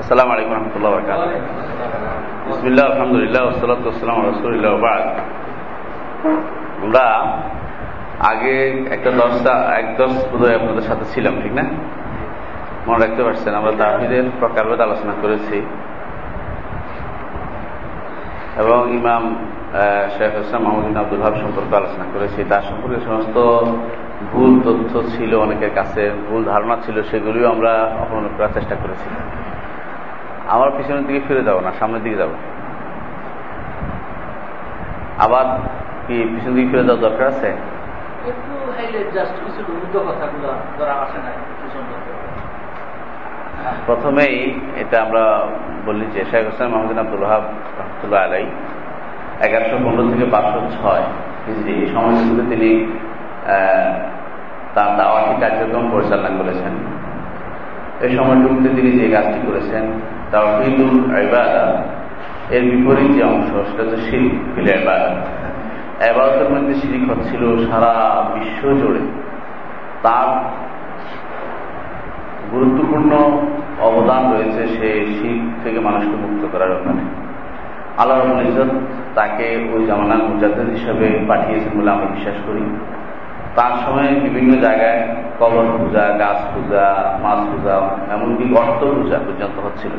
আসসালামু আলাইকুম রহমতুল্লাহ বরকাত বিসমিল্লাহ, আলহামদুলিল্লাহ ওসালাতাম রসুলিল্লাহ বাদ। আমরা আগে একটা দশটা, এক দশ বোধহয় আপনাদের সাথে ছিলাম, ঠিক না? মনে রাখতে পারছেন, আমরা তাহিদের প্রকারভেদ আলোচনা করেছি। এবং ইমাম শেখ হোসেন মাহমুদিন আব্দুল হাব সম্পর্কে আলোচনা করেছি। তার সম্পর্কে সমস্ত ভুল তথ্য ছিল অনেকের কাছে, ভুল ধারণা ছিল, সেগুলিও আমরা অপমান করার চেষ্টা করেছি। আমার পিছনের দিকে ফিরে যাব না সামনের দিকে যাব আবার কি পিছন দিকে ফিরে যাওয়ার দরকার আছে? প্রথমেই এটা আমরা বললি যে শেখ হোসেন মাহমুদিন আব্দুল হাব রহমতুল্লাহ আলাই এগারোশো পনেরো থেকে পাঁচশো ছয় এই সময়গুলোতে তিনি তার দাওয়াতি কার্যক্রম পরিচালনা করেছেন। এই সময়টুকুতে তিনি যে কাজটি করেছেন তাওহিদুল ইবাদা। এর বিপরীত যে অংশ সেটা হচ্ছে শিরিক ফিল ইবাদা। এবাদতের মধ্যে শিরিক হচ্ছিল সারা বিশ্ব জুড়ে। তার গুরুত্বপূর্ণ অবদান রয়েছে সে শিখ থেকে মানুষকে মুক্ত করার ওখানে আল্লাহ তাকে ওই জামানার মুজাদ্দ হিসাবে পাঠিয়েছেন বলে আমরা বিশ্বাস করি। তার সময় বিভিন্ন জায়গায় কবর পূজা, গাছ পূজা, মাছ পূজা, এমনকি গর্ত পূজা পর্যন্ত হচ্ছিল।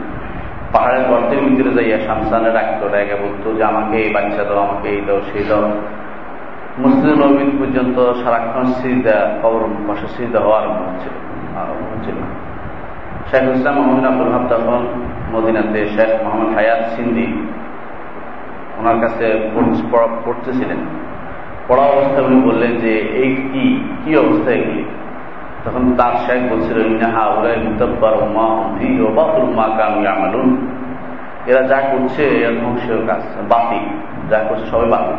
পাহাড়ের গর্তের ভিতরে যাইয়া শামসানে রাখতো ডাকে বলতো যে, আমাকে এই বাচ্চা দাও, আমাকে এই দাও, সেই দাও। মুসলিম নবীন পর্যন্ত সারাক্ষণ সিজা কবর পাশে সিজা হওয়া আরম্ভ হচ্ছিল হচ্ছিল। শেখ ইসলাম মোহাম্মদ আব্দুল হাব তখন মদিনাতে শেখ মোহাম্মদ হায়াত সিন্দি ওনার কাছে পড়তেছিলেন। পড়া অবস্থায় উনি বললেন যে, এই কি কি অবস্থা এগুলি? তখন তার শেখ বলছিল ইনাহা ওরাই মুতাব্বার মা অন্ধি ও বাতুল মা কামি আমালুন এরা যা করছে, এর ধ্বংসের কাজ বাতি যা করছে সবাই বাতি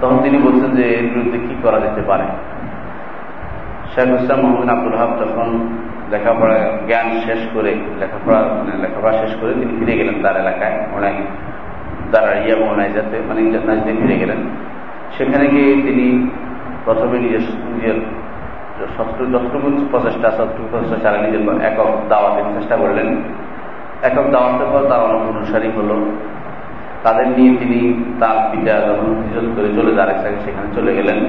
তখন তিনি বলছেন যে, এর বিরুদ্ধে কি করা যেতে পারে? শেখ ইসলাম মোহাম্মদ আব্দুল হাব তখন লেখাপড়া জ্ঞান শেষ করে, লেখাপড়া লেখাপড়া শেষ করে তিনি ফিরে গেলেন তার এলাকায়, ওনাই দাঁড়াইয়া এবং নাইজাতে মানে নাইজতে ফিরে গেলেন। সেখানে গিয়ে তিনি প্রথমে নিজের নিজের যতটুকু প্রচেষ্টা ততটুকু প্রচেষ্টা ছাড়া নিজের একক দাওয়াতের চেষ্টা করলেন। একক দাওয়াতের পর তার অনেক অনুসারী হল। তাদের নিয়ে তিনি তার পিতা যখন হিজত করে চলে যার সেখানে চলে গেলেন।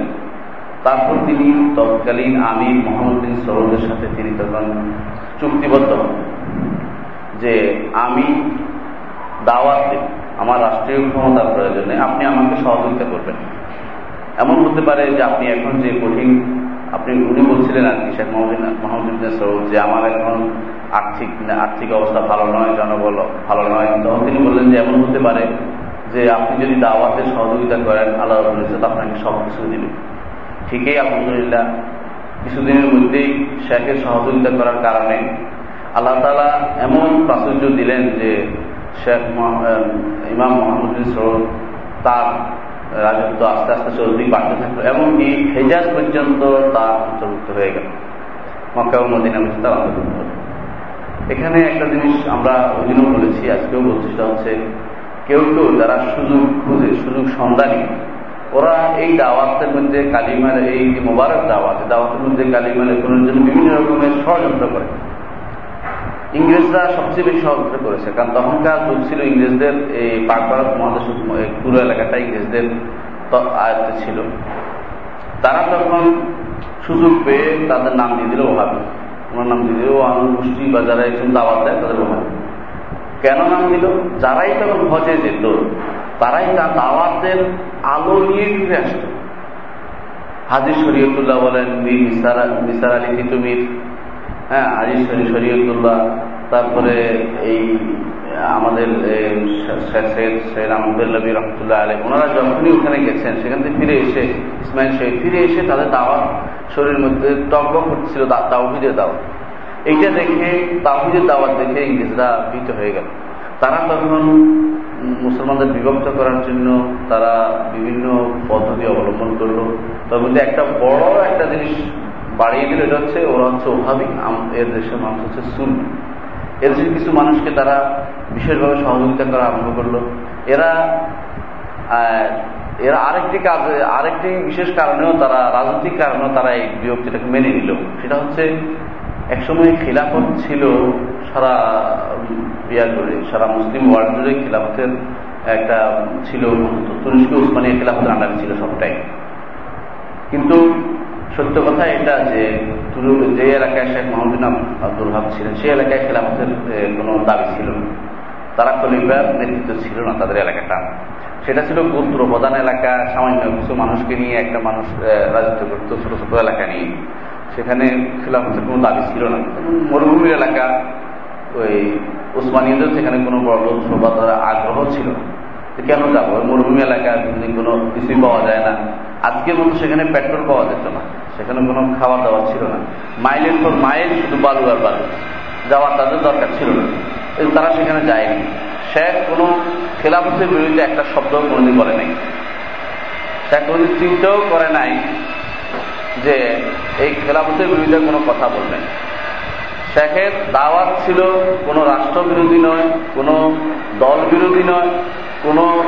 তারপর তিনি তৎকালীন আমির মোহাম্মদ বিন সরোদের সাথে তিনি তখন চুক্তিবদ্ধ হন যে আমি দাওয়াতে আমার রাষ্ট্রীয় ক্ষমতার প্রয়োজনে আপনি আমাকে সহযোগিতা করবেন। এমন হতে পারে যে আপনি এখন যে কঠিন, আপনি উনি বলছিলেন আর কি, শেখ মোহাম্মদ যে আমার এখন আর্থিক আর্থিক অবস্থা ভালো নয়, জনবল ভালো নয়, তখন তিনি বললেন যে এমন হতে পারে যে আপনি যদি দাওয়াতে সহযোগিতা করেন, আল্লাহ আপনাকে সব কিছু দিবে। ঠিকই, আলহামদুলিল্লাহ। কিছুদিনের মধ্যেই শেখের সহযোগিতা করার কারণে আল্লাহ তালা এমন প্রাচুর্য দিলেন যে শেখ ইমাম মোহাম্মদ সরোদ তার রাজত্ব আস্তে আস্তে চলতেই বাড়তে থাকল এমনকি হেজাজ পর্যন্ত তার অন্তর্ভুক্ত হয়ে গেল। মক্কা ও মদিনা মধ্যে তার অন্তর্ভুক্ত এখানে একটা জিনিস আমরা ওই দিনও বলেছি আজকেও বলছি, সেটা হচ্ছে কেউ কেউ যারা সুযোগ খুঁজে, সুযোগ সন্ধানী, ওরা এই দাওয়াতের মধ্যে কালিমার এই যে মোবারক দাওয়াত দাওয়াতের মধ্যে কালিমার কোনো জন্য বিভিন্ন রকমের ষড়যন্ত্র করে। ইংরেজরা সবচেয়ে বেশি সহযোগিতা করেছে, কারণ তখনকার যুগ ছিল ইংরেজদের এই পাক ভারত মহাদেশ পুরো এলাকাটা ইংরেজদের আয়ত্তে ছিল। তারা তখন সুযোগ পেয়ে তাদের নাম দিয়ে দিল ওহাবি। ওনার নাম দিয়ে দিল আনন্দ গোষ্ঠী বা যারা একজন দাওয়াত দেয় তাদের ওহাবি। কেন নাম দিল? যারাই তখন হজে যেত, তারাই তার দাওয়াতের আলো নিয়ে ফিরে আসত। হাজির শরীয়তুল্লাহ বলেন মীর নিসার আলী তিতুমির হ্যাঁ শরী শরীয়তুল্লাহ। তারপরে এই, আমাদের সৈয়দ আহমদুল্লাবী রহমতুল্লাহ আলী ওনারা যখনই ওখানে গেছেন, সেখান থেকে ফিরে এসে ইসমাইল শহীদ, ফিরে এসে তাদের দাওয়াত শরীরের মধ্যে টকবক হচ্ছিল তাওহিদের দাওয়াত। এইটা দেখে তাহিদের দাওয়াত দেখে ইংরেজরা ভীত হয়ে গেল। তারা তখন মুসলমানদের বিভক্ত করার জন্য তারা বিভিন্ন পদ্ধতি অবলম্বন করল। তার মধ্যে একটা বড় একটা জিনিস বাড়িয়ে দিল এটা হচ্ছে, ওরা হচ্ছে ওভাবি এর দেশের মানুষ হচ্ছে সুন এর দেশের কিছু মানুষকে তারা বিশেষভাবে সহযোগিতা করা আরম্ভ করল। এরা এরা আরেকটি কাজ, আরেকটি বিশেষ কারণেও তারা, রাজনৈতিক কারণেও তারা এই বিভক্তিটাকে মেনে নিল। সেটা হচ্ছে, একসময় খিলাফত ছিল সারা বিয়ার করে সারা মুসলিম ওয়ার্ল্ড জুড়ে খিলাফতের একটা, ছিল তুরস্ক উসমানিয়া খিলাফতের আন্ডারে ছিল সবটাই। কিন্তু সত্য কথা এটা যে যে এলাকায় শেখ মোহাম্মদ আব্দুল হাব ছিলেন, সেই এলাকায় খেলাফতের কোনো দাবি ছিল না। তারা খলিফার নেতৃত্ব ছিল না তাদের এলাকাটা। সেটা ছিল গোত্র প্রধান এলাকা, সামান্য কিছু মানুষকে নিয়ে একটা মানুষ রাজত্ব করত ছোট ছোট এলাকা নিয়ে। সেখানে খেলাফতের কোনো দাবি ছিল না। মরুভূমির এলাকা, ওই উসমানীয়দের সেখানে কোনো বড় বা আগ্রহ ছিল না। কেন যাব? মরুভূমি এলাকায় যদি কোনো কিছুই পাওয়া যায় না। আজকের মতো সেখানে পেট্রোল পাওয়া যেত না। সেখানে কোনো খাবার দাওয়া ছিল না। মাইলের পর মাইল শুধু বালু আর বালু। যাওয়ার তাদের দরকার ছিল না। তারা সেখানে যায়নি। শেখ কোনো খেলাফতের বিরুদ্ধে একটা শব্দ কোনোদিন বলে নাই। শেখ কোনোদিন চিন্তাও করে নাই যে এই খেলাফতের বিরুদ্ধে কোনো কথা বলবেন শেখের দাওয়াত ছিল কোনো রাষ্ট্র বিরোধী নয়, কোনো দল বিরোধী নয়। কোনো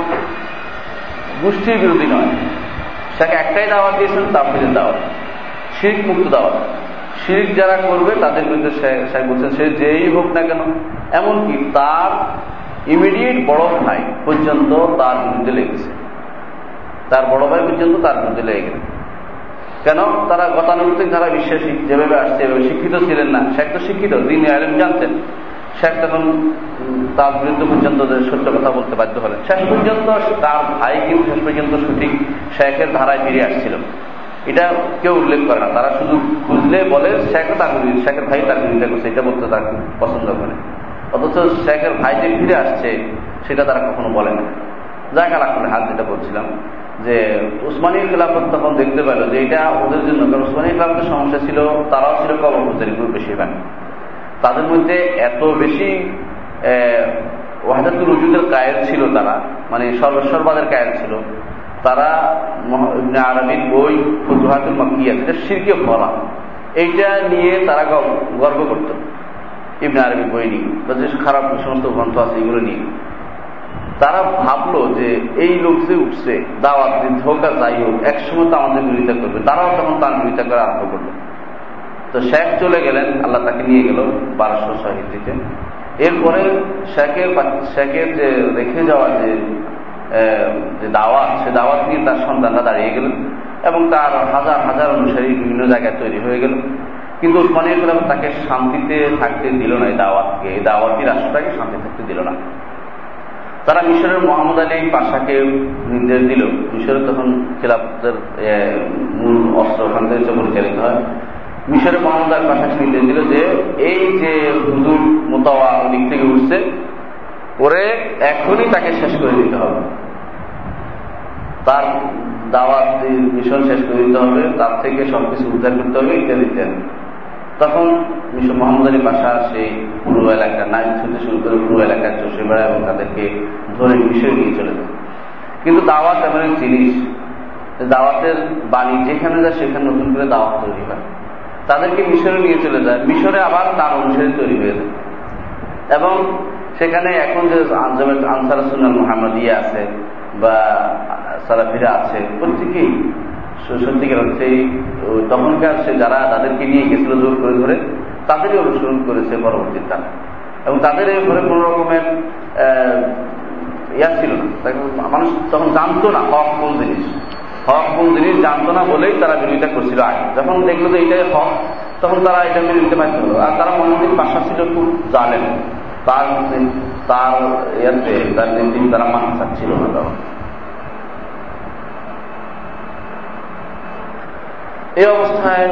গোষ্ঠীর বিরোধী নয়। শেখ একটাই দাওয়াত দিয়েছেন তাফিদের দাওয়াত। শিরিক মুক্ত দাওয়াত। শিরিক যারা করবে, তাদের বিরুদ্ধে শেখ বলছেন, সে যেই হোক না কেন, এমনকি তার ইমিডিয়েট বড় ভাই পর্যন্ত তার বিরুদ্ধে লেগেছে তার বড় ভাই পর্যন্ত তার বিরুদ্ধে লেগে গেছে। কেন? তারা গতানুগতিক ধারা বিশ্বাসী, যেভাবে আসছে, এভাবে শিক্ষিত ছিলেন না। সে তো শিক্ষিত, দিন আলেম জানতেন। শেখ তখন তার বিরুদ্ধে পর্যন্ত সত্য কথা বলতে বাধ্য হলেন। শেষ পর্যন্ত তার ভাই কিন্তু শেষ পর্যন্ত সঠিক শেখের ধারায় ফিরে আসছিল। এটা কেউ উল্লেখ করে না। তারা শুধু খুঁজলে বলে শেখ তার শেখের ভাই তার বিরুদ্ধে করছে, এটা বলতে তার পছন্দ করে। অথচ শেখের ভাই যে ফিরে আসছে, সেটা তারা কখনো বলে না। যাক আলাকুলে হাত যেটা বলছিলাম, যে উসমানী খেলাফত তখন দেখতে পেল যে এটা ওদের জন্য, কারণ উসমানী খেলাফতের সমস্যা ছিল, তারাও ছিল কবরপুজারি গ্রুপ বেশিরভাগ। তাদের মধ্যে এত বেশি ওয়াহাদুল রুজুদের কায়ের ছিল তারা মানে সর্বস্বরবাদের কায়ের ছিল। তারা আরবির বই ফুজুহাতুল মাকিয়া, যেটা শিরকে ভরা এইটা নিয়ে তারা গর্ব করত। ইবনে আরবির বই নিয়ে বা যে খারাপ সমস্ত গ্রন্থ আছে এগুলো নিয়ে। তারা ভাবলো যে এই লোক যে উঠছে, দাওয়াত হোক যাই হোক, একসময় তো আমাদের বিরোধিতা করবে। তারাও তখন তার বিরোধিতা করা আরম্ভ করল। তো শেখ চলে গেলেন, আল্লাহ তাকে নিয়ে গেল বারোশো শহীদিতে এরপরে শেখের শেখের যে রেখে যাওয়া যে যে দাওয়াত, সে দাওয়াত নিয়ে তার সন্তানরা দাঁড়িয়ে গেলেন এবং তার হাজার হাজার অনুসারী বিভিন্ন জায়গায় তৈরি হয়ে গেল। কিন্তু উসমানী ইসলাম তাকে শান্তিতে থাকতে দিল না এই দাওয়াতকে। এই দাওয়াতি রাষ্ট্রটাকে শান্তি থাকতে দিল না। তারা মিশরের মোহাম্মদ আলী পাশাকে নির্দেশ দিল। মিশরের তখন খেলাফতের মূল অস্ত্র ওখান থেকে পরিচালিত হয়। মিশরের আলী পাশাকে নির্দেশ দিল যে, এই যে হুজুর মোতাওয়া দিক থেকে উঠছে, ওরে এখনই তাকে শেষ করে দিতে হবে। তার দাওয়াত মিশন শেষ করে দিতে হবে, তার থেকে সবকিছু উদ্ধার করতে হবে, ইত্যাদি ইত্যাদি। তখন মিশর মোহাম্মদ আলী বাসা সেই পুরো এলাকা নাইট থেকে শুরু করে পুরো এলাকার চষে বেড়ায় এবং তাদেরকে ধরে মিশরে নিয়ে চলে যায়। কিন্তু দাওয়াত এমন এক জিনিস দাওয়াতের বাণী যেখানে যায় সেখানে নতুন করে দাওয়াত তৈরি হয়। তাদেরকে মিশরে নিয়ে চলে যায়। মিশরে আবার তার অনুসারে তৈরি হয়ে যায়। এবং সেখানে এখন যে আনসার সুনাল মোহাম্মদিয়া আছে বা সালাফিরা আছে, প্রত্যেকেই সত্যিকার সেই তখনকার সে যারা তাদেরকে নিয়ে গেছিল জোর করে ধরে, তাদেরই অনুসরণ করেছে পরবর্তী এবং তাদের এরপরে কোন রকমের ইয়া ছিল না। মানুষ তখন জানতো না হক কোন জিনিস। হক কোন জিনিস জানতো না বলেই তারা বিরোধিতা করছিল আগে। যখন দেখল যে এইটাই হক, তখন তারা এটা মেনে নিতে পারত আর তারা মনোনীত পাশা ছিল খুব জানেন, তার তার ইয়াতে, তার নেতৃত্ব তারা মানতে চাচ্ছিল না তখন। এই অবস্থায়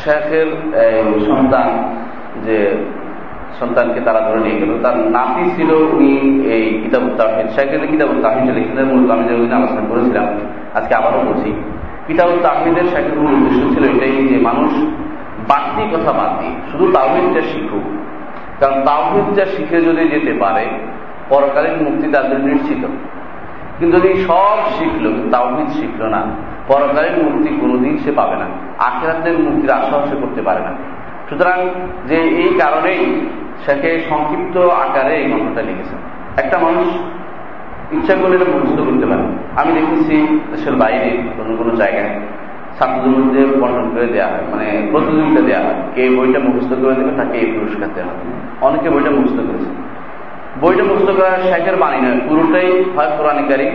শেখের সন্তান যে সন্তানকে তারা ধরে নিয়ে গেল। তার নাতি ছিল উনি এই কিতাব তাহিদ শেখের কিতাব তাহিদ লিখেছেন মূলত আমি যে আলোচনা করেছিলাম। আজকে আবারও বলছি কিতাব তাহিদের মূল উদ্দেশ্য ছিল এটাই যে মানুষ বাড়তি কথা বাদ দিয়ে, শুধু তাহিদটা শিখুক। কারণ তাহিদটা শিখে যদি যেতে পারে, পরকালীন মুক্তি তাদের নিশ্চিত। কিন্তু যদি সব শিখলো তাওহিদ শিখলো না, পরকালীন মুক্তি কোনোদিন সে পাবে না। আখেরাতের মুক্তির আশাও সে করতে পারে না। সুতরাং যে এই কারণেই সেকে সংক্ষিপ্ত আকারে এই গ্রন্থটা লিখেছেন। একটা মানুষ ইচ্ছা করলে মুখস্থ করতে পারে। আমি দেখেছি দেশের বাইরে কোনো কোনো জায়গায় ছাত্রদের মধ্যে বন্টন করে দেওয়া হয় মানে প্রতিযোগিতা দেওয়া হয়। কে বইটা মুখস্থ করে দেবে, তাকে এই পুরস্কার দেওয়া হয়। অনেকে বইটা মুখস্থ করেছে। বইটা মুক্ত করা শেখের বাণী নয়, পুরোটাই হয় কোরআনিকারী।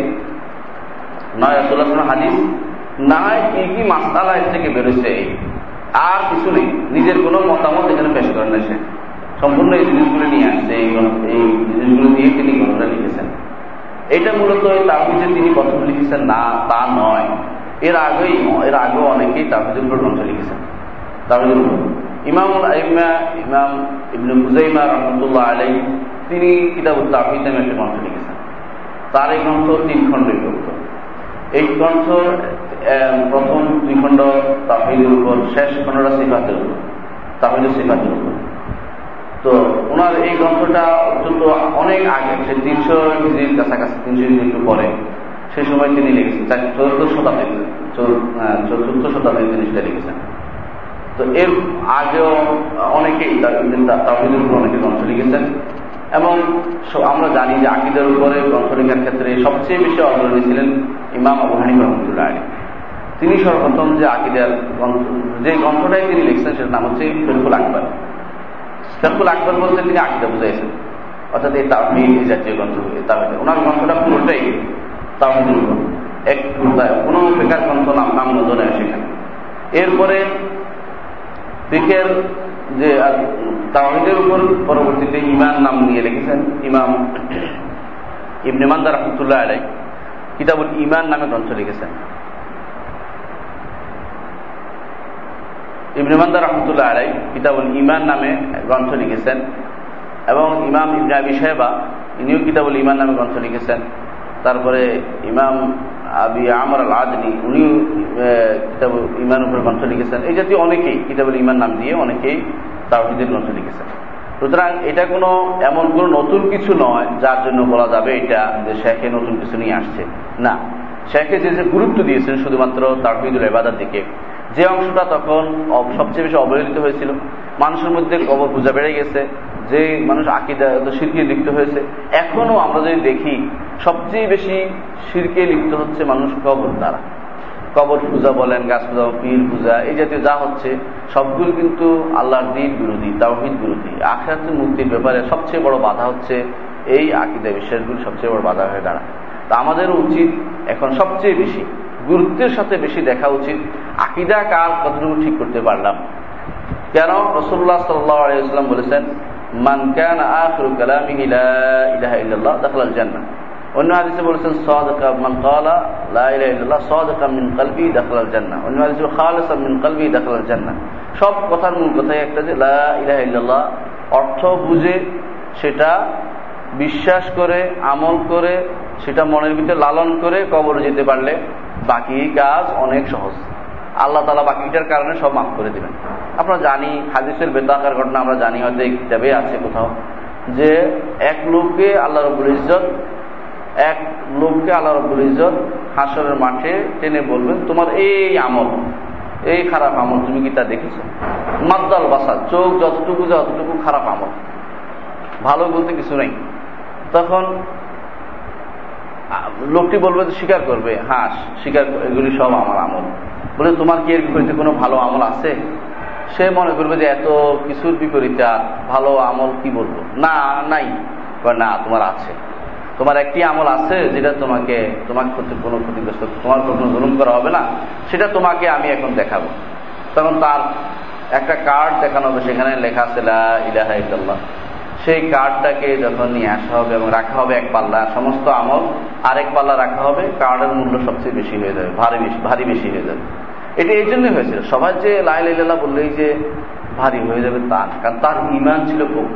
নয় রসুল্লাহ হাদিস। না কি কি মাসালা থেকে বেরোছে আর কিছু নেই। নিজের কোনো মতামত এখানে পেশ করেন না সে। সম্পূর্ণ এই জিনিসগুলো নিয়ে আসছে, এই জিনিসগুলো দিয়ে তিনি গ্রন্থটা লিখেছেন। এটা মূলত এই তাহিজে তিনি প্রথম লিখেছেন না, তা নয়। এর আগেই, এর আগেও অনেকেই তাহিজের উপর গ্রন্থ লিখেছেন। তাহিজের উপর। ইমাম ইমাম ইবনু হুজাইমা রহমতুল্লাহ আলাই তিনি কিতাব তাহিদ নামে একটা গ্রন্থ লিখেছেন। তার এই গ্রন্থ তিন খণ্ড বিভক্ত এই গ্রন্থ প্রথম দুই খণ্ড তাহিদের উপর শেষ খণ্ডটা সিফাতের উপর তাহিদের সিফাতের উপর তো ওনার এই গ্রন্থটা অত্যন্ত অনেক আগে, সে তিনশো হিজির কাছাকাছি, তিনশো হিজির একটু পরে সেই সময় তিনি লিখেছেন চতুর্থ শতাব্দীতে চতুর্থ শতাব্দীতে তিনি সেটা লিখেছেন। তো এর আগেও অনেকেই তাহিদের উপর অনেকে গ্রন্থ লিখেছেন। এবং আমরা জানি যে আকিদের উপরে গ্রন্থ লেখার ক্ষেত্রে সবচেয়ে বেশি অগ্রণী ছিলেন ইমাম আবু হানিফ রহমতুল্লাহ আলী তিনি সর্বপ্রথম যে আকিদার গ্রন্থ, যে গ্রন্থটাই তিনি লিখছেন সেটার নাম হচ্ছে ফেরফুল আকবর। ফেরফুল আকবর বলতে তিনি আকিদা বুঝাইছেন। অর্থাৎ এই তাহিদ জাতীয় গ্রন্থ তাহিদ ওনার গ্রন্থটা পুরোটাই তাহিদের উপর এক কোনো গ্রন্থ নাম নাম নজরে সেখানে এরপরে ফিকের যে তাহিদের উপর পরবর্তীতে ইমান নাম নিয়ে লিখেছেন, ইমাম ইবনে মান্দা রহমতুল্লাহ আলাই কিতাবুল ইমান নামে গ্রন্থ লিখেছেন। ইবনে মান্দা রহমতুল্লাহ আলাই কিতাবুল ইমান নামে গ্রন্থ লিখেছেন এবং ইমাম ইবনে আবি সাহেবা ইনিও কিতাবুল ইমান নামে গ্রন্থ লিখেছেন। তারপরে ইমাম আবি আমর আল আদনি উনিও কিতাব ইমান উপর গ্রন্থ লিখেছেন। এই জাতীয় অনেকেই কিতাবুল ইমান নাম দিয়ে অনেকেই তাহিদের গ্রন্থ লিখেছেন। সুতরাং এটা কোনো এমন কোনো নতুন কিছু নয়, যার জন্য বলা যাবে এটা যে শেখে নতুন কিছু নিয়ে আসছে। না, শেখে যে যে গুরুত্ব দিয়েছেন, শুধুমাত্র তাহিদুল এবাদার দিকে। যে অংশটা তখন সবচেয়ে বেশি অবহেলিত হয়েছিল, মানুষের মধ্যে কবর পূজা বেড়ে গেছে, যে মানুষ আকিদা শিরকে লিপ্ত হয়েছে। এখনও আমরা যদি দেখি, সবচেয়ে বেশি শিরকে লিপ্ত হচ্ছে মানুষ কবর দ্বারা। কবর পূজা বলেন, গাছ পূজা পীর পূজা, এই জাতীয় যা হচ্ছে, সবগুলো কিন্তু আল্লাহর দিন বিরোধী, তাওহিদ বিরোধী। আখেরাতে মুক্তির ব্যাপারে সবচেয়ে বড় বাধা হচ্ছে এই আকিদা বিশ্বাসগুলি সবচেয়ে বড় বাধা হয়ে দাঁড়ায়। তা আমাদের উচিত এখন সবচেয়ে বেশি গুরুত্বের সাথে বেশি দেখা উচিত। আকিদা কার কতটুকু ঠিক করতে পারলাম? কেন রসুল্লাহ সাল্লাম বলেছেন, মান কান আখরু কালামিহি লা ইলাহা ইল্লাল্লাহ দাখালাল জান্নাহ। অন্য হাদিসে বলেছেন, সাদাকা মান ক্বালা লা ইলাহা ইল্লাল্লাহ সাদাকা মিন কলবি দাখালাল জান্নাহ। অন্য হাদিসে খালিসান মিন কলবি দাখালাল জান্নাহ। সব কথার মূল কথাই একটা যে, লা ইলাহা ইল্লাল্লাহ অর্থ বুঝে, সেটা বিশ্বাস করে, আমল করে, সেটা মনের ভিতরে লালন করে কবরে যেতে পারলে বাকি কাজ অনেক সহজ। আল্লাহ তালা বাকিটার কারণে সব মাফ করে দিবেন। আমরা জানি, হাদিসের বেতাকার ঘটনা আমরা জানি হয়তো এই কিতাবে আছে কোথাও, যে এক লোককে আল্লাহ রবুল ইজত এক লোককে আল্লাহ রবুল ইজত হাসরের মাঠে টেনে বলবেন, তোমার এই আমল, এই খারাপ আমল তুমি কি তা দেখেছ? মাদ্দাল বাসা চোখ যতটুকু যে অতটুকু খারাপ আমল। ভালো বলতে কিছু নেই। তখন লোকটি বলবে স্বীকার করবে হ্যাঁ স্বীকার এগুলি সব আমার আমল। বলে, তোমার কি এর বিপরীতে কোনো ভালো আমল আছে? সে মনে করবে যে, এত কিছুর বিপরীতে ভালো আমল কি বলব? না, নাই। না, তোমার আছে। তোমার একটি আমল আছে যেটা তোমাকে তোমার ক্ষতি, কোনো ক্ষতিগ্রস্ত, তোমার কোনো জুলুম করা হবে না, সেটা তোমাকে আমি এখন দেখাবো। তখন তার একটা কার্ড দেখানো হবে, সেখানে লেখা আছে ইলাহা ইল্লাল্লাহ। সেই কার্ডটাকে যখন নিয়ে আসা হবে এবং রাখা হবে এক পাল্লা। সমস্ত আমল আরেক পাল্লা রাখা হবে। কার্ডের মূল্য সবচেয়ে বেশি হয়ে যাবে, ভারী বেশি ভারী বেশি হয়ে যাবে। এটা এই জন্যই হয়েছিল। সবাই যে লাইলা বললেই যে ভারী হয়ে যাবে তার কারণ তার ইমান ছিল খুব।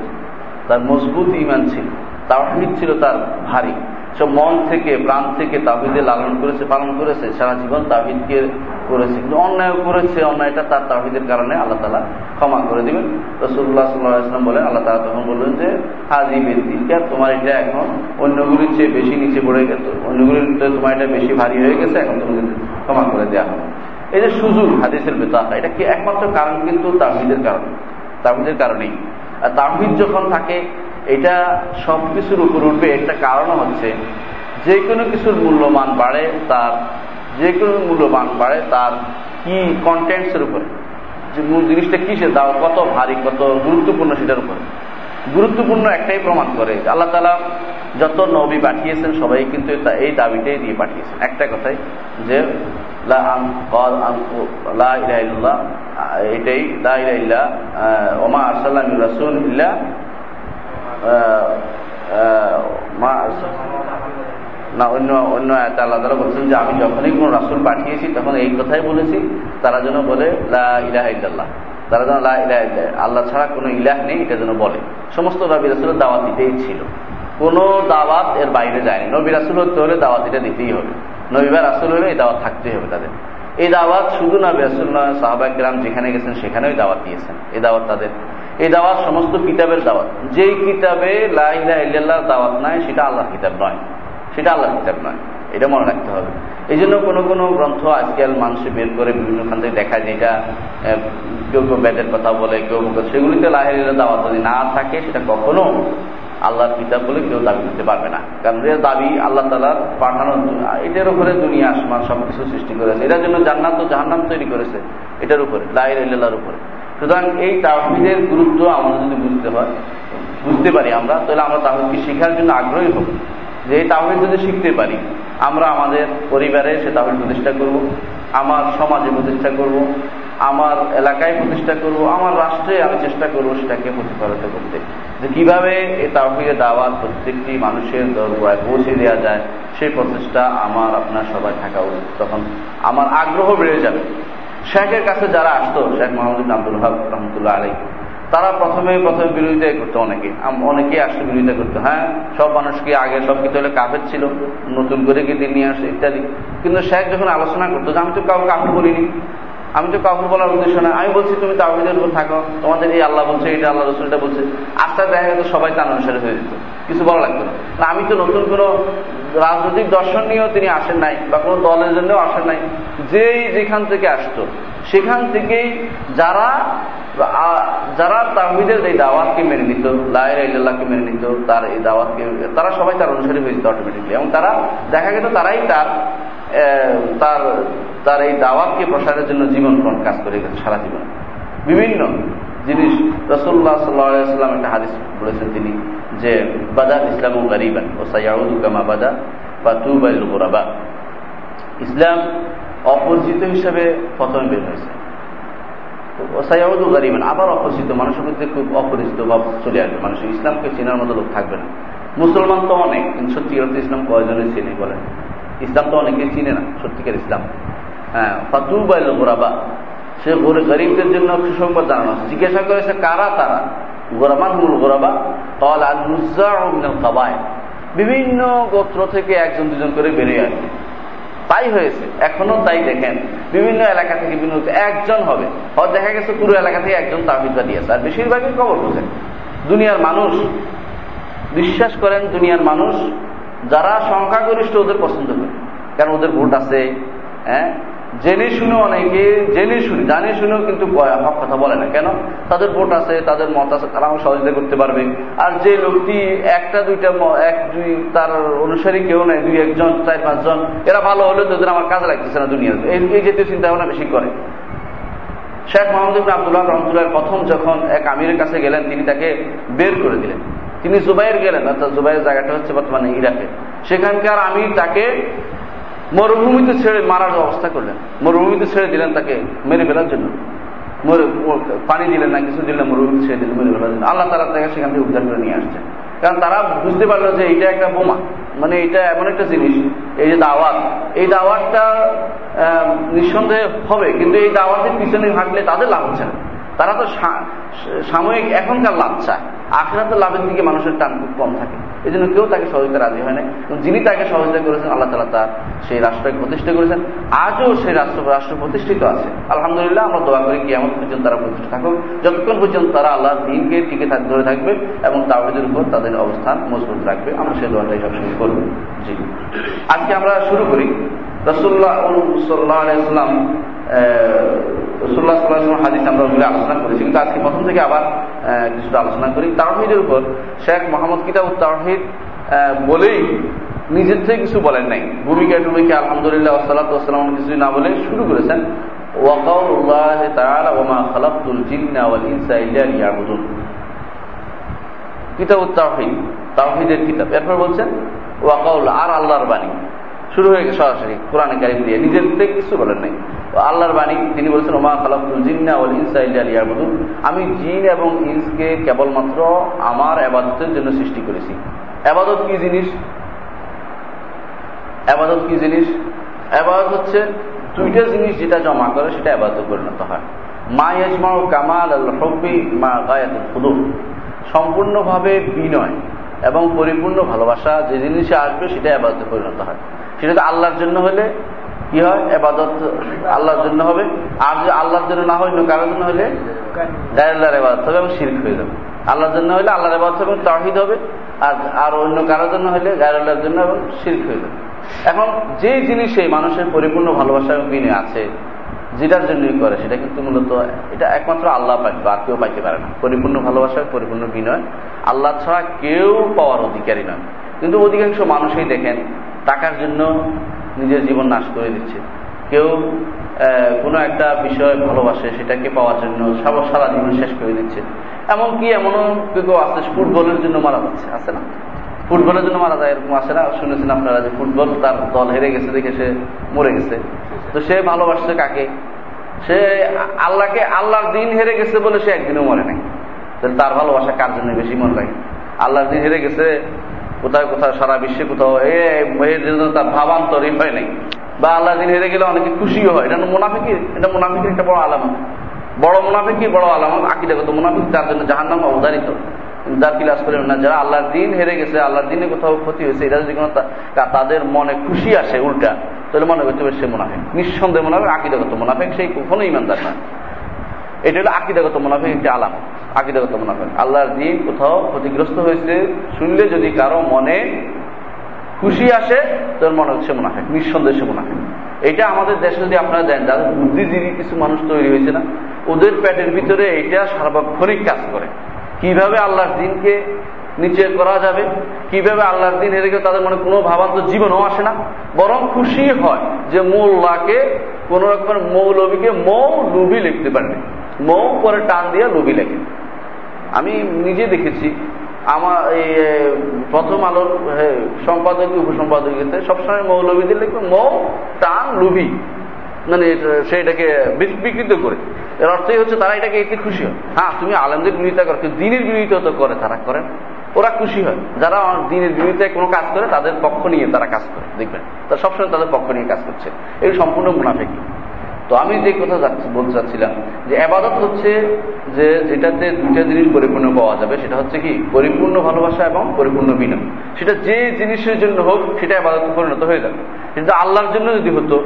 তার মজবুত ইমান ছিল। তাওহিদ ছিল তার ভারী। সব মন থেকে, প্রাণ থেকে তাহিদে লালন করেছে, পালন করেছে, সারা জীবন তাহিদকে করেছে। কিন্তু অন্যায় করেছে, অন্যায়টা তার তাহিদের কারণে আল্লাহ তালা ক্ষমা করে দিবেন। রসুল্লাহ সাল্লাহাম বলে আল্লাহ তালা তখন বললেন যে, হাজি বেদিনকে তোমার এটা এখন অন্যগুলির চেয়ে বেশি নিচে পড়ে গেছে। অন্যগুলির তোমার এটা বেশি ভারী হয়ে গেছে, এখন তোমাকে ক্ষমা করে দেওয়া হবে। এই যে সুযোগ হাদিসের বেতাকা এটা কি একমাত্র কারণ কিন্তু তাহিদের কারণ? তাহিদের কারণেই। আর তাহিদ যখন থাকে এটা সব কিছুর উপর উঠবে, একটা কারণ হচ্ছে যে কোনো কিছুর মূল্যমান বাড়ে তার যে কোনো মূল্যমান বাড়ে তার কি কন্টেন্টসের উপরে। যে মূল জিনিসটা কি সে দাও, কত ভারী, কত গুরুত্বপূর্ণ সেটার উপরে। গুরুত্বপূর্ণ একটাই প্রমাণ করে, আল্লাহ তালা যত নবী পাঠিয়েছেন সবাই কিন্তু এই দাবিটাই দিয়ে পাঠিয়েছেন। একটা কথাই যে এটাই ওমা আরসাল্লাম রাসুল ইল্লা না, অন্য অন্য আল্লাহ তালা বলছেন যে আমি যখনই কোন রাসুল পাঠিয়েছি, তখন এই কথাই বলেছি। তারা যেন বলে, লা ইলাহ ইল্লাল্লাহ। তারা যেন, লা ইলাহ আল্লাহ ছাড়া কোনো ইলাহ নেই, এটা যেন বলে। সমস্ত নবী রাসুলের দাওয়াত দিতেই ছিল। কোনো দাওয়াত এর বাইরে যায়নি। নবী রাসুল হতে হলে দাওয়াত এটা দিতেই হবে। নবীবার রাসুল হলে এই দাওয়াত থাকতেই হবে তাদের। এই দাওয়াত শুধু নবী রাসুল নয় সাহাবাক গ্রাম যেখানে গেছেন সেখানেও দাওয়াত দিয়েছেন। এই দাওয়াত তাদের। এই দাওয়াত সমস্ত কিতাবের দাওয়াত। যেই কিতাবে লাইলা ইল্লাহ দাওয়াত নয় সেটা আল্লাহর কিতাব নয়। সেটা আল্লাহর কিতাব নয়। এটা মনে রাখতে হবে। এই জন্য কোনো কোনো গ্রন্থ আজকাল মানুষ বের করে বিভিন্ন খান থেকে দেখা যায় এটা কেউ কেউ ব্যাটের কথা বলে, কেউ সেগুলিতে লাহের দাওয়াত যদি না থাকে, সেটা কখনো আল্লাহর কিতাব বলে কেউ দাবি করতে পারবে না। কারণ এর দাবি আল্লাহ তালার পাঠানো এটার উপরে দুনিয়া, আসমান সবকিছু সৃষ্টি করেছে। এটার জন্য জান্নাত জাহান্নাম তৈরি করেছে। এটার উপরে ইল্লাহর উপরে। সুতরাং এই তাহিদের গুরুত্ব আমরা যদি বুঝতে হয়, বুঝতে পারি আমরা, তাহলে আমরা তাহিদকে শেখার জন্য আগ্রহী হব। যে এই তাহিদ যদি শিখতে পারি, আমরা আমাদের পরিবারে সে তাহিদ প্রতিষ্ঠা করব, আমার সমাজে প্রতিষ্ঠা করব, আমার এলাকায় প্রতিষ্ঠা করব, আমার রাষ্ট্রে আমি চেষ্টা করব সেটাকে প্রতিফলিত করতে। যে কীভাবে এই তাহিদের দাওয়াত প্রত্যেকটি মানুষের দরগায় পৌঁছে দেওয়া যায়, সেই প্রচেষ্টা আমার আপনার সবাই থাকা উচিত। তখন আমার আগ্রহ বেড়ে যাবে। শেখের কাছে যারা আসতো, শেখ মোহাম্মদ আব্দুল হক রহমতুল্লাহ আলী তারা প্রথমে প্রথমে বিরোধিতা করতো অনেকে। অনেকেই আসতো বিরোধিতা করতো। হ্যাঁ সব মানুষ কি আগে সব কিছু হলে কাফের ছিল, নতুন করে কি দিন নিয়ে আসে ইত্যাদি। কিন্তু শেখ যখন আলোচনা করতো, যে আমি তো কাউকে কাফের বলিনি আমি তো কাউকে বলার উদ্দেশ্য না। আমি বলছি, তুমি তাহিদের উপর থাকো। তোমাদের এই আল্লাহ বলছে, এটা আল্লাহ রসুলটা বলছে। আস্তে দেখা গেছে সবাই তার অনুসারে হয়ে যেত। কিছু বলা লাগতো না, আমি তো নতুন কোনো রাজনৈতিক দর্শন নিয়েও তিনি আসেন নাই, বা কোনো দলের জন্যও আসেন নাই। যেই যেখান থেকে আসতো, সেখান থেকেই যারা যারা তাহিদের এই দাওয়াতকে মেনে নিত লায়ের ইল্লাহকে মেনে নিত, তার এই দাওয়াতকে, তারা সবাই তার অনুসারী হয়ে যেত অটোমেটিকলি এবং তারা, দেখা গেত তারাই তার তার তার এই দাওয়াতকে প্রসারের জন্য জীবনপণ কাজ করে গেছে সারা জীবন। বিভিন্ন জিনিস রসুল্লাহ সাল্লাম একটা হাদিস বলেছেন তিনি যে, বাদা ইসলাম ও গরিবান, ও সাইয়াউদ্দামা বাদা বা তুবাইল গোরাবা। ইসলাম অপরিচিত হিসাবে প্রথমে বের হয়েছে। আবার অপরিচিত মানুষের মধ্যে খুব অপরিচিত ভাব চলে আসবে। মানুষ ইসলামকে চেনার মতো লোক থাকবে না। মুসলমান তো অনেক, কিন্তু অর্থে ইসলাম কয়জনে চিনে বলেন? ইসলাম তো অনেকে চিনে না, সত্যিকার ইসলাম। হ্যাঁ ফাতুবাইল গোরাবা, সে গরিবদের জন্য সুসংবাদ জানানো জিজ্ঞাসা করেছে কারা তারা? গোরামান হুল গোরাবা কল আল কাবায় বিভিন্ন গোত্র থেকে একজন দুজন করে বেরিয়ে আসবে তাই হয়েছে। এখনও তাই দেখেন। বিভিন্ন এলাকা থেকে বিভিন্ন একজন হবে। হয়তো দেখা গেছে পুরো এলাকা থেকে একজন তাহিদা দিয়েছে আর বেশিরভাগই খবর বোঝেন। দুনিয়ার মানুষ, বিশ্বাস করেন দুনিয়ার মানুষ, যারা সংখ্যাগরিষ্ঠ ওদের পছন্দ করে। কারণ ওদের ভোট আছে হ্যাঁ? জেনে শুনে অনেকে, জেনে শুনে, জানে শুনেও কিন্তু হক কথা বলে না। কেন? তাদের ভোট আছে, তাদের মত আছে তারা সহযোগিতা করতে পারবে। আর যে লোকটি একটা, দুইটা এক, দুই, তার অনুসারী কেউ নাই, দুই, একজন, চার, পাঁচজন, এরা ভালো হলে তোদের আমার কাজে লাগতেছে না দুনিয়াতে। এই জাতীয় চিন্তা ভাবনা বেশি করে। শেখ মোহাম্মদ আবদুল্লাহ রহমতুল্লাহ প্রথম যখন এক আমিরের কাছে গেলেন, তিনি তাকে বের করে দিলেন। তিনি জুবাইয়ের গেলেন, অর্থাৎ জুবাইয়ের জায়গাটা হচ্ছে বর্তমানে ইরাকে। সেখানকার আমির তাকে মরুভূমিতে ছেড়ে মারার ব্যবস্থা করলেন। মরুভূমিতে ছেড়ে দিলেন তাকে, মেরে ফেলার জন্য। পানি দিলেন না, কিছু দিলেন মরুভূমিতে ছেড়ে দিলেন, মেরে ফেলার জন্য। আল্লাহ তারা তাকে সেখান থেকে উদ্ধার করে নিয়ে আসছে কারণ তারা বুঝতে পারল যে এটা একটা বোমা। মানে এটা এমন একটা জিনিস, এই যে দাওয়াত। এই দাওয়াতটা নিঃসন্দেহে হবে, কিন্তু এই দাওয়াতের পিছনে হাঁটলে তাদের লাভ হচ্ছে না। তারা তো সাময়িক এখনকার লাভ চায়। আখরাতের লাভের দিকে মানুষের টান খুব কম থাকে। এই জন্য কেউ তাকে সহযোগিতা রাজি হয় না যিনি তাকে সহযোগিতা করেছেন, আল্লাহ তালা তার সেই রাষ্ট্রকে প্রতিষ্ঠা করেছেন। আজও সেই রাষ্ট্র রাষ্ট্র প্রতিষ্ঠিত আছে। আলহামদুলিল্লাহ, আমরা দোয়া করি কি এমন পর্যন্ত তারা প্রতিষ্ঠা থাকুক। যতক্ষণ পর্যন্ত তারা আল্লাহ দিনকে টিকে ধরে থাকবে এবং তাওহিদের উপর তাদের অবস্থান মজবুত রাখবে, আমরা সেই দোয়াটাই সবসময় করব। জি। আজকে আমরা শুরু করি। রসুল্লাহ সাল্লাহ আলাইসাল্লাম রসুল্লাহ সাল্লাহ হাদিস আমরা ওগুলো আলোচনা করেছি। কিন্তু আজকে প্রথম থেকে আবার কিছুটা আলোচনা করি। তাওহিদের উপর শেখ মোহাম্মদ কিতাব তাওহিদ বলেই নিজের থেকে কিছু বলেন নাই। ভূমিকা টুমিকা আলহামদুলিল্লাহ ওসালাত ওসালাম কিছু না বলে শুরু করেছেন। ওয়াকাউল্লাহ তাআলা ওয়া মা খালাকতুল জিন্না ওয়াল ইনসা ইল্লা লিয়াবুদুন। কিতাব তাহিদ তাহিদের কিতাব। এরপর বলছেন ওয়াকাউল আর আল্লাহর বাণী। শুরু হয়ে গেছে সরাসরি কোরআনে কারিম দিয়ে। নিজের থেকে কিছু বলেন নাই। আল্লাহর বাণী, তিনি বলছেন, ওমা খালাকুল জিন্না ওল ইনসা ইয়াবুদুন আমি জিন এবং ইনসকে কেবলমাত্র আমার আবাদতের জন্য সৃষ্টি করেছি। আবাদত কি জিনিস? আবাদত কি জিনিস? আবাদত হচ্ছে দুইটা জিনিস যেটা জমা করে, সেটা আবাদত পরিণত হয়। মা ইয়াজমাউ কামাল আল হব্বি মা গায়াতুল খুদু সম্পূর্ণভাবে বিনয় এবং পরিপূর্ণ ভালোবাসা যে জিনিসে আসবে সেটা আবাদতে পরিণত হয়। সেটা তো আল্লাহর জন্য হলে কি হয়? এবাদত আল্লাহর জন্য হবে। আর যদি আল্লাহর জন্য না হয় কারোর জন্য হলে গায়ের এবাদত হবে এবং শির্ক হয়ে যাবে। আল্লাহর জন্য হলে আল্লাহর এবাদত হবে তাহিদ হবে। আর আর অন্য কারোর জন্য হলে গায়ের জন্য এবং শির্ক হয়ে যাবে। এখন যে জিনিসে মানুষের পরিপূর্ণ ভালোবাসা এবং বিনয় আছে, যেটার জন্যই করে, সেটা কিন্তু মূলত এটা একমাত্র আল্লাহ পাইবে আর কেউ পাইতে পারে না। পরিপূর্ণ ভালোবাসা, পরিপূর্ণ বিনয় আল্লাহ ছাড়া কেউ পাওয়ার অধিকারী নয়। কিন্তু অধিকাংশ মানুষই দেখেন টাকার জন্য নিজের জীবন নাশ করে দিচ্ছে। কেউ কোনো একটা বিষয় ভালোবাসে, সেটাকে পাওয়ার জন্য সারা জীবন শেষ করে দিচ্ছে। এমনকি এমনও কেউ আছে, ফুটবলের জন্য মারা যাচ্ছে। আছে না? ফুটবলের জন্য মারা যায়, এরকম আসে না? শুনেছেন আপনারা যে ফুটবল তার দল হেরে গেছে দেখে সে মরে গেছে। তো সে ভালোবাসছে কাকে? সে আল্লাহকে, আল্লাহর দিন হেরে গেছে বলে সে একদিনও মরে নাই। তার ভালোবাসা কার জন্য বেশি মনে লাগে? আল্লাহর দিন হেরে গেছে কোথায় কোথাও সারা বিশ্বে কোথাও তার ভাবান্তরই হয় নাই। বা আল্লাহ দিন হেরে গেলে অনেকে খুশিও হয়। এটা মুনাফিকের এটা মুনাফিকের একটা বড় আলামত। বড় মুনাফিকি, বড় আলামত, আকিদাগত মুনাফিক, তার জন্য জাহান নাম অবধারিত দার ক্লাস করেন না, যারা আল্লাহর দিন হেরে গেছে, আল্লাহর দিনে কোথাও ক্ষতি হয়েছে এটা যদি কোনো তাদের মনে খুশি আসে উল্টা, তাহলে মনে করতে পারে সে মুনাফিক। নিঃসন্দেহ মুনাফিক, আকিদাগত মুনাফিক, সেই কখনো ইমানদার না এটা হলো আকিদাগত মুনাফিক একটি আলাম আকিদাগত মুনাফিক আল্লাহর দিন কোথাও ক্ষতিগ্রস্ত হয়েছে শুনলে যদি কারও মনে খুশি আসে, তোর মনে হচ্ছে মুনাফিক, নিঃসন্দেহ মুনাফিক। এটা আমাদের দেশে যদি আপনারা দেন, যাদের বুদ্ধিজীবী কিছু মানুষ তৈরি হয়েছে না, ওদের পেটের ভিতরে এটা সার্বক্ষণিক কাজ করে। কীভাবে আল্লাহর দিনকে নিচে করা যাবে? কীভাবে আল্লাহর দিন হেরে গেলে তাদের মনে কোনো ভাবান্ত জীবনও আসে না? বরং খুশি হয় যে মোল্লাকে কোন রকমের মৌলবীকে মৌ লুবি লিখতে পারবে মৌ পরে টান দিয়ে লুবি লেখে। আমি নিজে দেখেছি। আমার এই প্রথম আলোর সম্পাদক উপসম্পাদকীয়তে সবসময় মৌলবীদের লিখবে মৌ, টান, লুবি। মানে সেটাকে বিকৃত করে। এর অর্থই হচ্ছে তারা এটাকে এতে খুশি হয়। হ্যাঁ তুমি আলমদের বিরোধিতা করো দিনের বিরোধিতা তো করে, তারা করেন। ওরা খুশি হয়। যারা দিনের বিরোধিতায় কোনো কাজ করে, তাদের পক্ষ নিয়ে তারা কাজ করে, দেখবেন। তারা সবসময় তাদের পক্ষ নিয়ে কাজ করছে। এই সম্পূর্ণ মুনাফেকি। তো আমি যে কথা বলতে চাচ্ছিলাম যে আবাদত হচ্ছে যে যেটাতে দুইটা জিনিস পরিপূর্ণ পাওয়া যাবে, সেটা হচ্ছে কি? পরিপূর্ণ ভালোবাসা এবং পরিপূর্ণ বিনয় সেটা যে জিনিসের জন্য হোক, সেটা আবাদত পরিণত হয়ে যাবে। কিন্তু আল্লাহর জন্য যদি হতো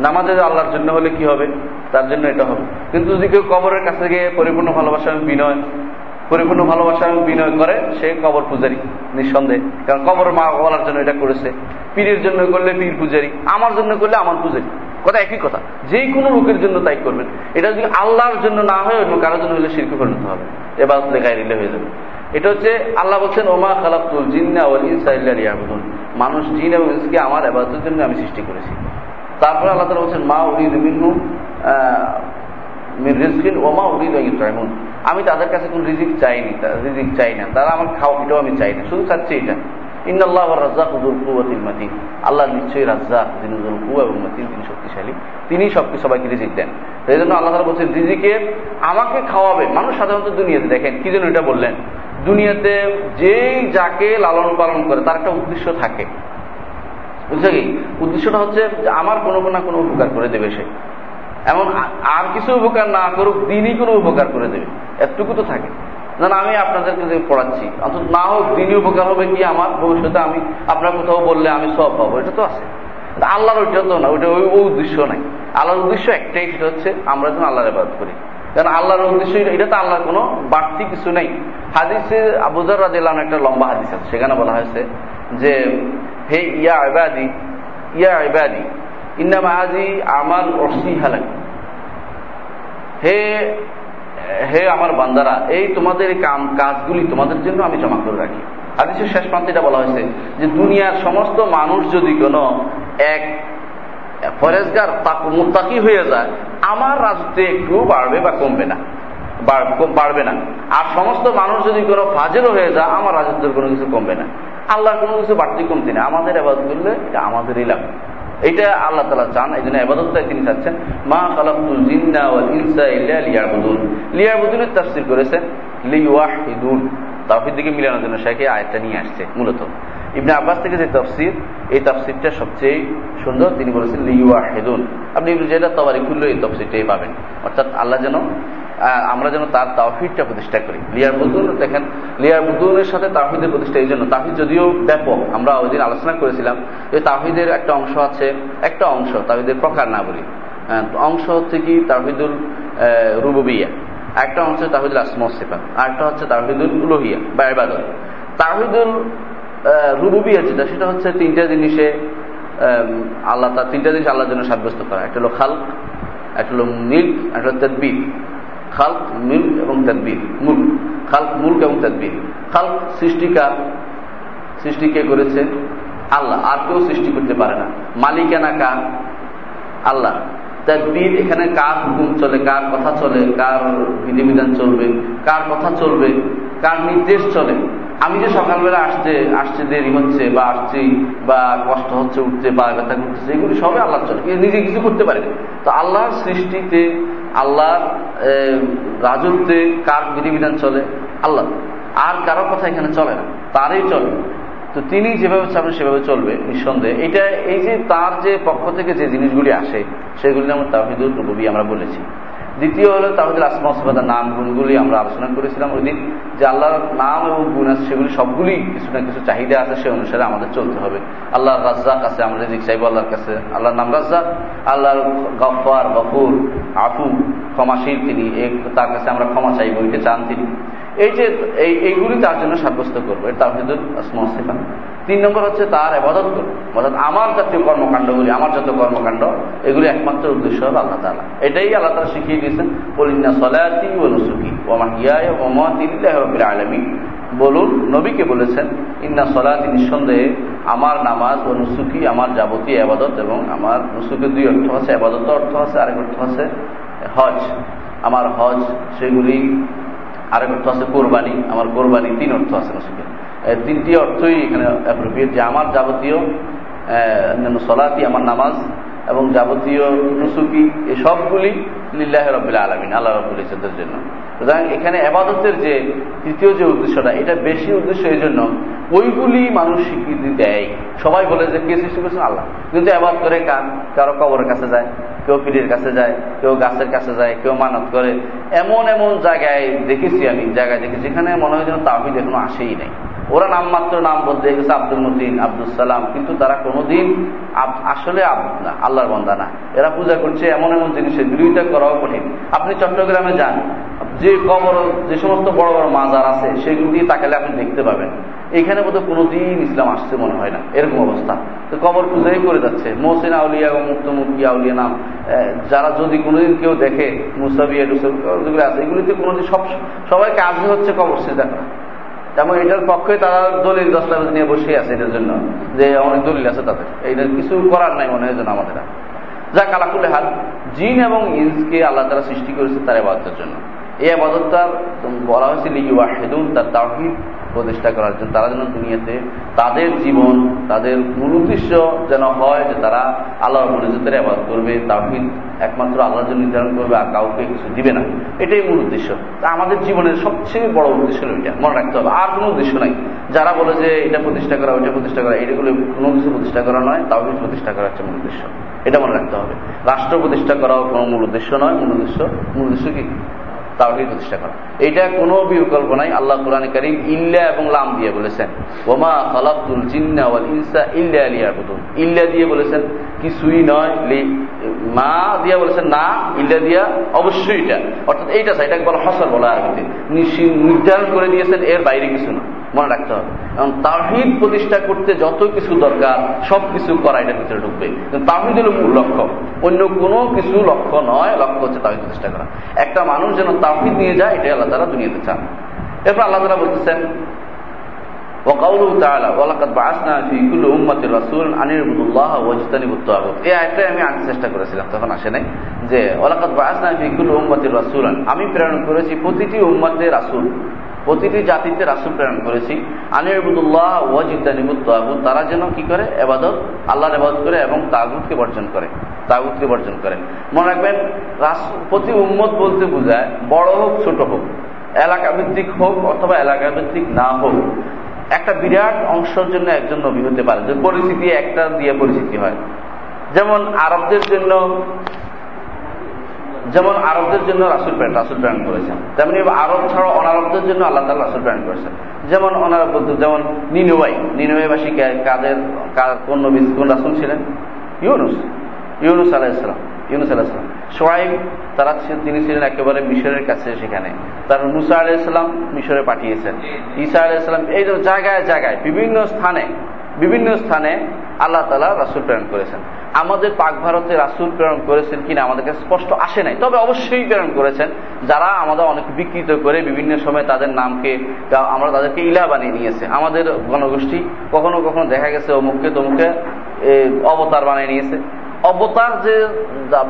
নামাজে আল্লাহর জন্য হলে কি হবে? তার জন্য এটা হবে। কিন্তু যদি কেউ কবরের কাছে গিয়ে পরিপূর্ণ ভালোবাসা এবং বিনয়, পরিপূর্ণ ভালোবাসা এবং বিনয় করে, সে কবর পূজারি, নিঃসন্দেহে। কারণ কবর মা বলার জন্য এটা করেছে। পীরের জন্য করলে পীর পূজারি, আমার জন্য করলে আমার পূজারি। কথা একই কথা। যে কোনো লোকের জন্য তাই করবেন। এটা যদি আল্লাহর জন্য না হয়, অন্য কারোর জন্য হলে শিল্প পরিণত হবে। এবার লেখায় হয়ে যাবে। এটা হচ্ছে আল্লাহ বলছেন, ওমা খালাকুল জিন্না ওয়াল ইনসাইল্লাহ মানুষ জিন এবং ইনসকে আমার এবাদতের জন্য আমি সৃষ্টি করেছি। তারপরে আল্লাহ তালা বলছেন, মা উরিদ মিনহু রিজকিন, ওমা উরিদ ইব্রাহিমুন আমি তাদের কাছে কোন রিজিক চাইনি রিজিক চাই না। তারা আমার খাওয়া এটাও আমি চাই না। শুধু চাচ্ছি এটা। ইন্দাল্লাহ রাজ্জাক হুজুর কুয়াতিল মাতিন। আল্লাহ নিশ্চয়ই রাজ্জাক হুজুর কু এবং মাতিন, তিনি শক্তিশালী। তিনি সবকিছু সবাইকে রিজিক দেন। সেই জন্য আল্লাহ তালা বলছেন, রিজিকে আমাকে খাওয়াবে। মানুষ সাধারণত দুনিয়াতে, দেখেন, কি যেন এটা বললেন? দুনিয়াতে যেই যাকে লালন পালন করে, তার একটা উদ্দেশ্য থাকে। বুঝছে কি? উদ্দেশ্যটা হচ্ছে আমার কোনো না কোনো উপকার করে দেবে সে। এমন আর কিছু উপকার না করুক, দিনই কোনো উপকার করে দেবে। এতটুকু তো থাকে। না আমি আপনাদেরকে যে পড়াচ্ছি, অন্তত না হোক দিনই উপকার হবে কি আমার, ভবিষ্যতে আমি আপনার কোথাও বললে আমি সব পাবো, এটা তো আছে। আল্লাহর ওইটা তো না, ওইটা ওই উদ্দেশ্য নাই। আল্লাহর উদ্দেশ্য একটাই, সেটা হচ্ছে আমরা যেন আল্লাহর এবাদ করি। কারণ আল্লাহর উদ্দেশ্য, এটা তো আল্লাহর কোনো বাড়তি কিছু নেই। হাদিসে আবুজার রাজিল্লাহ একটা লম্বা হাদিস আছে, সেখানে বলা হয়েছে যে, হে ইয়া ইবাদি ইয়া ইবাদি, ইন্নামা আজি আমার অসি হালাক হে হে আমার বান্দারা, এই তোমাদের কাম, কাজগুলি তোমাদের জন্য আমি জমা করে রাখি। হাদিসের শেষ প্রান্তে এটা বলা হয়েছে যে, দুনিয়ার সমস্ত মানুষ যদি কোনো এক ফরেজগার মুতাকি হয়ে যায়, আমার রাজত্বে একটু বাড়বে বা কমবে না বাড়বে না। আর সমস্ত মানুষ যদি কোনো ফাজেরও হয়ে যায়, আমার রাজত্বের কোনো কিছু কমবে না। আল্লাহর কোনো কিছু বাড়তি কমতি না। আমাদের আবাদ করলে এটা আমাদেরই লাভ। এটা আল্লাহ তালা চান এই জন্য আবাদতটাই তিনি চাচ্ছেন। মা খালাকুল জিন্না ওয়াল ইনসা ইল্লা লিয়াবুদুন। লিয়াবুদুনের তাফসীর করেছেন লিওয়াহিদুন। তাওহীদ দিকে মিলানোর জন্য শেখে আয়াতটা নিয়ে আসছে, মূলত। ইবনে আব্বাস থেকে যে তফসির, এই তফসিরটা সবচেয়ে সুন্দর, তিনি বলেছেন লিওয়াহিদুন। আপনি যেটা তবারি খুললে এই তফসিরটাই পাবেন। অর্থাৎ আল্লাহ যেন আমরা যেন তার তাওহিদটা প্রতিষ্ঠা করি। লিয়ার বুদুন দেখেন, লিয়ার বুদুনের সাথে তাহিদের প্রতিষ্ঠা, এই জন্য তাহিদ যদিও ব্যাপক, আমরা ওই দিন আলোচনা করেছিলাম, যে তাহিদের একটা অংশ আছে, একটা অংশ তাহিদের প্রকার না বলি অংশ হচ্ছে কি তাহিদুল রুববিয়া, একটা অংশ তাহিদুল আসমসিফা আরেকটা হচ্ছে তাহিদুল উলোহিয়া বা এবাদত তাহিদুল রুবুবিয়া যেটা, সেটা হচ্ছে তিনটা জিনিসে আল্লাহ তার তিনটা জিনিস আল্লাহর জন্য সাব্যস্ত করা। একটা হলো খাল একটা হলো মিল্ক একটা হলো তদ্বির। খালক মিল্ক এবং তাদবির মুল্ক খালক মুল্ক এবং তাদবির খালক সৃষ্টিকার সৃষ্টি কে করেছে? আল্লাহ। আর কেউ সৃষ্টি করতে পারে না। মালিকানা কার? আল্লাহ। তাদবির এখানে কার হুকুম চলে? কার কথা চলে? কার বিধিবিধান চলবে? কার কথা চলবে? কার নির্দেশ চলে? আমি যে সকালবেলা আসতে আসতে দেরি হচ্ছে বা আসছি বা কষ্ট হচ্ছে উঠতে বা ব্যথা করতেছে, এগুলি সবে আল্লাহ চলে নিজে কিছু করতে পারে তো আল্লাহর সৃষ্টিতে, আল্লাহর রাজত্বে কার বিধিবিধান চলে? আল্লাহ। আর কারও কথা এখানে চলে না। তারই চলে। তো তিনি যেভাবে চাবেন সেভাবে চলবে, নিঃসন্দেহে। এটা, এই যে তার যে পক্ষ থেকে যে জিনিসগুলি আসে, সেগুলি আমরা তাহিদুল রবি আমরা বলেছি। দ্বিতীয় হলো তাহিদুল আসমা সফাদার নাম গুণগুলি আমরা আলোচনা করেছিলাম ওই দিন, যে আল্লাহর নাম এবং গুণ আছে সেগুলি সবগুলি কিছু না কিছু চাহিদা আছে সে অনুসারে আমাদের চলতে হবে। আল্লাহ রাজ্জাক আছে আমরা রিজিক চাইব আল্লাহর কাছে। আল্লাহর নাম রাজ্জাক, আল্লাহর গফার গফুর, আফু, ক্ষমাশীল তিনি। তার কাছে আমরা ক্ষমা চাইব এটা চান তিনি। এই যে, এই, এইগুলি তার জন্য সাব্যস্ত করব। এটা তাহিদুল আসমা সিফা তিন নম্বর হচ্ছে তার এবাদত করব। অর্থাৎ আমার জাতীয় কর্মকাণ্ডগুলি, আমার যত কর্মকাণ্ড, এগুলি একমাত্র উদ্দেশ্য হবে আল্লাহ তালা এটাই আল্লাহ তালা শিখিয়ে দিয়েছেন। বলিনা সলায়াতি ও নসুকি ও আমার হিয়ায় ও মহাতিল্লাহ আলমী বলুন, নবীকে বলেছেন, ইন্না সলাতি নিঃসন্দেহে আমার নামাজ ও নুসুকি আমার যাবতীয় আবাদত এবং আমার নুসুকের দুই অর্থ আছে আবাদত অর্থ আছে, আরেক অর্থ আছে হজ। আমার হজ, সেগুলি আরেক অর্থ আছে কোরবানি। আমার কোরবানি তিন অর্থ আছে নুসুকের তিনটি অর্থই এখানে যে আমার যাবতীয় সলাতি আমার নামাজ এবং যাবতীয় নুসুকি এই সবগুলি লিল্লাহ রবিল্লা আলমিন, আল্লাহ রবুল ইসদের জন্য। সুতরাং এখানে আবাদতের যে তৃতীয় যে উদ্দেশ্যটা, এটা বেশি উদ্দেশ্য এই জন্য, ওইগুলি মানুষ স্বীকৃতি দেয়। সবাই বলে যে কে সৃষ্টি করেছেন? আল্লাহ। কিন্তু আবাদ করে কার? কারও কবরের কাছে যায়, কেউ পীরের কাছে যায়, কেউ গাছের কাছে যায়, কেউ মানত করে। এমন এমন জায়গায় দেখেছি আমি, জায়গায় দেখেছি যেখানে মনে হয় যেন তাহিদ এখনও আসেই নাই। ওরা নামমাত্র নাম বলতে গেছে আব্দুল মতিন, আব্দুল সালাম। কিন্তু তারা কোনোদিন আসলে আল্লাহর বন্দা না। এরা পূজা করছে এমন এমন জিনিসের বিরোধিতা করাও কঠিন। আপনি চট্টগ্রামে যান, যে কবর, যে সমস্ত বড় বড় মাজার আছে, সেগুলো দিয়ে তাকালে আপনি দেখতে পাবেন। এখানে বোধহয় কোনোদিন ইসলাম আসছে মনে হয় না, এরকম অবস্থা। তো কবর পূজাই করে যাচ্ছে। মোহসিন আউলিয়া এবং মুক্ত মুক্তমুখী আউলিয়া নাম যারা যদি কোনোদিন কেউ দেখে, মুসাবিয়া যেগুলো আছে, এগুলিতে কোনোদিন সব সবাই কাজই হচ্ছে কবর সেজা করা এবং এটার পক্ষে তারা দলিল দস্তাবেজ নিয়ে বসে আছে এটার জন্য, যে অনেক দলিল আছে তাদের। এইটা কিছু করার নাই মনে হয় আমাদের। যা কালাকুলে হাত জিন এবং ইন্সকে আল্লাহ তারা সৃষ্টি করেছে তার আবাদতের জন্য। এই আবাদতটার বলা হয়েছে লিওয়াহেদুন তার তাহিদ প্রতিষ্ঠা করার জন্য। তারা যেন দুনিয়াতে তাদের জীবন, তাদের মূল উদ্দেশ্য যেন হয় যে তারা আল্লাহ মনোজিতের আবাদ করবে তাহিদ একমাত্র আল্লাহর জন্য নির্ধারণ করবে আর কাউকে কিছু দিবে না। এটাই মূল উদ্দেশ্য। তা আমাদের জীবনের সবচেয়ে বড় উদ্দেশ্য হলো এটা। মনে রাখতে হবে, আর কোনো উদ্দেশ্য নাই। যারা বলে যে এটা প্রতিষ্ঠা করা, ওইটা প্রতিষ্ঠা করা এটাগুলো কোনো কিছু প্রতিষ্ঠা করা নয় তাহিদ প্রতিষ্ঠা করা হচ্ছে মূল উদ্দেশ্য। এটা মনে রাখতে হবে। রাষ্ট্র প্রতিষ্ঠা করাও কোনো মূল উদ্দেশ্য নয়, মূল উদ্দেশ্য মূল উদ্দেশ্য কি? তাওহিদ প্রতিষ্ঠা করা। এটা কোনো বিকল্প নাই, আল্লাহ কোরআন করিম ইল্লা এবং লাম দিয়ে বলেছেন। ওমা খালাকুল জিন্না ওয়াল ইনসা ইল্লা লিয়াবুদুন। ইল্লা দিয়ে বলেছেন কিছুই নয় মা দিয়া বলেছেন না, ইল্লা দিয়া অবশ্যই এটা। অর্থাৎ এইটা এটাকে বলা হসর বলা আরবিতে। নির্ধারণ করে দিয়েছেন, এর বাইরে কিছু না। মনে রাখতে হবে এবং তাহিদ প্রতিষ্ঠা করতে যত কিছু দরকার সব কিছু করা এটার ভিতরে ঢুকবে তাহিদ হল মূল লক্ষ্য অন্য কোনো কিছু লক্ষ্য নয় লক্ষ্য হচ্ছে তাহিদ প্রতিষ্ঠা করা একটা মানুষ যেন তাহিদ নিয়ে যায় এটাই আল্লাহ তারা দুনিয়াতে চান এরপর আল্লাহ তালা বলতেছেন وقوله تعالى ولقد بعثنا في كل أمة رسولا أن اعبدوا الله واجتنبوا الطاغوت এই আয়াতটা আমি আনতে চেষ্টা করেছিলাম তখন আসে নাই যে ওয়ালাকাদ বাআসনা ফি কুল্লি উম্মাতির রাসূলান আমি প্রেরণ করেছি প্রতিটি উম্মতে রাসূল প্রতিটি জাতিতে রাসূল প্রেরণ করেছি। আনিরবুদুল্লাহ ওয়াজিদানিবুত তাগুত তারা যেন কি করে? এবাদত, আল্লাহর এবাদত করে এবং তাগুতকে বর্জন করে। তাগুতকে বর্জন করে। মনে রাখবেন প্রতি উম্মত বলতে বোঝায়, বড় হোক, ছোট হোক। এলাকা ভিত্তিক হোক অথবা এলাকা ভিত্তিক না হোক। একটা বিরাট অংশের জন্য একজন নবী হতে পারে। যে পরিস্থিতি একটা দিয়ে পরিস্থিতি হয়। যেমন আরবদের জন্য যেমন আরবদের জন্য রাসুল প্রেরণ রাসুল প্রেরণ করেছেন। তেমনি আরব ছাড়া অনারবদের জন্য আল্লাহ তালা রাসুল প্রেরণ করেছেন। যেমন অনারব যেমন নিনুবাই। নিনুবাইবাসী কাদের কোন নবী, কোন রাসুল ছিলেন? ইউনুস। ইউনুস আলাইসালাম ইউনুস আলাহিসাম সোয়াইব তারা তিনি ছিলেন একেবারে মিশরের কাছে সেখানে। তার মুসা আলাইসালাম মিশরে পাঠিয়েছেন। ঈসা আলাইসালাম এই জায়গায় জায়গায়, বিভিন্ন স্থানে বিভিন্ন স্থানে আল্লাহ তালা রাসুল প্রেরণ করেছেন। আমাদের পাক ভারতে রাসুল প্রেরণ করেছেন কিনা আমাদেরকে স্পষ্ট আসে নাই। তবে অবশ্যই প্রেরণ করেছেন। যারা আমাদের অনেক বিকৃত করে বিভিন্ন সময় তাদের নামকে আমরা তাদেরকে ইলা বানিয়ে নিয়েছে। আমাদের গণগোষ্ঠী কখনো কখনো দেখা গেছে অমুককে তমুকে অবতার বানিয়ে নিয়েছে। অবতার যে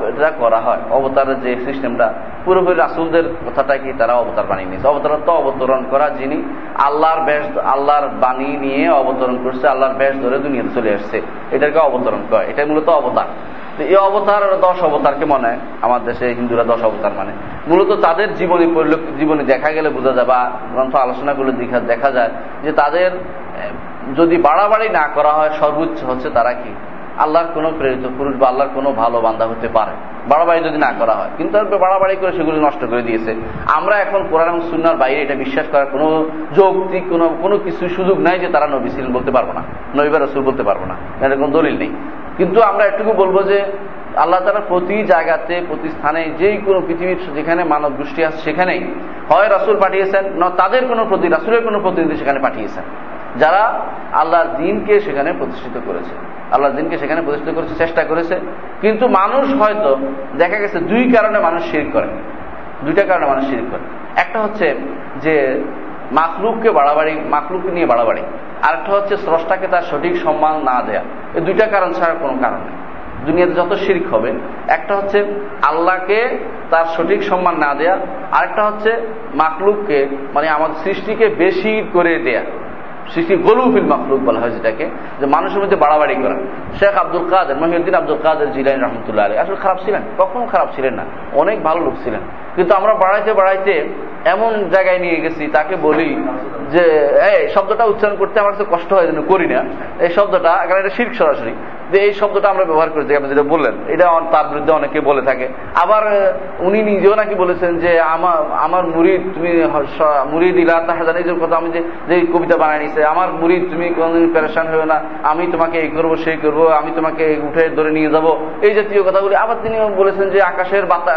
এটা করা হয় অবতারের যে সিস্টেমটা পুরোপুরি রাসুলদের কথাটাকে তারা অবতার বানিয়ে নিয়েছে? অবতার তো অবতরণ করা যিনি আল্লাহর বেশ, আল্লাহর বাণী নিয়ে অবতরণ করছে, আল্লাহর বেশ ধরে দুনিয়াতে চলে আসছে। এটাকে অবতরণ করে এটা মূলত অবতার। এই অবতার দশ অবতারকে মনে, আমার দেশে হিন্দুরা দশ অবতার মানে। মূলত তাদের জীবনে জীবনে দেখা গেলে বোঝা যায় বা গ্রন্থ আলোচনাগুলো দেখা যায় যে তাদের যদি বাড়াবাড়ি না করা হয়, সর্বোচ্চ হচ্ছে তারা কি? আল্লাহর কোন প্রেরিত পুরুষ বা আল্লাহর কোনো ভালো বান্ধা হতে পারে। বাড়াবাড়ি যদি না করা হয়, কিন্তু বাড়াবাড়ি করে সেগুলি নষ্ট করে দিয়েছে। আমরা এখন কোরআন এবং সুন্নার বাইরে এটা বিশ্বাস করার কোনো যৌক্তিক, কোনো কোনো কিছু সুযোগ নাই যে তারা নবী ছিলেন বলতে পারব না, নবী বা রসুল বলতে পারব না। এটা কোনো দলিল নেই। কিন্তু আমরা একটুকু বলব যে আল্লাহ তারা প্রতি জায়গাতে, প্রতি স্থানে যেই কোনো পৃথিবীর যেখানে মানব গোষ্ঠী আছে সেখানেই হয় রাসুল পাঠিয়েছেন, না তাদের কোনো প্রতি, রাসুলের কোনো প্রতিনিধি সেখানে পাঠিয়েছেন। যারা আল্লাহর দিনকে সেখানে প্রতিষ্ঠিত করেছে। আল্লাহর দিনকে সেখানে প্রতিষ্ঠিত করেছে, চেষ্টা করেছে। কিন্তু মানুষ হয়তো দেখা গেছে দুই কারণে মানুষ শির করে। দুইটা কারণে মানুষ শির করে। একটা হচ্ছে যে মাকলুককে বাড়াবাড়ি মাকলুককে নিয়ে বাড়াবাড়ি। আরেকটা হচ্ছে স্রষ্টাকে তার সঠিক সম্মান না দেয়া। এই দুইটা কারণ ছাড়া কোনো কারণ নেই। দুনিয়াতে যত শিরিক হবে, একটা হচ্ছে আল্লাহকে তার সঠিক সম্মান না দেয়া, আরেকটা হচ্ছে মাকলুককে মানে আমাদের সৃষ্টিকে বেশি করে দেয়া। সৃষ্টি গলুফিল মাকলুক বলা হয় যেটাকে, যে মানুষের মধ্যে বাড়াবাড়ি করা। শেখ আব্দুল কাদের, মহিউদ্দিন আব্দুল কাদের জিলাই রহমতুল্লাহ আলী আসলে খারাপ ছিলেন, কখনো খারাপ ছিলেন না। অনেক ভালো লোক ছিলেন। কিন্তু আমরা বাড়াইতে বাড়াইতে এমন জায়গায় নিয়ে গেছি, তাকে বলি যে, এই, শব্দটা উচ্চারণ করতে আমার কাছে কষ্ট হয় যেন করি না। এই শব্দটা এখানে এটা শির্ক সরাসরি। যে এই শব্দটা আমরা ব্যবহার করেছি আপনি যেটা বললেন, এটা তার বিরুদ্ধে অনেকে বলে থাকে। আবার উনি নিজেও নাকি বলেছেন যে আমার আমার মুড়ি তুমি মুরিদ ইলা তাহাজানি যে কথা আমি যে কবিতা বানাই নিছে, আমার মুড়ি তুমি কোনদিন প্যারেশান হয়েও না, আমি তোমাকে এই করব সেই করব, আমি তোমাকে উঠে ধরে নিয়ে যাব। এই জাতীয় কথাগুলি। আবার তিনি বলেছেন যে, আকাশের বাতা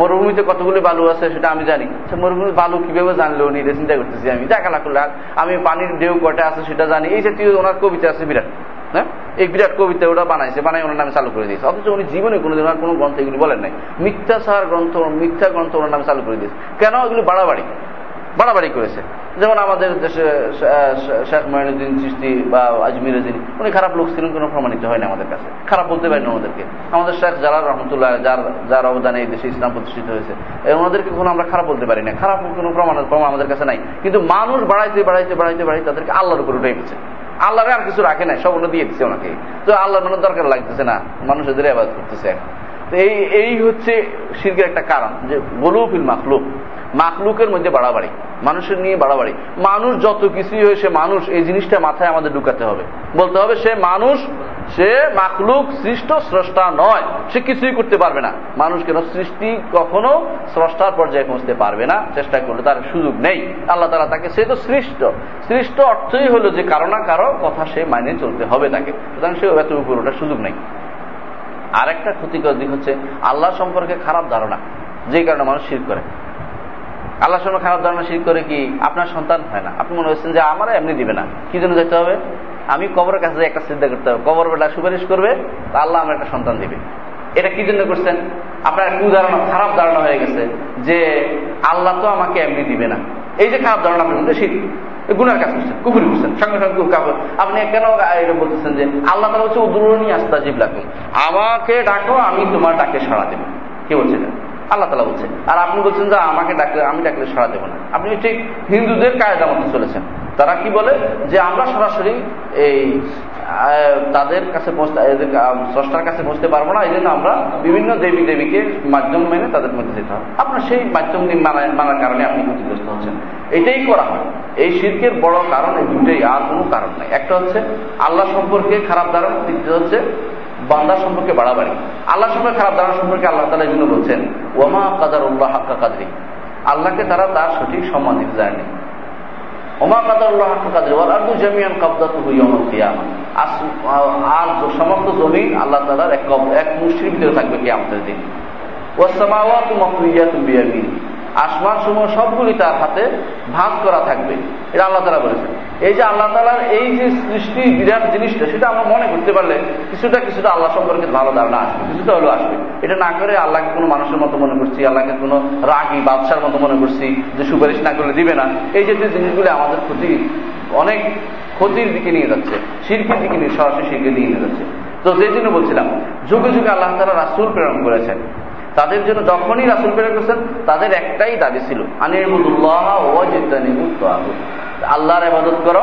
মরুভূমিতে কতগুলি বালু আছে সেটা আমি জানি। সে মরুভূমির বালু কীভাবে জানলো উনি? চিন্তা করতেছি আমি। দেখা লাখ আমি পানির ঢেউ কটা আছে সেটা জানি। এই জাতীয় ওনার কবিতা আছে বিরাট। হ্যাঁ এই বিরাট কবিতা ওটা বানাইছে, বানাই ওনার নামে চালু করে দিয়েছে। অথচ উনি জীবনে কোনোদিন ওনার কোনো গ্রন্থ এগুলি বলেন নাই। মিথ্যা সার গ্রন্থ, মিথ্যা গ্রন্থ ওনার নামে চালু করে দিয়েছে। কেন এগুলি বাড়াবাড়ি? বাড়াবাড়ি করেছে। যেমন আমাদের দেশে শেখ মহিনুদ্দিন চিস্তি বা আজমির যিনি উনি খারাপ লোক ছিলেন, কোনো প্রমাণিত হয়নি আমাদের কাছে। খারাপ বলতে পারেন ওনাদেরকে। আমাদের শেখ জালাল রহমতুল্লাহ, যার যার অবদানে এই দেশে ইসলাম প্রতিষ্ঠিত হয়েছে ওনাদেরকে কোনো আমরা খারাপ বলতে পারি না খারাপ কোনো প্রমাণ প্রমাণ আমাদের কাছে নাই। কিন্তু মানুষ বাড়াইতে বাড়াইতে বাড়াইতে বাড়াইতে তাদেরকে আল্লাহর উপর উঠে গেছে আল্লাহরে আর কিছু রাখে নাই, সব দিয়ে দিচ্ছে ওনাকে। তো আল্লাহর মনে দরকার লাগতেছে না, মানুষের এদের আবাদ করতেছে এই এই হচ্ছে শিল্পের একটা কারণ, যে গলুফিল মাখলুক, মাখলুকের মধ্যে বাড়াবাড়ি, মানুষের নিয়ে বাড়াবাড়ি। মানুষ যত কিছুই হয়ে, সে মানুষ, এই জিনিসটা মাথায় আমাদের ঢুকাতে হবে। বলতে হবে, সে মানুষ, সে মাখলুক সৃষ্ট স্রষ্টা নয়। সে কিছুই করতে পারবে না। মানুষ কেন সৃষ্টি কখনো স্রষ্টার পর্যায়ে পৌঁছতে পারবে না? চেষ্টা করলে তার সুযোগ নেই। আল্লাহ তালা তাকে, সে তো সৃষ্ট। সৃষ্ট অর্থই হলো যে কারও না কারও কথা সে মাইনে চলতে হবে তাকে। সুতরাং সে এত উপর ওঠার সুযোগ নেই। আরেকটা ক্ষতিকর দিক হচ্ছে আল্লাহ সম্পর্কে খারাপ ধারণা যে কারণে মানুষ শির করে। আল্লাহ সঙ্গে খারাপ ধারণা শির করে কি আপনার সন্তান হয় না? আপনি মনে হচ্ছেন যে আমার এমনি দিবে না। কি জন্য যেতে হবে? আমি কবরের কাছে একটা চিন্তা করতে হবে। কবর বেলা সুপারিশ করবে আল্লাহ আমার একটা সন্তান দিবে। এটা কি জন্য করছেন? আপনার একটু ধারণা খারাপ ধারণা হয়ে গেছে যে আল্লাহ তো আমাকে এমনি দিবে না। এই যে খারাপ ধারণা আপনার মধ্যে শীত গুনার কাজ করছেন কুকুরি করছেন সঙ্গে সঙ্গে কাপড় আপনি কেন এটা বলতেছেন যে আল্লাহ তালা হচ্ছে উদ্রণী আস্তাজিব লাগুন আমাকে ডাকো, আমি তোমার ডাকে সাড়া দেবো। কে বলছে আল্লাহ তালা বলছে। আর আপনি বলছেন যে আমাকে ডাকলে, আমি ডাকলে সাড়া দেবো না। আপনি ঠিক হিন্দুদের কায়দা মতো চলেছেন। তারা কি বলে? যে আমরা সরাসরি এই তাদের কাছে স্রষ্টার কাছে পৌঁছতে পারব না। এই জন্য আমরা বিভিন্ন দেবী দেবীকে মাধ্যম মেনে তাদের মধ্যে যেতে হবে। আপনার সেই মাধ্যম মানার কারণে আপনি ক্ষতিগ্রস্ত হচ্ছেন। এটাই করা হয়। এই শিল্পের বড় কারণ, এই দুটোই আর কোনো কারণ নাই। একটা হচ্ছে আল্লাহ সম্পর্কে খারাপ ধারণা, দ্বিতীয় হচ্ছে বান্দা সম্পর্কে বাড়াবাড়ি। আল্লাহ সম্পর্কে খারাপ ধারণা সম্পর্কে আল্লাহ তালা এই জন্য বলছেন ওমা কাদার উল্লাহ হাক্কা কাদরি। আল্লাহকে তারা তার সঠিক সম্মান দিতে যায়নি ওমা কাদারুল্লাহ কাদের, ওয়াল আরদু জামিয়ান কাবদাতুহু ইয়াউমুল কিয়ামা। আর সমস্ত জমিন আল্লাহ তাআলার এক এক মুষ্টির ভিতরে থাকবে কিয়ামতের দিন। ওয়াস সামাওয়াতু মাকরিয়াতুন বিয়ামিনি। আসমান সমূহ সবগুলি তার হাতে ভাগ করা থাকবে। এটা আল্লাহ তালা বলেছেন। এই যে আল্লাহ তালার এই যে সৃষ্টি বিরাট জিনিসটা, সেটা আমরা মনে করতে পারলে কিছুটা কিছুটা আল্লাহ সম্পর্কে ভালো ধারণা আসবে, কিছুটা হলেও আসবে। এটা না করে আল্লাহকে কোনো মানুষের মতো মনে করছি, আল্লাহকে কোনো রাগি বাদশার মতো মনে করছি যে সুপারিশ না করলে দিবে না। এই জাতীয় জিনিসগুলি আমাদের ক্ষতি, অনেক ক্ষতির দিকে নিয়ে যাচ্ছে শিল্পের দিকে নিয়ে, সরাসরি শিল্পের দিকে নিয়ে যাচ্ছে। তো সেই জন্য বলছিলাম, যুগে যুগে আল্লাহ তালা রাসুল প্রেরণ করেছেন। তাদের জন্য যখনই রাসুল প্রেরণ করেছেন, তাদের একটাই দাবি ছিল আল্লাহর আবাদত করো,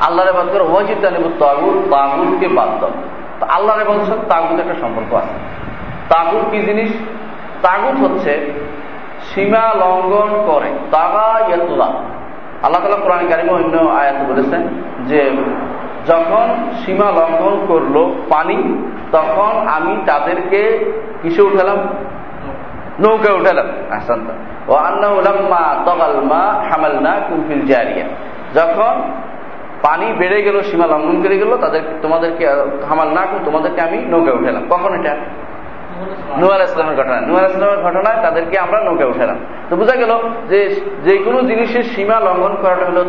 আল্লাহর আবাদ করো ওয়াজিদানিবুদ তাগুল তাগুলকে বাদ দাও। আল্লাহর আবাদত সাথে তাগুত একটা সম্পর্ক আছে। তাগুত কি জিনিস? তাগুত হচ্ছে সীমা লঙ্ঘন করে তাগা ইয়াতুলা আল্লাহ তালা কোরআন কারিম অন্য আয়াত বলেছেন যে যখন সীমা লঙ্ঘন করল পানি, তখন আমি তাদেরকে কিসে উঠালাম? নৌকা উঠালাম আসান্ত ও আন্না উলাম্মা তগাল মা হামাল না কুমফিল জারিয়া। যখন পানি বেড়ে গেল, সীমা লঙ্ঘন করে গেল, তাদের তোমাদেরকে হামাল না তোমাদেরকে আমি নৌকা উঠালাম। কখন এটা? নুয়াল ইসলামের ঘটনা। নুয়াল ইসলামের ঘটনায় তাদেরকে আমরা নৌকা উঠালাম। তো বোঝা গেল যে যে কোনো জিনিসের সীমা লঙ্ঘন করাটা হলো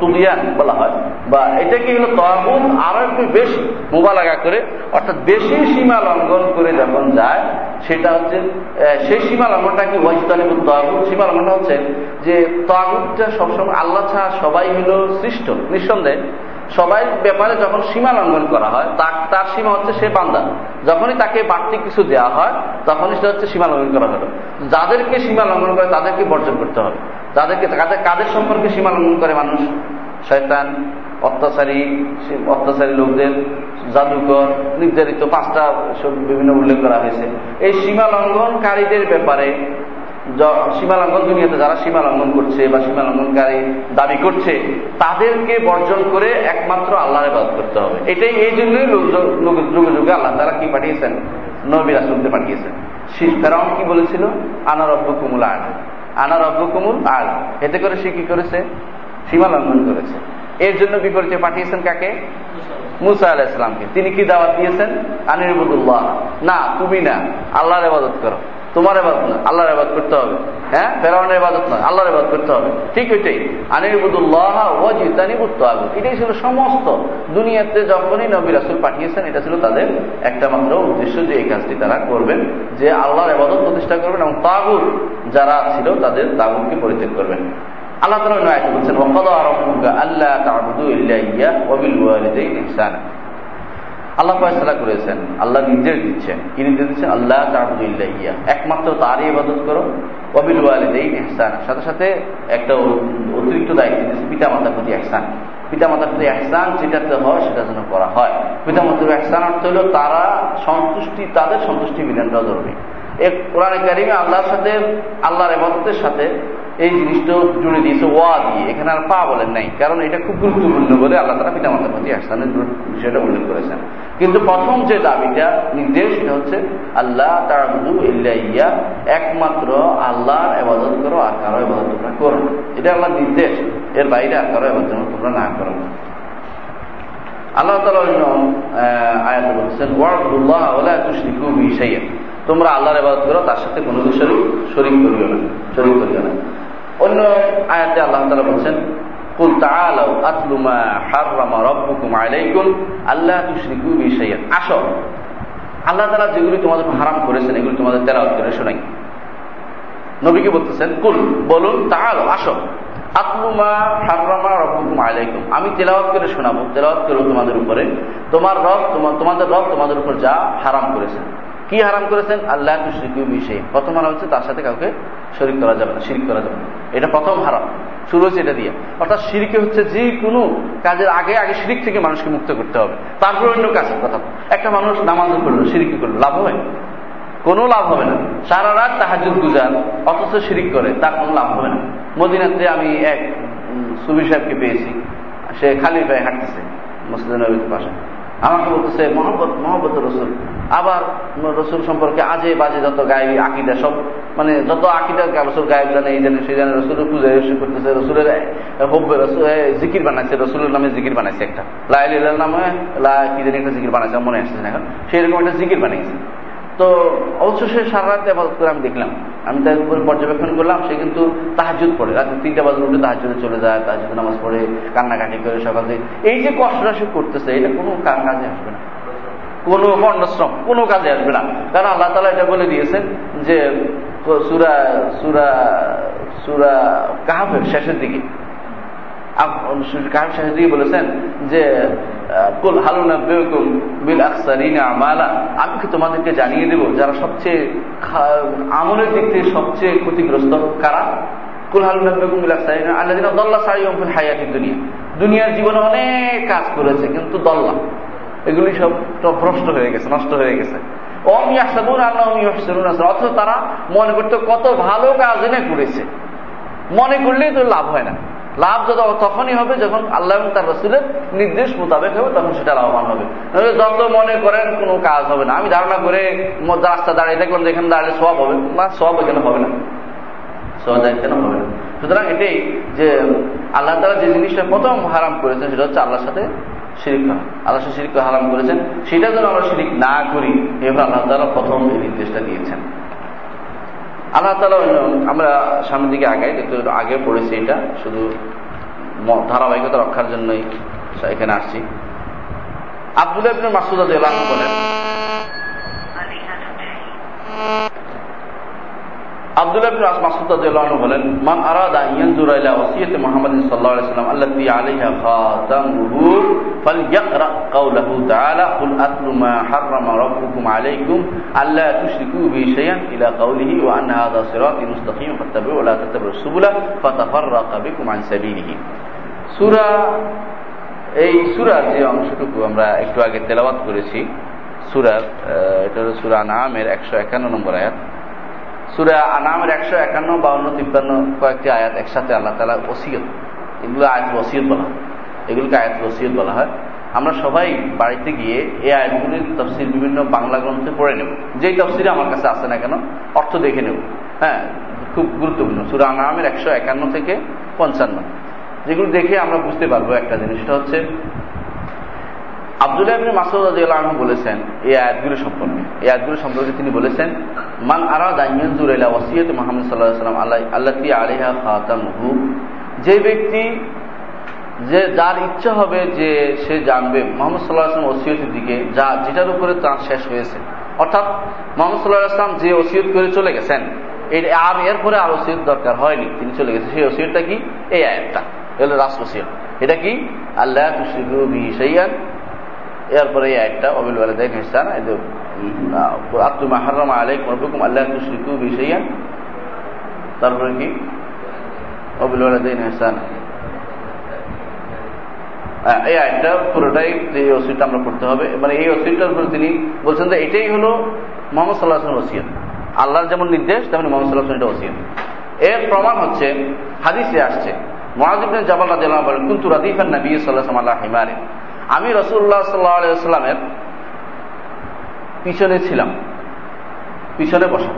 তুলিয়ান বলা হয়। বা এটা কি হলো তহবুদ আরও একটু বেশি মোবালাগা করে, অর্থাৎ বেশি সীমা লঙ্ঘন করে যখন যায়, সেটা হচ্ছে সেই সীমা লঙ্ঘনটা কি ওয়াজিদালিবুদ তহবুদ সীমা লঙ্ঘনটা হচ্ছে যে তহবুদটা সবসময় আল্লাহ ছাড়া সবাই হলো সৃষ্ট, নিঃসন্দেহে। সবাই ব্যাপারে যখন সীমা লঙ্ঘন করা হয়, তার সীমা হচ্ছে সে বান্দা। যখনই তাকে বাড়তি কিছু দেওয়া হয়, তখনই সেটা হচ্ছে সীমা লঙ্ঘন করা হলো। যাদেরকে সীমা লঙ্ঘন করে তাদেরকে বর্জন করতে হবে। যাদেরকে, তাদের, কাদের সম্পর্কে সীমা লঙ্ঘন করে মানুষ? শয়তান, অত্যাচারী অত্যাচারী লোকদের, জাদুকর, নির্ধারিত পাঁচটা বিভিন্ন উল্লেখ করা হয়েছে। এই সীমা লঙ্ঘনকারীদের ব্যাপারে সীমা দুনিয়াতে যারা সীমা করছে বা সীমা লঙ্ঘনকারী দাবি করছে, তাদেরকে বর্জন করে একমাত্র আল্লাহর ইবাদত করতে হবে। এটাই এই জন্যই যুগে যুগে আল্লাহ তারা কি পাঠিয়েছেন? নবী রাসুলকে পাঠিয়েছেন। ফেরাউন কি বলেছিল? আনা রব্ব কুমুল আল। আনা রব্ব কুমুল আল। এতে করে সে কি করেছে? সীমা করেছে। এর জন্য বিপরীতে পাঠিয়েছেন কাকে? মুসা আলাহ ইসলামকে তিনি কি দাওয়াত দিয়েছেন? আনিরবুদুল্লাহ না, তুমি না। আল্লাহর ইবাদত করো। তোমার এবাদত না আল্লাহর এবাদ করতে হবে। হ্যাঁ? ফেরাউনের এবাদত নয়, আল্লাহর এবাদ করতে হবে। ঠিক ওইটাই। আনিরবুদুল্লাহ ওয়াজিতানিবুত্ত আগুন এটাই ছিল সমস্ত দুনিয়াতে যখনই নবী রাসুল পাঠিয়েছেন, এটা ছিল তাদের একটা মাত্র উদ্দেশ্য যে এই কাজটি তারা করবেন, যে আল্লাহর এবাদত প্রতিষ্ঠা করবেন এবং তাগুর যারা ছিল তাদের তাগুরকে পরিত্যাগ করবেন। আল্লাহ তালা নয় বলছেন আল্লাহ তাবুদু ইল্লা ইয়া ওয়াবিল ওয়ালিদাইন ইহসানা। আল্লাহ ফয়সলা করেছেন, আল্লাহ নির্দেশ দিচ্ছেন। কি নির্দেশ দিচ্ছেন? আল্লাহ তাবুদিল্লাহিয়া একমাত্র তারই ইবাদত করো অবিল ওয়ালিদাইন এহসান সাথে সাথে একটা অতিরিক্ত দায়িত্ব দিচ্ছে পিতা মাতার প্রতি এহসান পিতা মাতার প্রতি এহসান যেটাতে হয়, সেটা যেন করা হয়। পিতা মাতার এহসান অর্থ হলো তারা সন্তুষ্টি, তাদের সন্তুষ্টি বিধানটা জরুরি। এক কোরআন কারিমে আল্লাহর সাথে, আল্লাহর এবাদতের সাথে এই জিনিসটা জুড়ে দিয়েছে ওয়া দিয়ে। এখানে আর পা বলেন নাই। কারণ এটা খুব গুরুত্বপূর্ণ বলে আল্লাহ তারা পিতামাতার প্রতি একসানের বিষয়টা উল্লেখ করেছেন। কিন্তু প্রথম যে দাবিটা, নির্দেশ, সেটা হচ্ছে আল্লাহ তারবুদু ইয়া একমাত্র আল্লাহর এবাদত করো, আর কারও এবাদত তোমরা করো এটা আল্লাহর নির্দেশ। এর বাইরে আর কারও এবাদত তোমরা না করো আল্লাহ তালা অন্য আয়াত বলছেন ওয়ার্দুল্লাহ ওলা তুশরিকু বিশাইয়া তোমরা আল্লাহর ইবাদত করো, তার সাথে কোনো শরীর শরীর করিও না শরীর করিও না। অন্য আয়াতে আল্লাহ তালা বলছেন, কুল তাআলাউ আতলু মা হাররামা রাব্বুকুম আলাইকুম আল্লা তুশরিকু বি শাইআন আসো। আল্লাহ তাআলা যেগুলি তোমাদের হারাম করেছেন, এগুলি তোমাদের তেলাওয়াত করে শোনাই। নবীকে বলতেছেন, কুল, বলুন, তাআলাউ, আসো। আতলুমা হাররামা রব্বুকুম আলাইকুম। আমি তেলাওয়াত করে শোনাবো, তেলাওয়াত করব তোমাদের উপরে। তোমার রব তোমাদের রব তোমাদের উপর যা হারাম করেছেন। কি হারাম করেছেন? আল্লাহ তুশরিকু প্রথম হারাম হচ্ছে তার সাথে কাউকে শরিক করা যাবে না, শিরিক করা যাবে না। এটা প্রথম হারাম। শুরু হচ্ছে এটা দিয়ে। অর্থাৎ শিরিকে হচ্ছে যে কোনো কাজের আগে আগে শিরিক থেকে মানুষকে মুক্ত করতে হবে। তারপর অন্য কাজের কথা একটা মানুষ নামাজ করল শিরিকি করল, লাভ হবে? কোনো লাভ হবে না। সারা রাত তাহাজুদ গুজার, অথচ শিরিক করে, তার কোনো লাভ হবে না। মদিনাতে আমি এক সুবি সাহেবকে পেয়েছি। সে খালি পায়ে হাঁটতেছে মুসলিম নবীর পাশে। আমাকে বলতেছে মোহাম্মদ মোহাম্মদ রসুল। আবার রসুল সম্পর্কে আজে বাজে যত গায়ে আকিদা সব মানে যত আকিদা রসুল গায়েব জানে, এই জানে, সেই জানে, রসুলের পূজা করতেছে, রসুলের হব্বে, রসুল জিকির বানাইছে, রসুলের নামে জিকির বানাইছে একটা। লাইল নামে, লা, কি জানি একটা জিকির বানাইছে, মনে আসছে এখন। সেই রকম একটা জিকির বানিয়েছে। তো অবশ্য সে সারা রাত আবাদত করে আমি দেখলাম। আমি তার উপরে পর্যবেক্ষণ করলাম, সে কিন্তু তাহাজুদ পড়ে। রাত তিনটা বাজে উঠে তাহাজুদে চলে যায় তাহাজুদ নামাজ পড়ে, কান্নাকাটি করে সকাল এই যে কষ্টটা সে করতেছে, এটা কোনো কাজে আসবে না। কোনো বর্ণশ্রম কোনো কাজে আসবে না। কারণ আল্লাহ তালা এটা বলে দিয়েছেন যে, সুরা সুরা সুরা কাহাফের শেষের দিকে। শেষের দিকে বলেছেন যে, কুল হালুনা বেকুম বিল আকসারিনা আমালা। আমি কি তোমাদেরকে জানিয়ে দেব যারা সবচেয়ে আমলের দিক থেকে সবচেয়ে ক্ষতিগ্রস্ত? কারা? কুল হালুনা বেকুম বিল আকসারিনা আল্লাহ দল্লা সারি অম্ফিল হায়াতি দুনিয়া। দুনিয়ার জীবনে অনেক কাজ করেছে, কিন্তু দল্লা। এগুলি সব ভ্রষ্ট হয়ে গেছে, নষ্ট হয়ে গেছে। অথচ তারা মনে করতে কত ভালো কাজ এনে করেছে। মনে করলেই তো লাভ হয় না। লাভ যত তখনই হবে যখন আল্লাহ এবং তার রসুলের নির্দেশ মোতাবেক হবে, তখন সেটা লাভবান হবে। যত মনে করেন কোনো কাজ হবে না। আমি ধারণা করে রাস্তা দাঁড়িয়ে দেখলাম যেখানে দাঁড়িয়ে সব হবে, না সব এখানে হবে না। সব এখানে হবে না। সুতরাং এটাই যে আল্লাহ তালা যে জিনিসটা প্রথম হারাম করেছেন, সেটা হচ্ছে আল্লাহর সাথে শিরিক করা আল্লাহ শিরিক হারাম করেছেন। সেটা যেন আমরা শিরিক না করি, এবার আল্লাহ তালা প্রথম এই নির্দেশটা দিয়েছেন। আল্লাহ তালা আমরা সামনের দিকে আগাই, যেহেতু আগে পড়েছি এটা, শুধু ধারাবাহিকতা রক্ষার জন্যই এখানে আসছি। আব্দুল্লাহ ইবনে মাসুদ আল্লাহ বলেন আব্দুল্লাহ ইবনে মাসুদ রাদিয়াল্লাহু বলেন, মান আরাদা ইয়ানজুরা ইলা ওসিয়াতি মুহাম্মদ সাল্লাল্লাহু আলাইহি ওয়াসাল্লাম আল্লাতী আলাইহা খাতামুহু ফালইকরা কাওলাহু তাআলা, কুল আতলু মা হাররামা রাব্বুকুম আলাইকুম, আল্লা তুশরিকু বি শাইআন ইলা কাওলিহি ওয়া আন্না হাযা সিরাতী মুস্তাকিম, ফাত্তাবিউ ওয়া লা তাত্তাবিউ সুবুলা, ফাতাফাররাকা বিকুম আন সাবিলিহি. সূরা, এই সূরার যে অংশটুকু আমরা একটু আগে তেলাওয়াত করেছি, সূরার এটা হলো সূরা নামের একশো একান্ন নম্বর আয়াত। সুরা আনামের একশো একান্ন, বাউন্ন, তিপ্পান্ন কয়েকটি আয়াত একসাথে আল্লাহ তালা ওসিয়ত। এগুলো আয়াত ওসিয়ত বলা হয়। এগুলোকে আয়াত ওসিয়ত বলা হয়। আমরা সবাই বাড়িতে গিয়ে এই আয়াতগুলির তফসির বিভিন্ন বাংলা গ্রন্থে পড়ে নেব। যেই তফসিরে আমার কাছে আসে না কেন, অর্থ দেখে নেব। হ্যাঁ খুব গুরুত্বপূর্ণ। সুরা আনামের একশো একান্ন থেকে পঞ্চান্ন। যেগুলো দেখে আমরা বুঝতে পারব একটা জিনিসটা হচ্ছে আব্দুল্লাহ ইবনে মাসুদ রাদিয়াল্লাহু বলেছেন, এই আয়াতগুলো সম্পর্কে। এই আয়াতগুলো সম্পর্কে তিনি বলেছেন, মান আরাদা ইয়ানজুর ইলা ওয়াসিয়াত মুহাম্মদ সাল্লাল্লাহু আলাইহি ওয়াসাল্লাম আল্লাহ আল্লাতি আলাইহা খাতামুহু। যে ব্যক্তি, যে যার ইচ্ছা হবে যে সে জানবে, মোহাম্মদ সাল্লাহ আসলাম ওসিয়তের দিকে যা, যেটার উপরে তার শেষ হয়েছে। অর্থাৎ, মোহাম্মদ সাল্লাহ আসলাম যে ওসিয়ত করে চলে গেছেন আর এরপরে আর ওসিয়ত দরকার হয়নি, তিনি চলে গেছেন। সেই ওসিয়তটা কি? এই আয়াতটা। এগুলো রাষ্ট্র ওসিয়ত। এটা কি? আল্লাহ তুশিকু বিহি এরপরে এই আয়াতটা অবিল ওয়ালিদাইন ইহসান আত্মা হারামা আলাইকুম রব্বুকুম আল্লাহ তুশরিকু বিশাইয়ান তারপরে কি? অবিল ওয়ালিদাইন ইহসান এই আয়টা পুরোটাই যে ওসিটা আমরা করতে হবে। মানে এই ওসিটার উপরে তিনি বলছেন যে এটাই হলো মোহাম্মদ সাল্লাহ ওসিয়ত। আল্লাহর যেমন নির্দেশ, তেমন মোহাম্মদ সাল্লাহ আসলাম এটা ওসিয়ত। এর প্রমাণ হচ্ছে, হাদিসে আসছে মহাজিবিন জাবাল রাজিয়াল্লাহ বলেন, কিন্তু রাদিফান নবী সাল্লাহ আল্লাহ হিমারে আমি রসুল্লাহ সাল্লাহ আলাইসাল্লামের পিছনে ছিলাম। পিছনে বসা।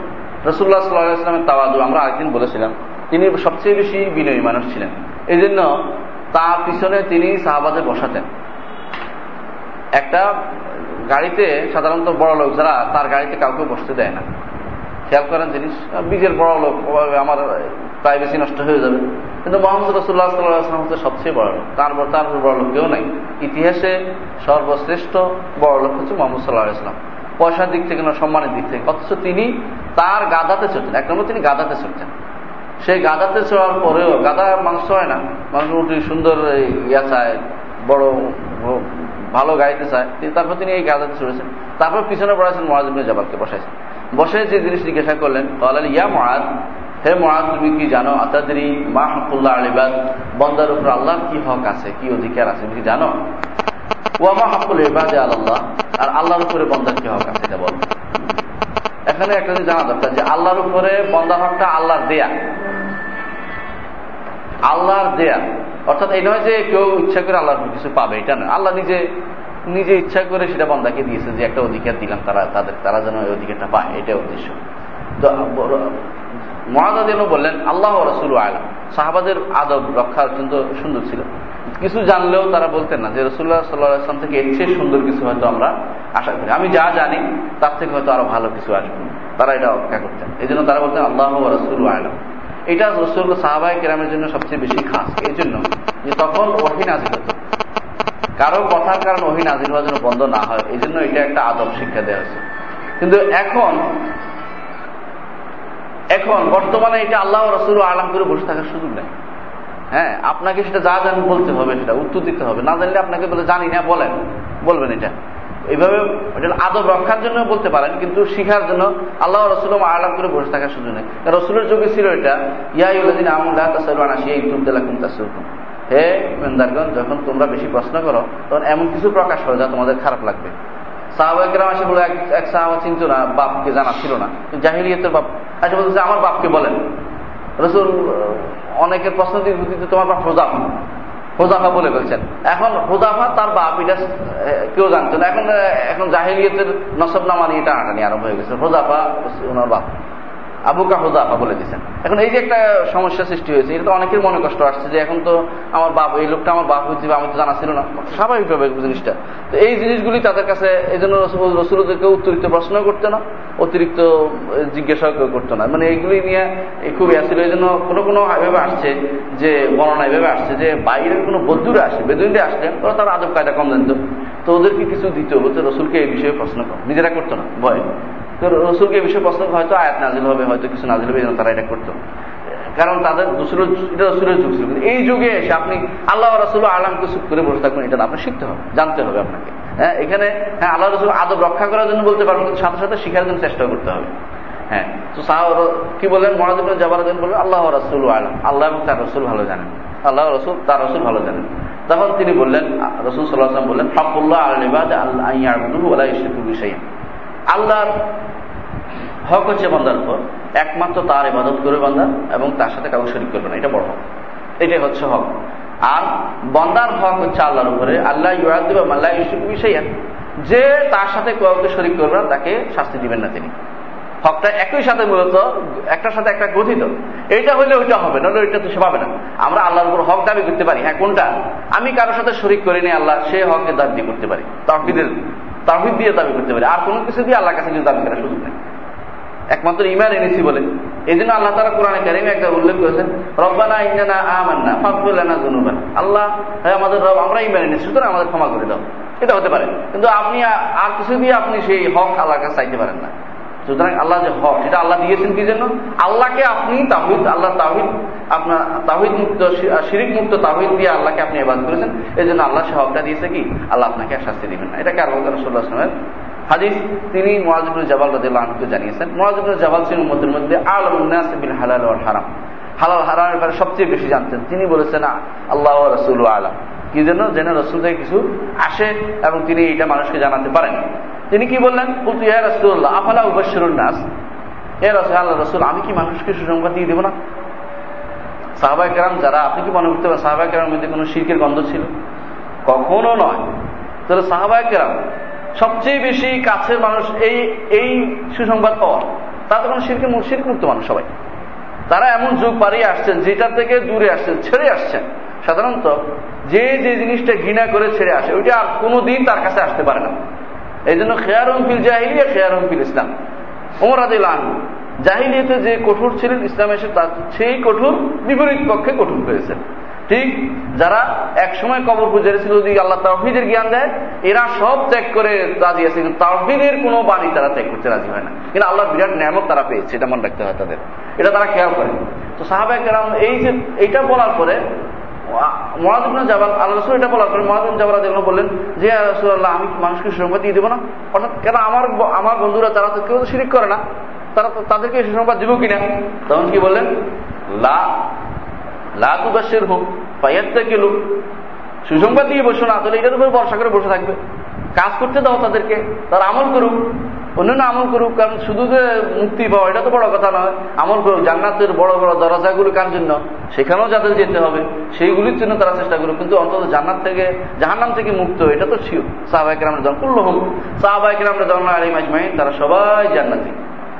রসুল্লাহ সাল্লাহ আলাইস্লামের তাওয়াজু আমরা আরেকদিন বলেছিলাম, তিনি সবচেয়ে বেশি বিনয়ী মানুষ ছিলেন। এই জন্য তার পিছনে তিনি সাহাবাদে বসাতেন। একটা গাড়িতে সাধারণত বড় লোক যারা, তার গাড়িতে কাউকে বসতে দেয় না। খেয়াল করেন জিনিস বীজের বড় লোক আমার প্রাইভেসি নষ্ট হয়ে যাবে। কিন্তু মোহাম্মদ রসুল্লাহ সাল্লাহাম হচ্ছে সবচেয়ে বড় লোক। তার তার বড় লোক কেউ নাই। ইতিহাসে সর্বশ্রেষ্ঠ বড় লোক হচ্ছে মোহাম্মদ সাল্লাহ ইসলাম পয়সার দিক থেকে না সম্মানের দিক থেকে। অথচ তিনি তার গাদাতে চলতেন এক নম্বর তিনি গাদাতে চলতেন সেই গাদাতে চড়ার পরেও গাদা মাংস হয় না। মানুষ উঠি সুন্দর ইয়া চায়, বড় ভালো গাইতে চায়। তারপর তিনি এই গাদাতে চড়েছেন। তারপর পিছনে পড়াছেন মহাজ জাবালকে বসাইছেন। বসে যে জিনিস জিজ্ঞাসা করলেন তাহলে ইয়া মহাজ হে মহাজ তুমি কি জানো আতাদি মা হকুল্লাহ আলিবাদ বন্দার উপর আল্লাহর কি হক আছে, কি অধিকার আছে, তুমি কি জানো? ওয়ামা হকুল এবাদে আল্লাহ আর আল্লাহর উপরে বন্দার কি হক আছে, এটা বল। এখানে একটা জিনিস জানা দরকার যে আল্লাহর উপরে বন্দার হকটা আল্লাহর দেয়া। আল্লাহর দেয়া। অর্থাৎ এই নয় যে কেউ ইচ্ছা করে আল্লাহর কিছু পাবে, এটা নয়। আল্লাহ নিজে নিজে ইচ্ছা করে সেটা বন্দাকে দিয়েছে যে একটা অধিকার দিলাম তারা, তাদের, তারা যেন ওই অধিকারটা পায় এটা উদ্দেশ্য। তো মহাদাদিন বললেন, আল্লাহ রসুল আলম। সাহাবাদের আদব, রক্ষা অত্যন্ত সুন্দর ছিল। কিছু জানলেও তারা বলতেন না যে রসুল্লাহ সাল্লাহাম থেকে এর চেয়ে সুন্দর কিছু হয়তো আমরা আশা করি। আমি যা জানি, তার থেকে হয়তো আরও ভালো কিছু আসবে। তারা এটা অপেক্ষা করতেন। এই জন্য তারা বলতেন, আল্লাহ রসুল আলম। এটা রসুল সাহাবাই কেরামের জন্য সবচেয়ে বেশি খাস। এই জন্য যে তখন ওহি নাজির হতো। কারও কথার কারণ ওহি নাজির হওয়ার জন্য বন্ধ না হয়, এই জন্য এটা একটা আদব শিক্ষা দেওয়া হয়েছে। কিন্তু এখন এখন বর্তমানে এটা আল্লাহ রসুল আলাম করে বসে থাকার সুযোগ নেই। হ্যাঁ আপনাকে সেটা যা জানেন বলতে হবে, সেটা উত্তর দিতে হবে। না জানলে আপনাকে বলে, জানি না, বলেন। বলবেন এটা। এইভাবে এটা আদব রক্ষার জন্য বলতে পারেন, কিন্তু শিখার জন্য আল্লাহ রসুল আলাম করে বসে থাকার সুযোগ নেই। রসুলের যুগে ছিল এটা ইয়াইদিন আমুল্লাহ তুবদালাকুম তাসুরকুম হে মেন্দারগঞ্জ যখন তোমরা বেশি প্রশ্ন করো, তখন এমন কিছু প্রকাশ করো যা তোমাদের খারাপ লাগবে। সাহাবাহিকরাম আসে বলে এক সাহাবা চিন্ত না, বাপকে জানা ছিল না। জাহিলিয়তের বাপ আসে বলতেছে আমার বাপকে বলেন। রসুল, অনেকের প্রশ্ন দিতে তোমার বাপ হোজাফা। হোজাফা বলে বলছেন। এখন হোজাফা তার বাপ, এটা কেউ জানতো না। এখন এখন জাহিলিয়তের নসব নামা নিয়ে টানাটানি আরম্ভ হয়ে গেছে। হোজাফা ওনার বাপ। আবুকা হুদাফা বলে দিচ্ছেন এখন এই যে একটা সমস্যা সৃষ্টি হয়েছে, এটা তো অনেকের মনে কষ্ট আসছে যে এখন তো আমার বাপ, এই লোকটা আমার বাপ হয়েছে আমি তো জানা ছিল না। স্বাভাবিকভাবে জিনিসটা। তো এই জিনিসগুলি তাদের কাছে এই জন্য রসুলদেরকে উত্তরিত প্রশ্ন করতে না, অতিরিক্ত জিজ্ঞাসা করতো না। মানে এইগুলি নিয়ে খুব আসছিল। এই জন্য কোনো কোনো এভাবে আসছে যে, বর্ণনা এভাবে আসছে যে, বাইরের কোনো বদ্ধুরা আসে, বেদুইনরা আসলে, ওরা তার আদব কায়দা কম জানত। তো ওদেরকে কিছু দিত বলতে রসুলকে এই বিষয়ে প্রশ্ন কর। নিজেরা করতো না, ভয়। তো রসুলকে এই বিষয়ে প্রশ্ন হয়তো আয়াত নাজিল হবে, হয়তো কিছু নাজিল হবে তারা এটা করতো। কারণ তাদের রসুলের যুগ ছিল। এই যুগে এসে আপনি আল্লাহ রসুল আলামকে চুপ করে বসে থাকবেন, এটা আপনি শিখতে হবে, জানতে হবে আপনাকে। হ্যাঁ এখানে হ্যাঁ আল্লাহ রসুল আদব রক্ষা করার জন্য বলতে পারবেন, কিন্তু সাথে সাথে শিখার জন্য চেষ্টা করতে হবে। হ্যাঁ তো কি বললেন? মহাদেব জবারদিন বললেন, আল্লাহ রসুল আলম, আল্লাহ এবং তার রসুল ভালো জানেন। আল্লাহ রসুল, তার রসুল ভালো জানেন। তখন তিনি বললেন রসুল সাল্লাহ বললেন হকুল্লাহ আলিবাদ আল্লাহ বিষয় আল্লাহর হক হচ্ছে বান্দার উপর। একমাত্র তার ইবাদত করবে বান্দা এবং তার সাথে কাউকে শরিক করবে না। এটা বড় হক। এটাই হচ্ছে হক। আর বন্দার হক হচ্ছে আল্লাহর উপরে। আল্লাহ ইউরাদিব আল্লাহ ইউসুফ যে তার সাথে কাউকে শরিক করবে না, তাকে শাস্তি দিবেন না তিনি। হকটা একই সাথে মূলত, একটার সাথে একটা গঠিত। এইটা হলে ওইটা হবে নাহলে ওইটা তো সে পাবে না। আমরা আল্লাহর উপর হক দাবি করতে পারি। হ্যাঁ কোনটা? আমি কারোর সাথে শরিক করিনি, আল্লাহ সে হকের দাবি করতে পারি। তাহিদের তাহিদ দিয়ে দাবি করতে পারি। আর কোনো কিছু দিয়ে আল্লাহর কাছে কিছু দাবি করার সুযোগ নেই। একমাত্র ইমান এনেছি বলে। এই জন্য আল্লাহ তারা কোরআন কারিমে একটা উল্লেখ করেছেন, রব্বানা ইন্দানা আমান্না ফাকবুল্লানা জুনুবান আল্লাহ হ্যাঁ আমাদের রব, আমরা ইমান এনেছি, সুতরাং আমাদের ক্ষমা করে দাও। এটা হতে পারে। কিন্তু আপনি আর কিছু দিয়ে আপনি সেই হক আল্লাহর কাছে চাইতে পারেন না। সুতরাং আল্লাহ যে হক, এটা আল্লাহ দিয়েছেন কি জন্য? আল্লাহকে আপনি তাহিদ আল্লাহ তাহিদ আপনার তাহিদ মুক্ত শিরিক মুক্ত তাহিদ দিয়ে আল্লাহকে আপনি এবাদ করেছেন এই জন্য আল্লাহ সে হকটা দিয়েছে কি? আল্লাহ আপনাকে শাস্তি দিবেন না। এটাকে আর রসুল্লাহ আসলামের হাদিস। তিনি মোয়াজিবুল জাবাল রাদিউল্লাহকে জানিয়েছেন মোয়াজিবুল জাবাল ছিলেন উম্মতের মধ্যে আলমুন্নাস বিল হালাল হারাম। হালাল হারামের ব্যাপারে সবচেয়ে বেশি জানতেন। তিনি বলেছেন আল্লাহ রসুল আলাম। কি জন্য? যেন রসুল থেকে কিছু আসে এবং তিনি এটা মানুষকে জানাতে পারেন। তিনি কি বললেন? বলতু ইয়া রসুল্লাহ আফালা উবাসরুল নাস? এ আল্লাহ আমি কি মানুষকে সুসংবাদ দিয়ে দেবো না? সাহাবাই কেরাম যারা, আপনি কি মনে করতে পারেন সাহাবাই কেরামের মধ্যে কোনো শির্কের গন্ধ ছিল? কখনো নয়। তাহলে সাহাবাই কেরাম, সবচেয়ে বেশি কাছের মানুষ এই এই সুসংবাদ পাওয়ার তারা তখন শিরকে শির্ক মুক্ত মানুষ সবাই। তারা এমন যুগ পাড়িয়ে আসছেন, যেটা থেকে দূরে আসছেন, ছেড়ে আসছেন। সাধারণত যে যে জিনিসটা ঘৃণা করে ছেড়ে আসে, ওইটা আর কোনোদিন তার কাছে আসতে পারে না। এই জন্য খেয়ারুম ফিল জাহিলিয়া খেয়ারুম ফিল ইসলাম। ওমর আদিল জাহিলিয়াতে যে কঠোর ছিলেন, ইসলাম এসে তার সেই কঠোর, বিপরীত পক্ষে কঠোর হয়েছে ঠিক যারা এক সময় কবর পূজারি ছিল যদি আল্লাহ তাহিদের জ্ঞান দেয়, এরা সব ত্যাগ করে রাজি আছে, কিন্তু তাহিদের কোনো বাণী তারা ত্যাগ করতে রাজি হয় না। কিন্তু আল্লাহ বিরাট নিয়ামক তারা পেয়েছে, এটা মনে রাখতে হয় তাদের। এটা তারা খেয়াল করে তো সাহাবা কেরাম এই যে, এইটা বলার পরে মহাদিন জাবাল আল্লাহ রসুল এটা বলার পরে মহাদিন জাবাল যেগুলো বললেন যে রসুল্লাহ আমি মানুষকে সুসংবাদ দিয়ে দেবো না। অর্থাৎ কেন আমার আমার বন্ধুরা, তারা তো কেউ তো শিরিক করে না। তারা তাদেরকে সুসংবাদ দিব কিনা? তখন কি বললেন? লা লা তুবাসের হোক পাইয়াত্তা কেলু সুসংবাদ দিয়ে বসো না, তাহলে এটার উপরে ভরসা করে বসে থাকবে। কাজ করতে দাও তাদেরকে, তারা আমল করুক। অন্যান্য আমল করুক, কারণ শুধু যে মুক্তি পাওয়া, এটা তো বড় কথা নয়। আমল করুক, জান্নাতের বড় বড় দরজাগুলো কার জন্য? সেখানেও যাদের যেতে হবে। সেইগুলির জন্য তারা চেষ্টা করুক। কিন্তু অন্তত জান্নাত থেকে, জাহান্নাম থেকে মুক্ত, এটা তো সাহবাহিক আমরা জন্ম করল হোক সাহবাহিক আমরা জন্ম আলিম মাজমাইন তারা সবাই জান্নাতি।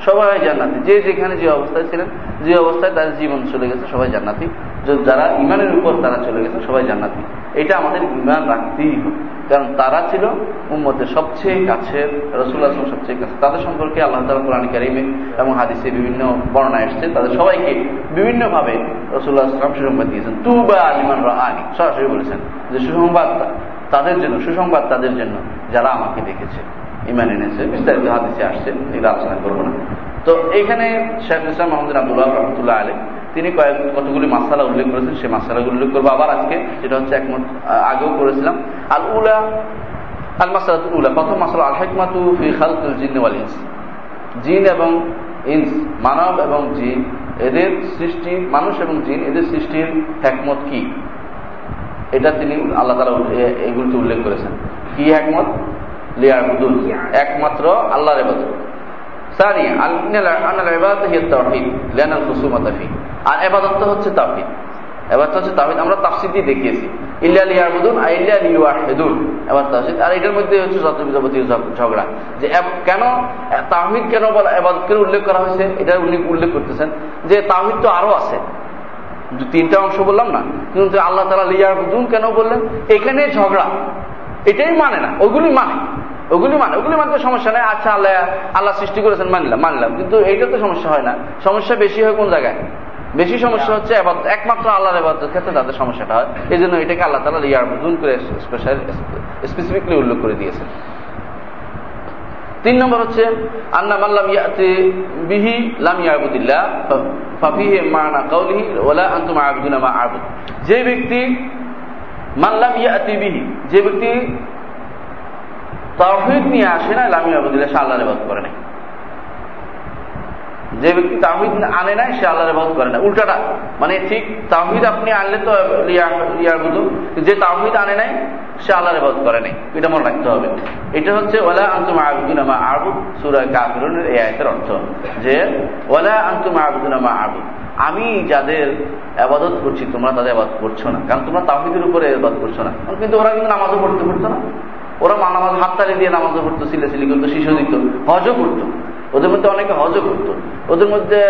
সবাই জান্নাতি। যে যেখানে যে অবস্থায় ছিলেন, যে অবস্থায় তাদের জীবন চলে গেছে, সবাই জান্নাতি। যারা ইমানের উপর তারা চলে গেছে, সবাই জান্নাতি। এটা আমাদের ইমান রাখতেই হবে। কারণ তারা ছিল উম্মতের সবচেয়ে কাছের রসুল্লাহ সবচেয়ে কাছে। তাদের সম্পর্কে আল্লাহ তালা কোরআন কারিমে এবং হাদিসে বিভিন্ন বর্ণনা এসছে। তাদের সবাইকে বিভিন্নভাবে রসুল্লাহ আসলাম সুসংবাদ দিয়েছেন। তু বা আলিমান রাহানি সরাসরি বলেছেন যে সুসংবাদ তাদের জন্য, সুসংবাদ তাদের জন্য যারা আমাকে দেখেছে। ইমান এনেছে, বিস্তারিত হাদিসে আসছে এগুলো আলোচনা করব না। তো এখানে শেখ ইসলাম মোহাম্মদ আবদুল্লাহ রহমতুল্লাহ আলী তিনি কয়েক, কতগুলি মাসালা উল্লেখ করেছেন, সেই মাসালাগুলো উল্লেখ করব আবার আজকে, যেটা হচ্ছে একমত আগেও করেছিলাম। আল উলা আল মাসালাত উলা, প্রথম মাসালা আল হেকমাতু ফি খালকুল জিন ওয়াল ইনস। জিন এবং ইনস, মানব এবং জিন, এদের সৃষ্টি, মানুষ এবং জিন, এদের সৃষ্টির হেকমত কি? এটা তিনি আল্লাহ তালা এগুলিতে উল্লেখ করেছেন। কি একমত? লিয়ারবুদুল একমাত্র আল্লাহর এবাদত সানি আর এবাদত হচ্ছে তাহিদ এবাদত হচ্ছে তাহিদ আমরা তাফসিদ দিয়ে দেখিয়েছি। ইল্লা লিয়ারবুদুন আর ইল্লা লিওয়াহিদুন। এবার তাহিদ আর এটার মধ্যে হচ্ছে যাবতীয় ঝগড়া। যে কেন তাহিদ কেন বলা এবাদতকে উল্লেখ করা হয়েছে এটা উনি উল্লেখ করতেছেন যে তাহিদ তো আরও আছে। তিনটা অংশ বললাম না কিন্তু আল্লাহ তালা লিয়ারবুদুন কেন বললেন? এখানে ঝগড়া। এটাই মানে না ওগুলি মানে। ওগুলি মানে ওগুলি মানতে সমস্যা নেই আচ্ছা আল্লাহ আল্লাহ সৃষ্টি করেছেন মানলাম মানলাম। কিন্তু এইটা তো সমস্যা হয় না। সমস্যা বেশি হয় কোন জায়গায়? বেশি সমস্যা হচ্ছে একমাত্র আল্লাহর এবাদতের ক্ষেত্রে তাদের সমস্যাটা হয়। এই জন্য এটাকে আল্লাহ তালা ইয়ার বুঝুন করে স্পেশাল স্পেসিফিকলি উল্লেখ করে দিয়েছেন। তিন নম্বর হচ্ছে আন্না মাল্লাম ইয়াতে বিহি লাম ইয়াবুদিল্লাহ ফাফিহে মানা কাউলিহি ওলা আন্তুম আবুদুনা মা আবুদ। যে ব্যক্তি মাল্লাম ইয়াতি বিহি, যে ব্যক্তি তাহিদ নিয়ে আসে না লামি আবুদুল্লাহ সে আল্লাহর ইবাদত করে নাই। যে ব্যক্তি তাহিদ আনে নাই, সে আল্লাহর ইবাদত করে না উল্টাটা মানে ঠিক তাহিদ আপনি আনলে তো ইয়ার বুধু যে তাহিদ আনে নাই, সে আল্লাহর ইবাদত করে নাই। এটা মনে রাখতে হবে। এটা হচ্ছে ওলা আন্তুম আবুদুন আমা আবুদ, সুরা কাফিরুনের এই আয়তের অর্থ। যে ওলা আন্তুম আবুদুন আমা আবুদ। আমি যাদের আবাদত করছি, তোমরা তাদের আবাদত করছ না। কারণ তোমরা তাহিদের উপরে আবাদ করছ না। কিন্তু ওরা কিন্তু নামাজও পড়তে পারতো না। ওরা নামাজ হাততালি দিয়ে নামাজও পড়তো, সিলেসিলি করতো, শিশু দিত, হজও করতো। ওদের মধ্যে অনেকে হজও করতো। ওদের মধ্যে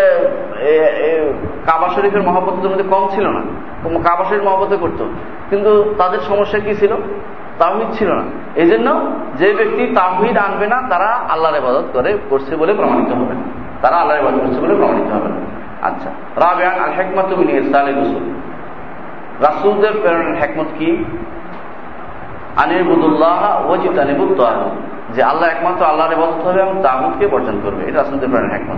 কাবা শরীফের মহাপত ওদের মধ্যে কম ছিল না। কাবা শরীফ মহাপতে করতো। কিন্তু তাদের সমস্যা কি ছিল? তাহিদ ছিল না। এই জন্য যে ব্যক্তি তাহিদ আনবে না, তারা আল্লাহর ইবাদত করে, করছে বলে প্রমাণিত হবে না। তারা আল্লাহর ইবাদত করছে বলে প্রমাণিত হবে না। আচ্ছা রাবেয়ান আল হেকমত মিনি ইরসালে রসুল রাসুলদের প্রেরণের হেকমত কি? আনিরবুদুল্লাহ ওজিত আনিবুদ যে আল্লাহ একমাত্র আল্লাহর ইবাদত হবে এবং তাগুদকে বর্জন করবে। এটা রাসুলদের প্রেরণের হেকমত।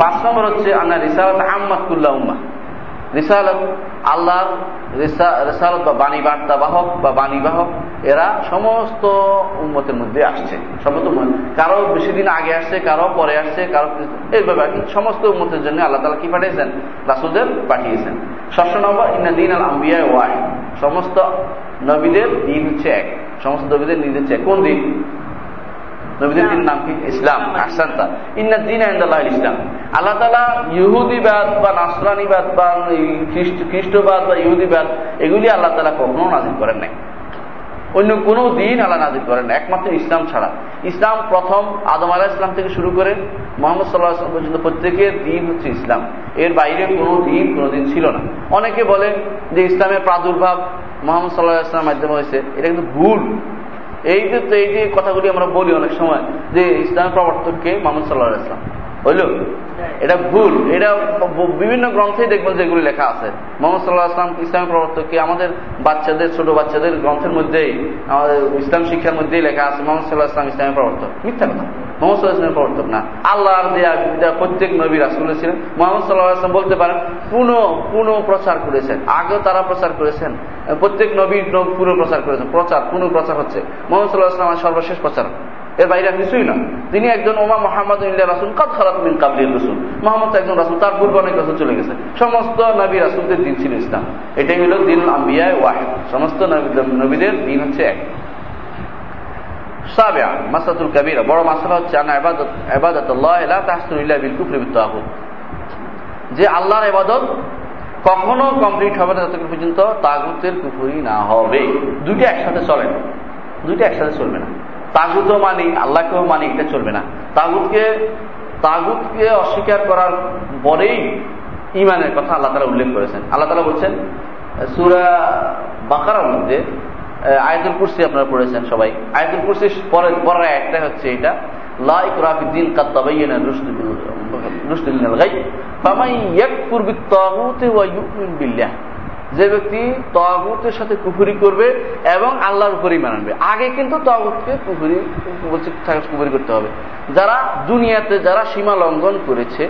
পাঁচ নম্বর হচ্ছে আনা রিসালাত আহম্মদ কুল্লাহ উম্মা রিসালত আল্লাহর রিসালত বা বাণী বার্তা বাহক বা বাণী বাহক এরা সমস্ত উন্মতের মধ্যে আসছে। সমস্ত কারও বেশি দিন আগে আসছে, কারও পরে আসছে, কারও এইভাবে সমস্ত উন্মতের জন্য আল্লাহ তালা কি পাঠিয়েছেন? রাসুলদের পাঠিয়েছেন। ষষ্ঠ নম্বর, ইন্না দিন আল আম্বিয়া ওয়াই সমস্ত নবীদের দিন হচ্ছে এক। সমস্ত নবীদের দিন হচ্ছে কোন দিন? নবীদের দিন নাম কি? ইসলাম আসান্তা ইন্না দিন আন্দাল্লাহ ইসলাম। আল্লাহ তালা ইহুদিবাদ বা নাসরানিবাদ বা খ্রিস্টবাদ বা ইহুদিবাদ এগুলি আল্লাহ তালা কখনো নাজির করেন নাই। অন্য কোনো দিন আল্লাহ নাজির করেন না একমাত্র ইসলাম ছাড়া। ইসলাম প্রথম আদম আলাহ ইসলাম থেকে শুরু করে মোহাম্মদ সাল্লাহ আসলাম পর্যন্ত প্রত্যেকের দিন হচ্ছে ইসলাম। এর বাইরে কোনো দিন কোনো দিন ছিল না। অনেকে বলে যে ইসলামের প্রাদুর্ভাব মোহাম্মদ সাল্লাহ ইসলামের মাধ্যমে হয়েছে। এটা কিন্তু ভুল। এই যে এই যে কথাগুলি আমরা বলি অনেক সময়, যে ইসলাম প্রবর্তককে মোহাম্মদ সাল্লাহ ইসলাম হইল? এটা ভুল। এটা বিভিন্ন গ্রন্থেই দেখবেন যে এগুলি লেখা আছে। মোহাম্মদ সাল্লাহ আসলাম ইসলামের প্রবর্তককে আমাদের বাচ্চাদের, ছোট বাচ্চাদের গ্রন্থের মধ্যেই, আমাদের ইসলাম শিক্ষার মধ্যেই লেখা আছে মোহাম্মদ সাল্লাহ ইসলাম ইসলামের প্রবর্তক। মিথ্যা কথা। মোহাম্মদ সাল্লাহামের প্রবর্তক না। আল্লাহর দেয়া প্রত্যেক নবী রাসুল ছিলেন। মোহাম্মদ সাল্লাহ আসলাম বলতে পারেন, পুনঃ পুনঃ প্রচার করেছেন। আগেও তারা প্রচার করেছেন। প্রত্যেক নবী পুনঃ প্রচার করেছেন। প্রচার, পুনঃ প্রচার হচ্ছে। মোহাম্মদ সাল্লাহ আসলাম সর্বশেষ প্রচার এর বাইরে কিছুই না। তিনি একজন ওমা মোহাম্মদ রাসুল কত খারাপ মিন কাবলির রসুল। মোহাম্মদ একজন রাসুল, তার পূর্বে অনেক রাসুল চলে গেছে। সমস্ত নবী রাসুলদের দিন ছিল ইসলাম। এটাই হল দিন আম্বিয়ায় ওয়াহেদ। সমস্ত নবীদের দিন হচ্ছে এক। সাবেয়া, মাসাতুল কাবিরা। বড় মাসালা হচ্ছে, আনা ইবাদত লা বিল কুফরি যে আল্লাহর ইবাদত কখনো কমপ্লিট হবে না যতক্ষণ পর্যন্ত তাগুতের না হবে। দুইটা একসাথে চলে না। দুইটা একসাথে চলবে না। তাগুতও মানি, আল্লাহকেও মানি, এটা চলবে না। তাগুতকে তাগুতকে অস্বীকার করার পরেই ইমানের কথা আল্লাহ তালা উল্লেখ করেছেন। আল্লাহ তালা বলছেন, সুরা বাকারার মধ্যে আয়তুল কুরসি আপনারা পড়েছেন সবাই। আয়তুল কুরসি পরের পরের একটা হচ্ছে এটা, লা ইকরাফিদ্দিন কাদ তাবাইয়ানা রুশদুল মিনাল গাই ফামান ইয়াকফুর বিত-তাগুতি ওয়া ইউমিন বিল্লাহ। যে ব্যক্তি তগুতের সাথে কুফুরি করবে এবং আল্লাহর উপরই মানবে আগে কিন্তু তগুতকে কুফুরি বলছে কুফুরি করতে হবে। যারা দুনিয়াতে যারা সীমা লঙ্ঘন করেছে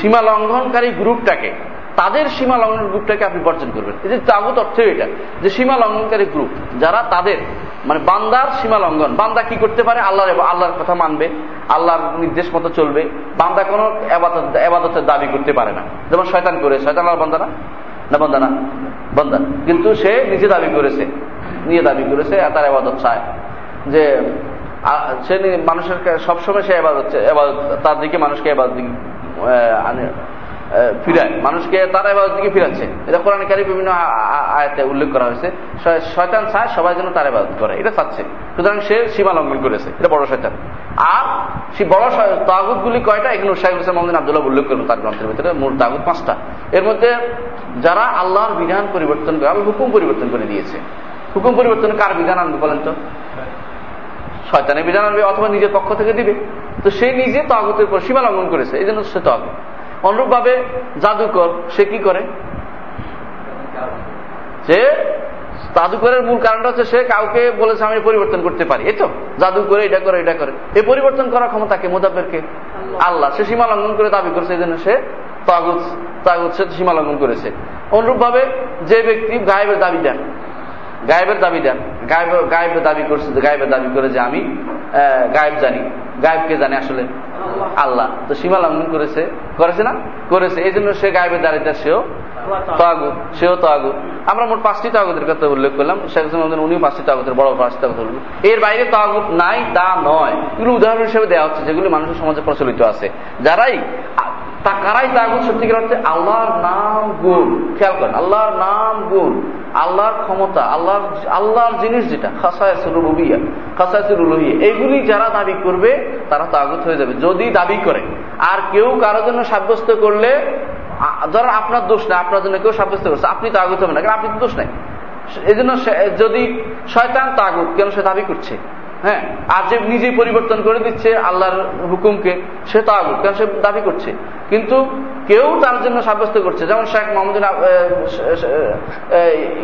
সীমা লঙ্ঘনকারী গ্রুপটাকে, তাদের সীমা লঙ্ঘন গ্রুপটাকে আপনি বর্জন করবেন। এই যে তাগুত অর্থ এটা, যে সীমা লঙ্ঘনকারী গ্রুপ, যারা তাদের মানে বান্দার সীমা লঙ্ঘন, বান্দা কি করতে পারে? আল্লাহর আল্লাহর কথা মানবে, আল্লাহর নির্দেশ মতো চলবে। বান্দা কোনো এবাদতের দাবি করতে পারে না। যেমন শয়তান করে, শয়তান আল্লাহর বান্দা না, বন্দা না, বন্দা। কিন্তু সে নিজে দাবি করেছে, নিয়ে দাবি করেছে তার আবাদত চায়। যে সে মানুষের সবসময় সে এবাদত তার দিকে মানুষকে এবাদত ফিরায়। মানুষকে তার এবাদত দিকে ফিরাচ্ছে। এটা কোরআনকারী বিভিন্ন আয়াতে উল্লেখ করা হয়েছে। শয়তান চায় সবাই যেন তার এবাদত করে। এটা চাচ্ছে। সুতরাং সে সীমা লঙ্ঘন করেছে। এটা বড় শয়তান। আর সে বড় তাগুত গুলি কয়টা? এখানে শাহিদ হোসেন মোহাম্মদ আবদুল্লাহ উল্লেখ করবেন তার গ্রন্থের ভিতরে। মূল তাগুত পাঁচটা। এর মধ্যে যারা আল্লাহর বিধান পরিবর্তন করে আল্লাহ হুকুম পরিবর্তন করে দিয়েছে। হুকুম পরিবর্তন কার বিধান আনবে বলেন তো? শয়তানের বিধান আনবে অথবা নিজের পক্ষ থেকে দিবে। তো সে নিজে তাগুতের পর সীমা লঙ্ঘন করেছে। এই জন্য সে তাগুত। অনুরূপভাবে জাদুকর সে কি করে? সে জাদুকরের মূল কারণটা হচ্ছে সে কাউকে বলেছে আমি পরিবর্তন করতে পারি। এই তো জাদু করে এটা করে এটা করে। এই পরিবর্তন করার ক্ষমতা কে? মোদাব্বেরকে। আল্লাহ। সে সীমা লঙ্ঘন করে দাবি করেছে এই জন্য সে তাগুত তাগুত সে সীমা লঙ্ঘন করেছে। অনুরূপভাবে যে ব্যক্তি গায়েবের দাবি দেন গায়েবের দাবি দেন গায়েব গায়েবের দাবি করছে গায়েবের দাবি করে যে আমি গায়েব জানি। গায়েবকে জানে আসলে? আল্লাহ। তো সীমা লঙ্ঘন করেছে। করেছে না? করেছে। এই জন্য সে গায়েবের দাঁড়িয়ে সেও তাগুত সেও তাগুত আমরা মোট পাঁচটি তাগুতের কথা উল্লেখ করলাম। শেখ উনিও পাঁচটি তাগুতের বড় পাঁচটি তাগুত উল্লেখ এর বাইরে তাগুত নাই, তা নয়। এগুলো উদাহরণ হিসেবে দেওয়া হচ্ছে, যেগুলি মানুষের সমাজে প্রচলিত আছে। যারাই তা কারাই তাগুত সত্যিকার অর্থে আল্লাহর নাম গুণ। খেয়াল করেন, আল্লাহর নাম গুণ। আল্লাহর ক্ষমতা, আল্লাহর আল্লাহর জিনিস যেটা খাসায়াসুল রুবিয়া রুহিয়া এইগুলি যারা দাবি করবে, তারা তাগুত হয়ে যাবে, যদি দাবি করে। আর কেউ কারও জন্য সাব্যস্ত করলে ধরো আপনার দোষ নাই, আপনার জন্য কেউ সাব্যস্ত করছে, আপনি তাগুত হবেন না, কারণ আপনি তো দোষ নাই। এই জন্য যদি শয়তান তাগুত, কেন সে দাবি করছে? হ্যাঁ আর যে নিজেই পরিবর্তন করে দিচ্ছে আল্লাহর হুকুমকে, সে তাগুত কেন সে দাবি করছে। কিন্তু কেউ তার জন্য সাব্যস্ত করছে। যেমন শেখ মোহাম্মদ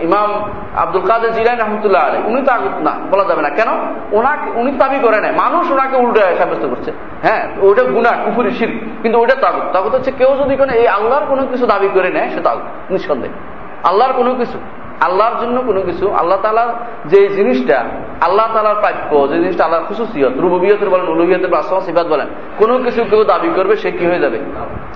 ইমাম আব্দুল কাদের জিলাই রহমতুল্লাহ আলী উনি তাগুত না, বলা যাবে না। কেন? ওনাকে, উনি দাবি করে নেয় মানুষ ওনাকে উল্টে সাব্যস্ত করছে। হ্যাঁ ওটা গুণা কুফুরি শির কিন্তু ওইটা তাগুত। তাগুত হচ্ছে কেউ যদি কোনো এই আল্লাহর কোনো কিছু দাবি করে নেয়, সে তাগুত, নিঃসন্দেহ। আল্লাহর কোনো কিছু। আল্লাহর জন্য কোনো কিছু, আল্লাহ তালার যে জিনিসটা, আল্লাহ তালার প্রাপ্য যে জিনিসটা আল্লাহর খুশুসিয়ত রুবিয়তের বলেন, উলুহিয়তের বা আসমা সিবাদ বলেন, কোনো কিছু কেউ দাবি করবে, সে কি হয়ে যাবে?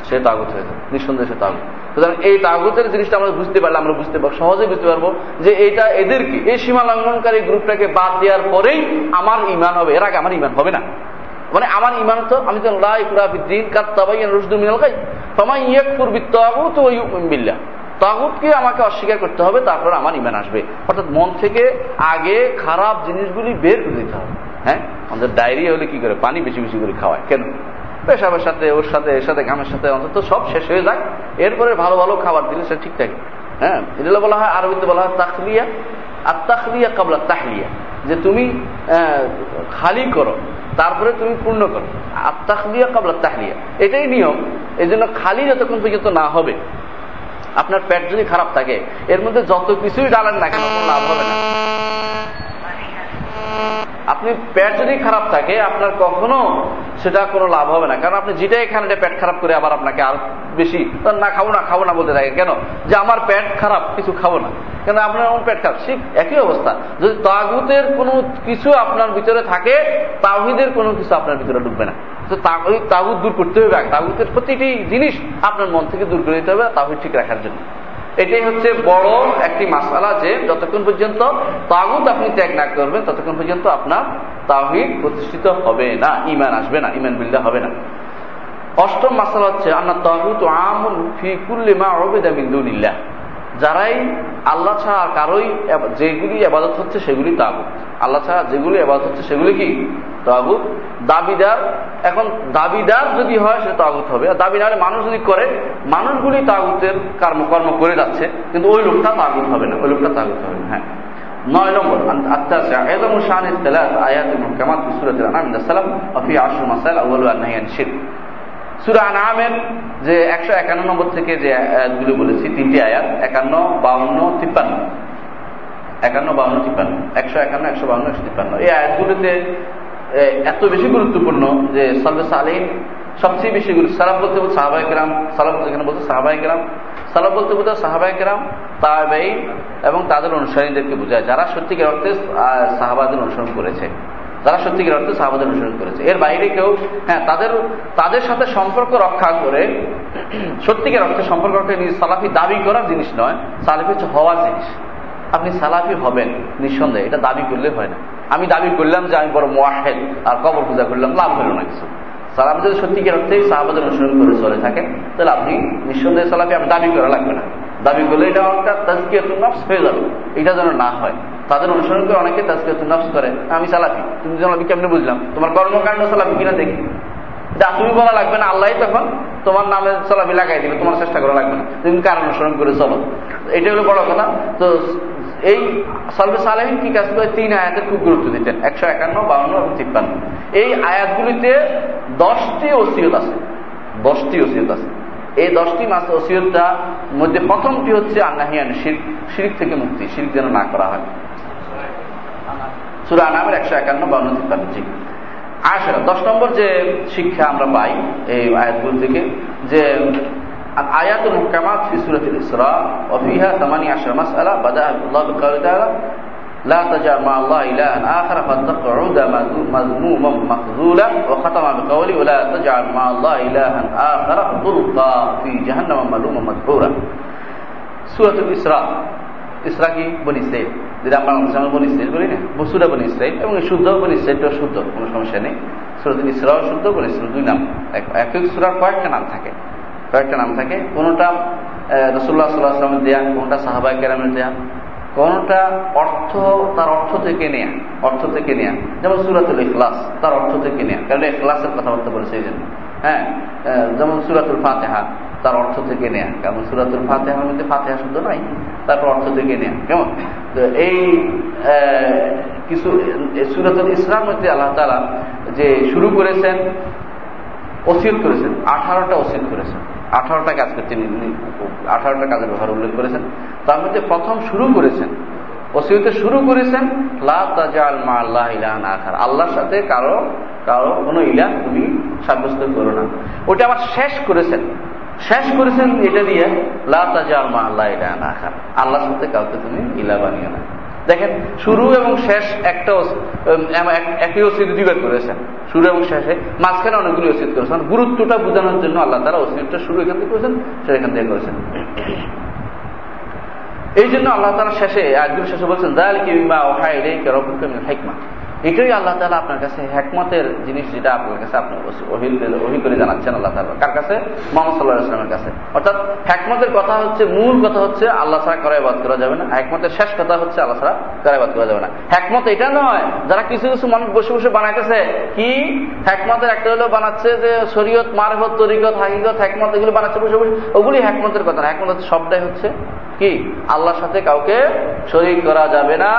সে তাগত হয়ে যাবে, নিঃসন্দেহে সে তাগত। সুতরাং এই তাগতের জিনিসটা আমরা বুঝতে পারলে, আমরা বুঝতে পারব, সহজে বুঝতে পারব যে এটা এদেরকে এই সীমা লঙ্ঘনকারী গ্রুপটাকে বাদ দেওয়ার পরেই আমার ইমান হবে, এর আগে আমার ইমান হবে না। মানে আমার ইমান তো, আমি তো লাইফুরাফিদ্দিন কাত্তাবাই রুশদুল মিনাল খাই তোমার ইয়েক পূর্বিত্ব তো ওই বিল্লা তাগুতকে আমাকে অস্বীকার করতে হবে, তারপর আমার ইমান আসবে। অর্থাৎ মন থেকে আগে খারাপ জিনিসগুলি বের করে দিতে হবে। হ্যাঁ? আমাদের ডায়রিয়া হলে কি করে? পানি বেশি বেশি করে খাওয়ায়। কেন? পেশাবের সাথে, ওর সাথে, এর সাথে, ঘামের সাথে, অন্তত সব শেষ হয়ে যাক এরপরে ভালো ভালো খাবার দিলে সে ঠিক থাকে। হ্যাঁ? এটা বলা হয়, আরবিতে বলা হয় তাকলিয়া আর তাকলিয়া কাবলা তাহলিয়া। যে তুমি খালি করো, তারপরে তুমি পূর্ণ করো। আর তাকলিয়া কাবলা তাহলিয়া। এটাই নিয়ম। এই জন্য খালি যতক্ষণ পর্যন্ত না হবে আপনার পেট যদি খারাপ থাকে, এর মধ্যে যত কিছুই ডালেন না কেন লাভ হবে না। আপনি পেট যদি খারাপ থাকে, আপনার কখনো সেটা কোনো লাভ হবে না। কারণ আপনি যেটাই খান, এটা পেট খারাপ করে আবার আপনাকে আর বেশি না খাব না খাব না বলতে থাকে। কেন? যে আমার পেট খারাপ, কিছু খাব না। কেন? আপনার এমন পেট খারাপ। ঠিক একই অবস্থা। যদি তাগুতের কোনো কিছু আপনার ভিতরে থাকে তাহিদের কোনো কিছু আপনার ভিতরে ঢুকবে না। তো তাগুত দূর করতে হবে। তাগুতের প্রতিটি জিনিস আপনার মন থেকে দূর করে দিতে হবে তাহিদ ঠিক রাখার জন্য। এটাই হচ্ছে বড় একটি মাসালা যে যতক্ষণ পর্যন্ত তাগুত আপনি ত্যাগ না করবেন, ততক্ষণ পর্যন্ত আপনার তাহিদ প্রতিষ্ঠিত হবে না ইমান আসবে না ইমান বিল্লা হবে না। অষ্টম মাসালা হচ্ছে, আন্না তাগুত আমুল ফি কুল্লিমা অবেদা বিন্দুনিল্লাহ যারাই আল্লাহ ছাড়া কারোই যেগুলি আবাদত হচ্ছে সেগুলি তাগুত। আল্লাহ ছাড়া যেগুলি আবাদত হচ্ছে সেগুলি কি? তাগুত। দাবিদার এখন দাবিদার যদি হয় সে তাগুত হবে। আর দাবি না হলে মানুষ যদি করে, মানুষগুলি তাগুতের কর্মকর্ম করে যাচ্ছে, কিন্তু ওই লোকটা তাগুত হবে না। ওই লোকটা তাগুত হবে না। হ্যাঁ। নয় নম্বর এদম শান ইস্তালাত আয়াত কামাত সুরাতুল আনাম শিরক। সুরা আনামের যে একশো একান্ন নম্বর থেকে যে আয়াতগুলো বলেছি, তিনটি আয়াত, একান্ন, বাউন্ন, তিপ্পান্ন। একান্ন, বাউন্ন, তিপ্পান্ন। একশো একান্ন, একশো বাউন্ন, একশো তিপ্পান্ন। এই আয়াতগুলোতে এত বেশি গুরুত্বপূর্ণ যে সালবে সালিম সবচেয়ে বেশি গুরুত্ব সালাম বলতে বলতে সাহাবাই কেরাম, সালাম এখানে বলতে সাহাবাই কেরাম, সালাম বলতে বলতে সাহাবাই কেরাম তাহাবাই এবং তাদের অনুসারীদেরকে বোঝায়, যারা সত্যিকার অর্থে সাহাবাদের অনুসরণ করেছে। যারা সত্যিকার অর্থে সাহাবাদের অনুসরণ করেছে। এর বাইরে কেউ হ্যাঁ তাদের তাদের সাথে সম্পর্ক রক্ষা করে, সত্যিকার অর্থে সম্পর্ক রক্ষা নিজ সালাফি দাবি করার জিনিস নয়, সালাফি হচ্ছে হওয়ার জিনিস। আপনি সালাফি হবেন নিঃসন্দেহে, এটা দাবি করলে হয় না। আমি দাবি করলাম যে আমি বড় মোয়াহেদ আর কবর পূজা করলাম, লাভ হইল না কিছু। সালাম যদি সত্যিকার অর্থে সাহাবাদের অনুসরণ করে চলে থাকেন, তাহলে আপনি নিঃসন্দেহে সালাফি, আমি দাবি করা লাগবে না। দাবি করলে এটা একটা তাজকিয়াতুল নফস হয়ে যাবে। এটা যেন না হয়। তাদের অনুসরণ করে অনেকে তাজকিয়াতুল নফস করে। আমি সালাফি। তুমি আমি কেমনি বুঝলাম? তোমার কর্মকাণ্ড সালাফি কিনা দেখি। এটা তুমি বলা লাগবে না আল্লাহ তখন তোমার নামে সালাফি লাগাই দিবে, তোমার চেষ্টা করা লাগবে না। তুমি কার অনুসরণ করে চলো? এটা হলো বড় কথা। তো এই সলবে সালেহিন কি কাজ করে? তিন আয়াতের খুব গুরুত্ব দিতেন। একশো একান্ন, বাউন্ন এবং তিপ্পান্ন। এই আয়াতগুলিতে দশটি ওসিয়ত আছে। দশটি ওসিয়ত আছে। এই দশটি মাস ওসিয়তটা মধ্যে প্রথমটি হচ্ছে আন্নাহিয়ান শির শিরিক থেকে মুক্তি। শিরিক যেন না করা হয়। সুরা নামের একশো একান্ন, বাউন্ন, তিপ্পান্ন জি আসলে দশ নম্বর যে শিক্ষা আমরা পাই এই আয়াতগুলো থেকে যে আয়াত মুহকামাত ফি সূরাতুল ইসরা, ওয়া ফিহা 18 মাসআলা বাদা আল্লাহ বিকাল লা তাজা মা আল্লাহ ইলাহান আখার ফাতাকউদ মাজমুমান মাখযুলা, ওয়া খাতামা বিকাউলি, ওয়া লা তাজা মা আল্লাহ ইলাহান আখার তুলকা ফি জাহান্নাম মালুমান মাদহুরা। সূরাতুল ইসরা কি বনি ইসরাইল যেটা আমরা মুসলমান বনি ইসরাইল বলি না, বসুরা বনি ইসরাইল এবং শুদ্ধ বনি ইসরাইলটাও শুদ্ধ, কোনো সমস্যা নেই। সুরতুল ইসরাও শুদ্ধ, বনি ইসরাইল দুই নাম। এক এক সুরার কয়েকটা নাম থাকে। কয়েকটা নাম থাকে। কোনোটা রসুল্লাহ সাল্লাহ আসলামের দেয়া, কোনোটা সাহাবাই কেরামের দেয়া। কোনটা অর্থ, তার অর্থ থেকে নেয়া, অর্থ থেকে নেয়া। যেমন সুরাতুল ইখলাস, তার অর্থ থেকে নেয়া। কারণ ইখলাসের কথাবার্তা বলেছে এই জন্য হ্যাঁ যেমন সুরাতুল ফাতেহা। তার অর্থ থেকে নেয়া। কেমন? সুরাতুল ফাতেহার মধ্যে ফাতেহা শুদ্ধ নাই? তারপর অর্থ থেকে নেয়া। কেমন? তো এই কিছু সুরাতুল ইসলাম মধ্যে আল্লাহ তালা যে শুরু করেছেন ওসিয়ত করেছেন, আঠারোটা ওসিয়ত করেছেন। আঠারোটা কাজ করতে আঠারোটা কাজের ব্যবহার উল্লেখ করেছেন। তার মধ্যে প্রথম শুরু করেছেন ওসিয়তে শুরু করেছেন আল্লাহ ইলাহান আখার। আল্লাহর সাথে কারও কারও কোনো ইলাহ তুমি সাব্যস্ত করো না। ওটা আবার শেষ করেছেন। শেষ করেছেন এটা দিয়ে লাল মা আল্লাহ ইলাহান আখার। আল্লাহর সাথে কাউকে তুমি ইলা বানিয়ে না। দেখেন, শুরু এবং শেষ একটা একই ওসিদ দুইবার করেছেন। শুরু এবং শেষে মাঝখানে অনেকগুলি ওসিদ করেছেন। গুরুত্বটা বোঝানোর জন্য আল্লাহ তারা ওসিদটা শুরু এখান থেকে করেছেন সেটা এখান থেকে করেছেন। এই জন্য আল্লাহ তালা শেষে একদিন শেষে বলছেন দাল কিমা ওহাই রে রব্বুকে হেকমা। এটাই আল্লাহ তালা আপনার কাছে হ্যাকমতের জিনিস যেটা আপনার কাছে আপনি ওহি করে জানাচ্ছেন আল্লাহ তালা কার কাছে? মোহাম্মদ সাল্লাহ ইসলামের কাছে। অর্থাৎ হ্যাকমতের কথা হচ্ছে, মূল কথা হচ্ছে, আল্লাহ ছাড়া করাইবাদ করা যাবে না। হ্যাকমতের শেষ কথা হচ্ছে, আল্লাহ ছাড়া করাইবাদ করা যাবে না। হ্যাকমত এটা নয়, যারা কিছু কিছু মানুষ বসে বসে বানাইতেছে। কি? হ্যাকমতের একটা হলেও বানাচ্ছে যে শরীয়ত, মারফত, তরিকত হাকিগত হ্যাকমত এগুলো বানাচ্ছে বসে বসে। ওগুলি হ্যাকমতের কথা না। হ্যাকমত সবটাই হচ্ছে কি? আল্লাহর সাথে কাউকে শরীর করা যাবে না।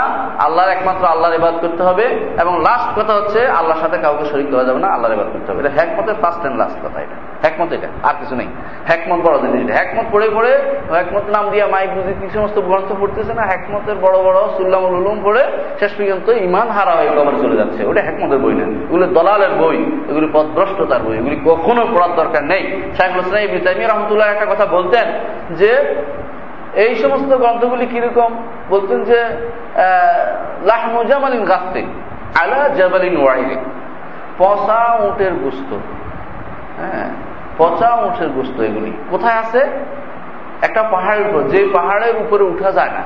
আল্লাহর একমাত্র আল্লাহর ইবাদ করতে হবে এবং লাস্ট কথা হচ্ছে, আল্লাহর সাথে কাউকে শরীর করা যাবে না, আল্লাহর ইবাদ করতে হবে। এটা হ্যাকমতের ফার্স্ট অ্যান্ড লাস্ট কথা এটা। হ্যাকমত এটা, আর কিছু নেই। হ্যাকমত বড় জিনিস হ্যাকমত পড়ে পড়ে হ্যাকমত নাম দিয়া মাইক বুঝি, কি সমস্ত গ্রন্থ পড়তেছে না হ্যাকমতের বড় বড় সুল্লামুল উলুম পড়ে শেষ পর্যন্ত ইমান হারা হয়ে কবর চলে যাচ্ছে। ওটা হ্যাকমতের বই না। এগুলো দলালের বই। এগুলি পদভ্রষ্টতার বই। এগুলি কখনো পড়ার দরকার নেই। শাহুল হোসেন ইবনি রহমতুল্লাহ একটা কথা বলতেন যে এই সমস্ত গ্রন্থগুলি কীরকম? বলতেন যে লাহমুজামালিন গাছতে আলা জাবালিন ওয়াইরে পচা উঁটের গুস্ত। হ্যাঁ পচা উঁটের গুস্ত এগুলি। কোথায় আছে? একটা পাহাড়ের উপর। যে পাহাড়ের উপরে উঠা যায় না।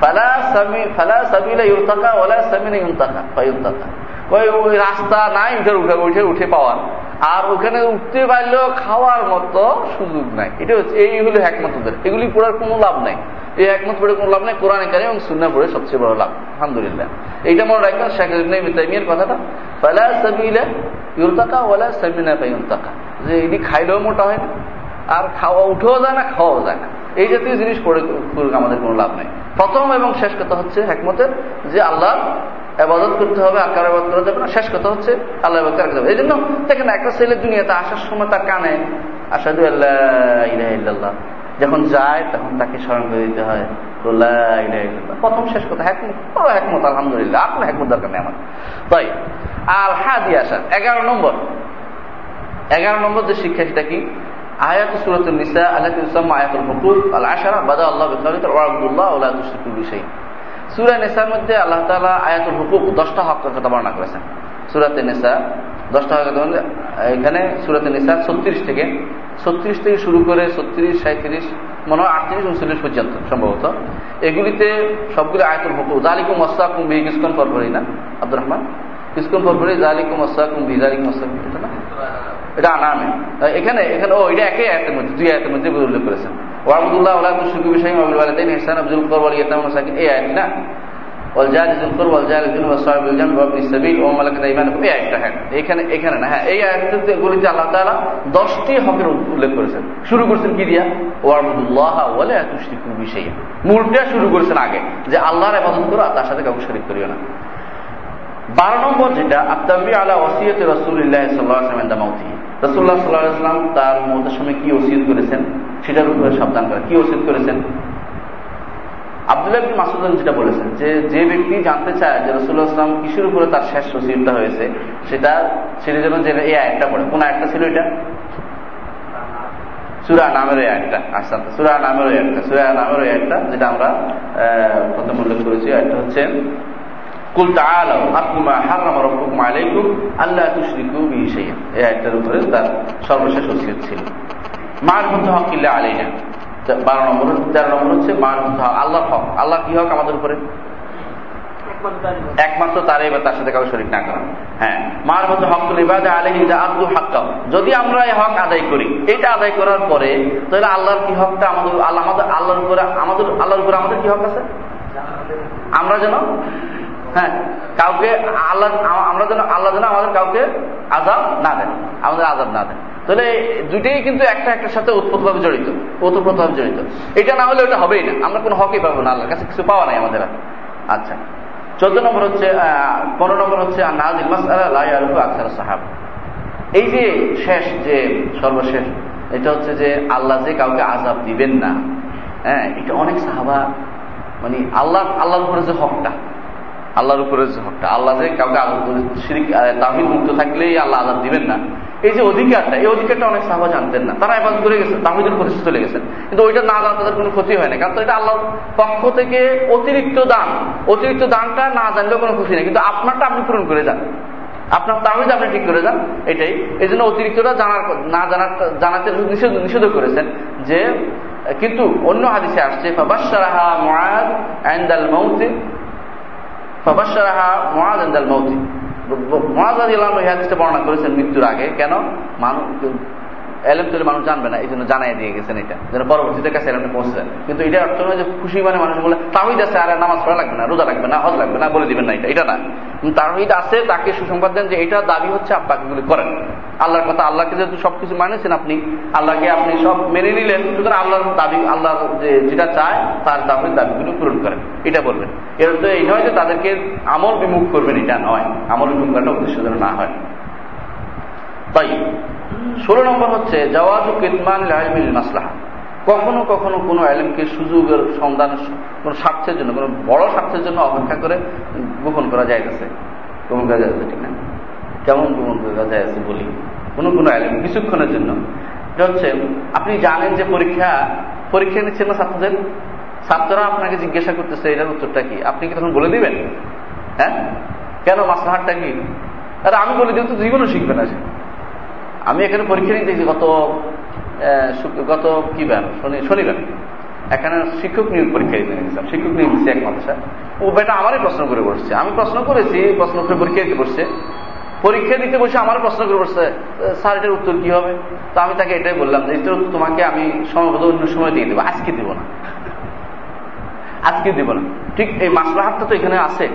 ফালা সামি ফালা সাবিলা ইউতাকা ওলা সামিনা ইউতাকা, ফাইউতাকা। ওই রাস্তা নাই উঠে উঠে উঠে উঠে পাওয়ার আর ওখানে উঠতে পারলেও খাওয়ার মতো সুযোগ নাই। এটা হচ্ছে, এই হলো একমতদের এগুলি পড়ার কোনো লাভ নাই। এই একমত পড়ে কোনো লাভ নাই। কোরআন কারি এবং সুন্না পড়ে সবচেয়ে বড় লাভ। আলহামদুলিল্লাহ। এইটা মনে রাখবেন শেখ তাইমিয়ার কথাটা। ফালা সাবিলা ইউরতাকা ওলা সামিনা পাইউতাকা যে এটি খাইলেও মোটা হয় না, আর খাওয়া উঠেও যায় না, খাওয়াও যায় না। এই জাতীয় জিনিস পড়ে আমাদের কোনো লাভ নাই। প্রথম এবং শেষ কথা হচ্ছে একমতের যে আল্লাহ আবাদত করতে হবে, আর কারও করা যাবে না। শেষ কথা হচ্ছে, আল্লাহ আবাদ করা যাবে এই জন্য দেখেন, একটা ছেলে দুনিয়াতে আসার সময় তার কানে আসাদু আল্লাহ যখন যায়, তখন তাকে স্মরণ করে দিতে হয় প্রথম শেষ কথা একমত একমত আলহামদুলিল্লাহ। আপনার একমত দরকার নেই আমার। তাই আর হ্যাঁ হাদি আসার এগারো নম্বর। এগারো নম্বর যে শিক্ষা, সেটা কি? আয়াত সুরত নিসা, আল্লাহ ইসলাম আয়াতুল হকুক আল আশারা, বাদা আল্লাহ ওয়াবুল্লাহ আল্লাহ তুশরিকুল বিষয় সুরা নেশার মধ্যে আল্লাহ তালা আয়াতুল হুকুক দশটা হকের কথা বর্ণনা করেছেন। সুরাতে নেশা দশটা হকের কথা এখানে সুরাতে নেশা ছত্রিশ থেকে ছত্রিশ থেকে শুরু করে ছত্রিশ সাঁত্রিশ মনে হয় আটত্রিশ, উনচল্লিশ পর্যন্ত সম্ভবত। এগুলিতে সবগুলি আয়াতুল হুকুক জালিকুম অসাকুম বি কিছুক্ষণ পরপরই না, আব্দুর রহমান? কিছুক্ষণ পরপরই জালিকুম অসাকুম বি জালিকুম অসাকুম না? এটা আনামে এখানে এখানে ও এটা একই আয়াতের মধ্যে দুই আয়াতের মধ্যে উল্লেখ করেছেন ওয়াবুদুল্লাহ আল্লাহ তুশরিকু বিষয় আবুল ওয়ালিদাইন ইহসান আব্দুল কর ওয়াল ইয়াতাম মাসাকিন এই আয়াত না والجار ذي القرب والجار الجنب والصاحب بالجنب وابن السبيل وملكت ايمانكم এই আয়াতটা হ্যাঁ এখানে এখানে না হ্যাঁ এই আয়াতগুলিতে গুলিতে আল্লাহ তাআলা 10টি হকের উল্লেখ করেছেন শুরু করেছেন কি দিয়া ওয়াবুদুল্লাহ ওয়ালা তুশরিকু বিশাইয়া মূলটা শুরু করেছেন আগে যে আল্লাহর ইবাদত করো আর তার সাথে কাউকে শরীক করিও না বারো নম্বর যেটা আত্মাবি আলা ওসিয়ত রসুল্লাহ সাল্লাহ মাউতি রসুল্লাহ সাল্লাহাম তার মতের সময় কি ওসিয়ত করেছেন? সেটার উপরে সাবধান করে। কি ওসিয়ত করেছেন? আবদুল্লাহ মাসুদ যেটা বলেছেন যে যে ব্যক্তি জানতে চায় যে রসুল্লাহ আসলাম কিসের উপরে তার শেষ ওসিয়তটা হয়েছে, সেটা সেটার জন্য যে এই একটা পড়ে। কোন একটা ছিল এটা? সুরা নামের একটা আচ্ছা সুরা নামের ওই একটা সুরা নামের ওই একটা যেটা আমরা প্রথম উল্লেখ করেছি। একটা হচ্ছে, কুল তাআলাউ আতমা হারাম রাব্বুকুম আলাইকুম আল্লা তুশরিকু বিহি শাইআ। এই আয়াতটার উপরে তার সর্বশেষ ওসিয়ত ছিল। মারফুত হকিল্লা আলাইনা। বারো নম্বর, তেরো নম্বর হচ্ছে মারফুত হক। আল্লাহর হক। আল্লাহ কি হক আমাদের উপরে? একমাত্র তার এবার তার সাথে কাউকে শরীর না করা। হ্যাঁ মার মতো হকুল ইবাদা আলহি আব্দু হাক্কা। যদি আমরা এই হক আদায় করি, এটা আদায় করার পরে তাহলে আল্লাহর কি হকটা আমাদের, আল্লাহ আমাদের, আল্লাহর উপরে, আমাদের, আল্লাহর উপরে আমাদের কি হক আছে? আমরা যেন হ্যাঁ কাউকে আল্লাহ, আমরা যেন আল্লাহ যেন আমাদের কাউকে আজাব না দেন, আমাদের আজাব না দেন। তাহলে দুইটাই কিন্তু একটা একটার সাথে উৎপত্তভাবে জড়িত, ওতপ্রোতভাবে জড়িত। এটা না হলে ওটা হবেই না, আমরা কোনো হকই পাবো না আল্লাহর কাছে, কিছু পাওয়া নাই আমাদের আচ্ছা চোদ্দ নম্বর হচ্ছে পনেরো নম্বর হচ্ছে নাজিল আখতার সাহাব। এই যে শেষ যে সর্বশেষ, এটা হচ্ছে যে আল্লাহ যে কাউকে আজাব দিবেন না হ্যাঁ এটা অনেক সাহাবা মানে আল্লাহ, আল্লাহর উপরে যে হকটা আল্লাহর উপরে যে হকটা আল্লাহ যে কাউকে তাহিদ মুক্ত থাকলেই আল্লাহ আজাব দিবেন না। এই যে অধিকারটা, এই অধিকারটা অনেক সাহাবা জানতেন না। তারা এবার করে গেছেন তাহিদের উপরে চলে গেছেন। কিন্তু ওইটা না জানা তাদের কোনো ক্ষতি হয় না। কারণ এটা আল্লাহর পক্ষ থেকে অতিরিক্ত দান। অতিরিক্ত দানটা না জানলেও কোনো ক্ষতি নেই। কিন্তু আপনারটা আপনি পূরণ করে যান। আপনার তাহিদ আপনি ঠিক করে যান, এটাই। এই জন্য অতিরিক্তটা জানার না জানার জানাতে নিষেধ নিষেধ করেছেন যে, কিন্তু অন্য হাদিসে আসছে ফাবাসারাহা বর্ণনা করেছেন মৃত্যুর আগে। কেন? মানুষ এলএম তৈরি মানুষ জানবে না এই জন্য জানাই দিয়ে গেছেন এটা, যেন পরবর্তীতে কাছে এলএমটা পৌঁছে কিন্তু এটা অর্থ নয় যে খুশি মানে মানুষ বলে তাহিদ আছে, আর নামাজ পড়া লাগবে না, রোজা লাগবে না, হজ লাগবে না, বলে দিবেন না এটা এটা না। তাহিদ আছে, তাকে সুসংবাদ দেন যে এটা দাবি হচ্ছে আব্বাকে গুলি করেন। আল্লাহর কথা আল্লাহকে যেহেতু সবকিছু মানেছেন আপনি, আল্লাহকে আপনি সব মেনে নিলেন, সুতরাং আল্লাহর দাবি আল্লাহ যে যেটা চায়, তার তাহিদ দাবিগুলো পূরণ করেন, এটা বলবেন। এর তো এই নয় যে তাদেরকে আমল বিমুখ করবেন, এটা নয়। আমল বিমুখ করাটা উদ্দেশ্য যেন না হয়। তাই ষোলো নম্বর হচ্ছে জওয়াজু কিতমান আলমিল মাসলাহা। কখনো কখনো কোনো আলমকে সুযোগের সন্ধান, কোন স্বার্থের জন্য, কোনো বড় স্বার্থের জন্য অপেক্ষা করে গোপন করা যাইতেছে। গোপন করা যাইতেছে ঠিক না? কেমন গোপন করা যাইতেছে বলি? কোনো কোনো আলম কিছুক্ষণের জন্য। এটা হচ্ছে, আপনি জানেন যে পরীক্ষা পরীক্ষা নিচ্ছেন না ছাত্রদের? ছাত্ররা আপনাকে জিজ্ঞাসা করতেছে, এটার উত্তরটা কি? আপনি কি তখন বলে দিবেন? হ্যাঁ? কেন মাসলাহাটটা কি? আরে আমি বলে দিই তো জীবনও শিখবে না সে। আমি এখানে পরীক্ষা নিতে গত গত কি বার? শনি শনিবার। এখানে শিক্ষক নিয়োগ পরীক্ষা দিতে গেছিলাম। শিক্ষক নিয়োগ দিচ্ছে এক মাদ্রাসা ও বেটা আমারই প্রশ্ন করে বসছে। আমি প্রশ্ন করেছি, প্রশ্ন করে পরীক্ষা দিতে বসছে। পরীক্ষা দিতে বসে আমার প্রশ্ন করে বসছে স্যার, এটার উত্তর কি হবে? তো আমি তাকে এটাই বললাম যে, এটার তোমাকে আমি সময়বদ্ধ অন্য সময় দিয়ে দেবো। আজকে দিব না। আজকে দিব না। ঠিক এই মাসলাহাতটা তো এখানে আছে।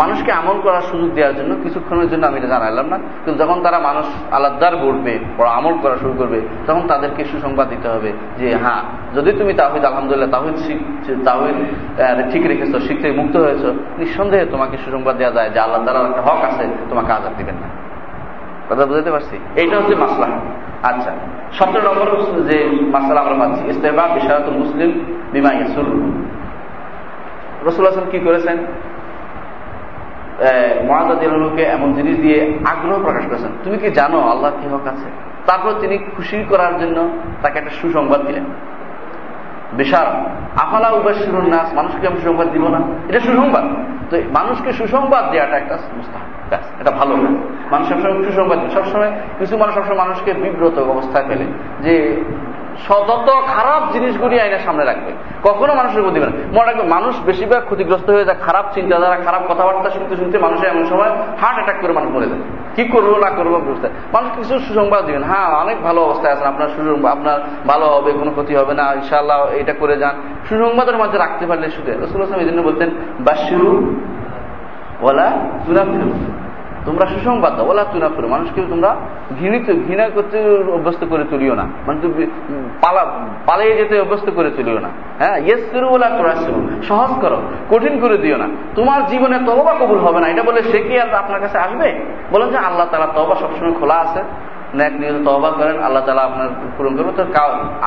মানুষকে আমল করার সুযোগ দেওয়ার জন্য কিছুক্ষণের জন্য আমি এটা জানাইলাম না। কিন্তু যখন তারা মানুষ আলাদার বলবে আমল করা শুরু করবে, তখন তাদেরকে সুসংবাদ দিতে হবে যে হ্যাঁ যদি তুমি তাহিদ আলহামদুলিল্লাহ তাহিদ তাহিদ ঠিক রেখেছো শিখতে মুক্ত হয়েছ, নিঃসন্দেহে তোমাকে সুসংবাদ দেওয়া যায় যে আল্লাহ তালার একটা হক আছে, তোমাকে আজাদ দিবেন না। কথা বুঝতে পারছি? এইটা হচ্ছে মাসলা। আচ্ছা সতেরো নম্বর যে মাসালা আমরা পাচ্ছি ইস্তেবা বিশারত মুসলিম, বিমা ইয়াসুল রসুল হাসান কি করেছেন? মহাদাদিকে এমন জিনিস দিয়ে আগ্রহ প্রকাশ করেছেন। তুমি কি জানো আল্লাহ কি হক আছে? তারপর তিনি খুশি করার জন্য তাকে একটা সুসংবাদ দিলেন। বিশাল। আফালা উবাসির নাস, মানুষকে আমি সুসংবাদ দিব না। এটা সুসংবাদ। তো মানুষকে সুসংবাদ দেওয়াটা একটা ব্যাস, এটা ভালো কাজ মানুষ সবসময় সুসংবাদ সবসময় কিছু মানুষ সবসময় মানুষকে বিব্রত অবস্থায় ফেলে যে যত খারাপ জিনিসগুলি আইনের সামনে রাখবে। কখনো মানুষের বুদ্ধি না। মনে রাখবে মানুষ বেশিরভাগ ক্ষতিগ্রস্ত হয়ে যায়, খারাপ চিন্তাধারা, খারাপ কথাবার্তা শুনতে শুনতে মানুষের এমন সময় হার্ট অ্যাটাক করে মানুষ মরে যায়। কি করব, না করব, বুঝতে মানুষ কিছু সুসংবাদ দিবেন। হ্যাঁ অনেক ভালো অবস্থায় আছেন, আপনার সুসংবাদ, আপনার ভালো হবে, কোনো ক্ষতি হবে না ইনশাল্লাহ এটা করে যান। সুসংবাদের মাঝে রাখতে পারলে শুধু রসুল আসলাম এই জন্য বলতেন বাসিরু ওলা তুনাফিরু তোমরা সুসংবাদ দাও। ওলা তুনা করো মানুষকে তোমরা ঘৃণিত ঘৃণা করতে অভ্যস্ত করে তুলিও না। মানে পালা পালিয়ে যেতে অভ্যস্ত করে তুলিও না। হ্যাঁ? ইয়েস করু ওলা তোরা সহজ করো। কঠিন করে দিও না। তোমার জীবনে তবা কবুল হবে না। এটা বলে সে কি আর আপনার কাছে আসবে? বলেন যে আল্লাহ তালা তবা সবসময় খোলা আছে। ন্যাক নিয়ে তবা করেন, আল্লাহ তালা আপনার পূরণ করবে। তো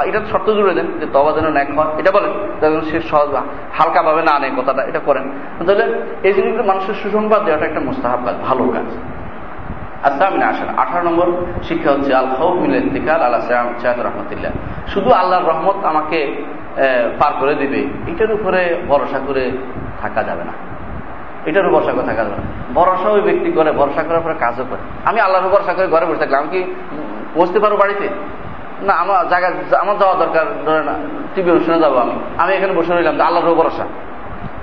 এটা শর্ত জুড়ে দেন যে তবা যেন ন্যাক হয়। এটা বলেন তখন সে সহজ হালকা ভাবে না আনে কথাটা, এটা করেন। তাহলে এই জিনিসগুলো মানুষের সুসংবাদ দেওয়াটা একটা মোস্তাহাব কাজ, ভালো কাজ। আচ্ছা আমি আসেন। আঠারো নম্বর শিক্ষা হচ্ছে আল হৌমিলাল আল্লাহ সাহাদ রহমতুল্লাহ। শুধু আল্লাহর রহমত আমাকে পার করে দিবে, এটার উপরে ভরসা করে থাকা যাবে না। এটারও ভরসা কথা কারণ ভরসা ওই ব্যক্তি করে, ভরসা করার পরে কাজও করে। আমি আল্লাহর ভরসা করে ঘরে বসে থাকলাম। আমি কি পৌঁছতে পারব বাড়িতে? না, আমার জায়গা, আমার যাওয়া দরকার ধরে না। টিভি অনুষ্ঠানে যাব আমি। আমি এখানে বসে রইলাম আল্লাহর ভরসা।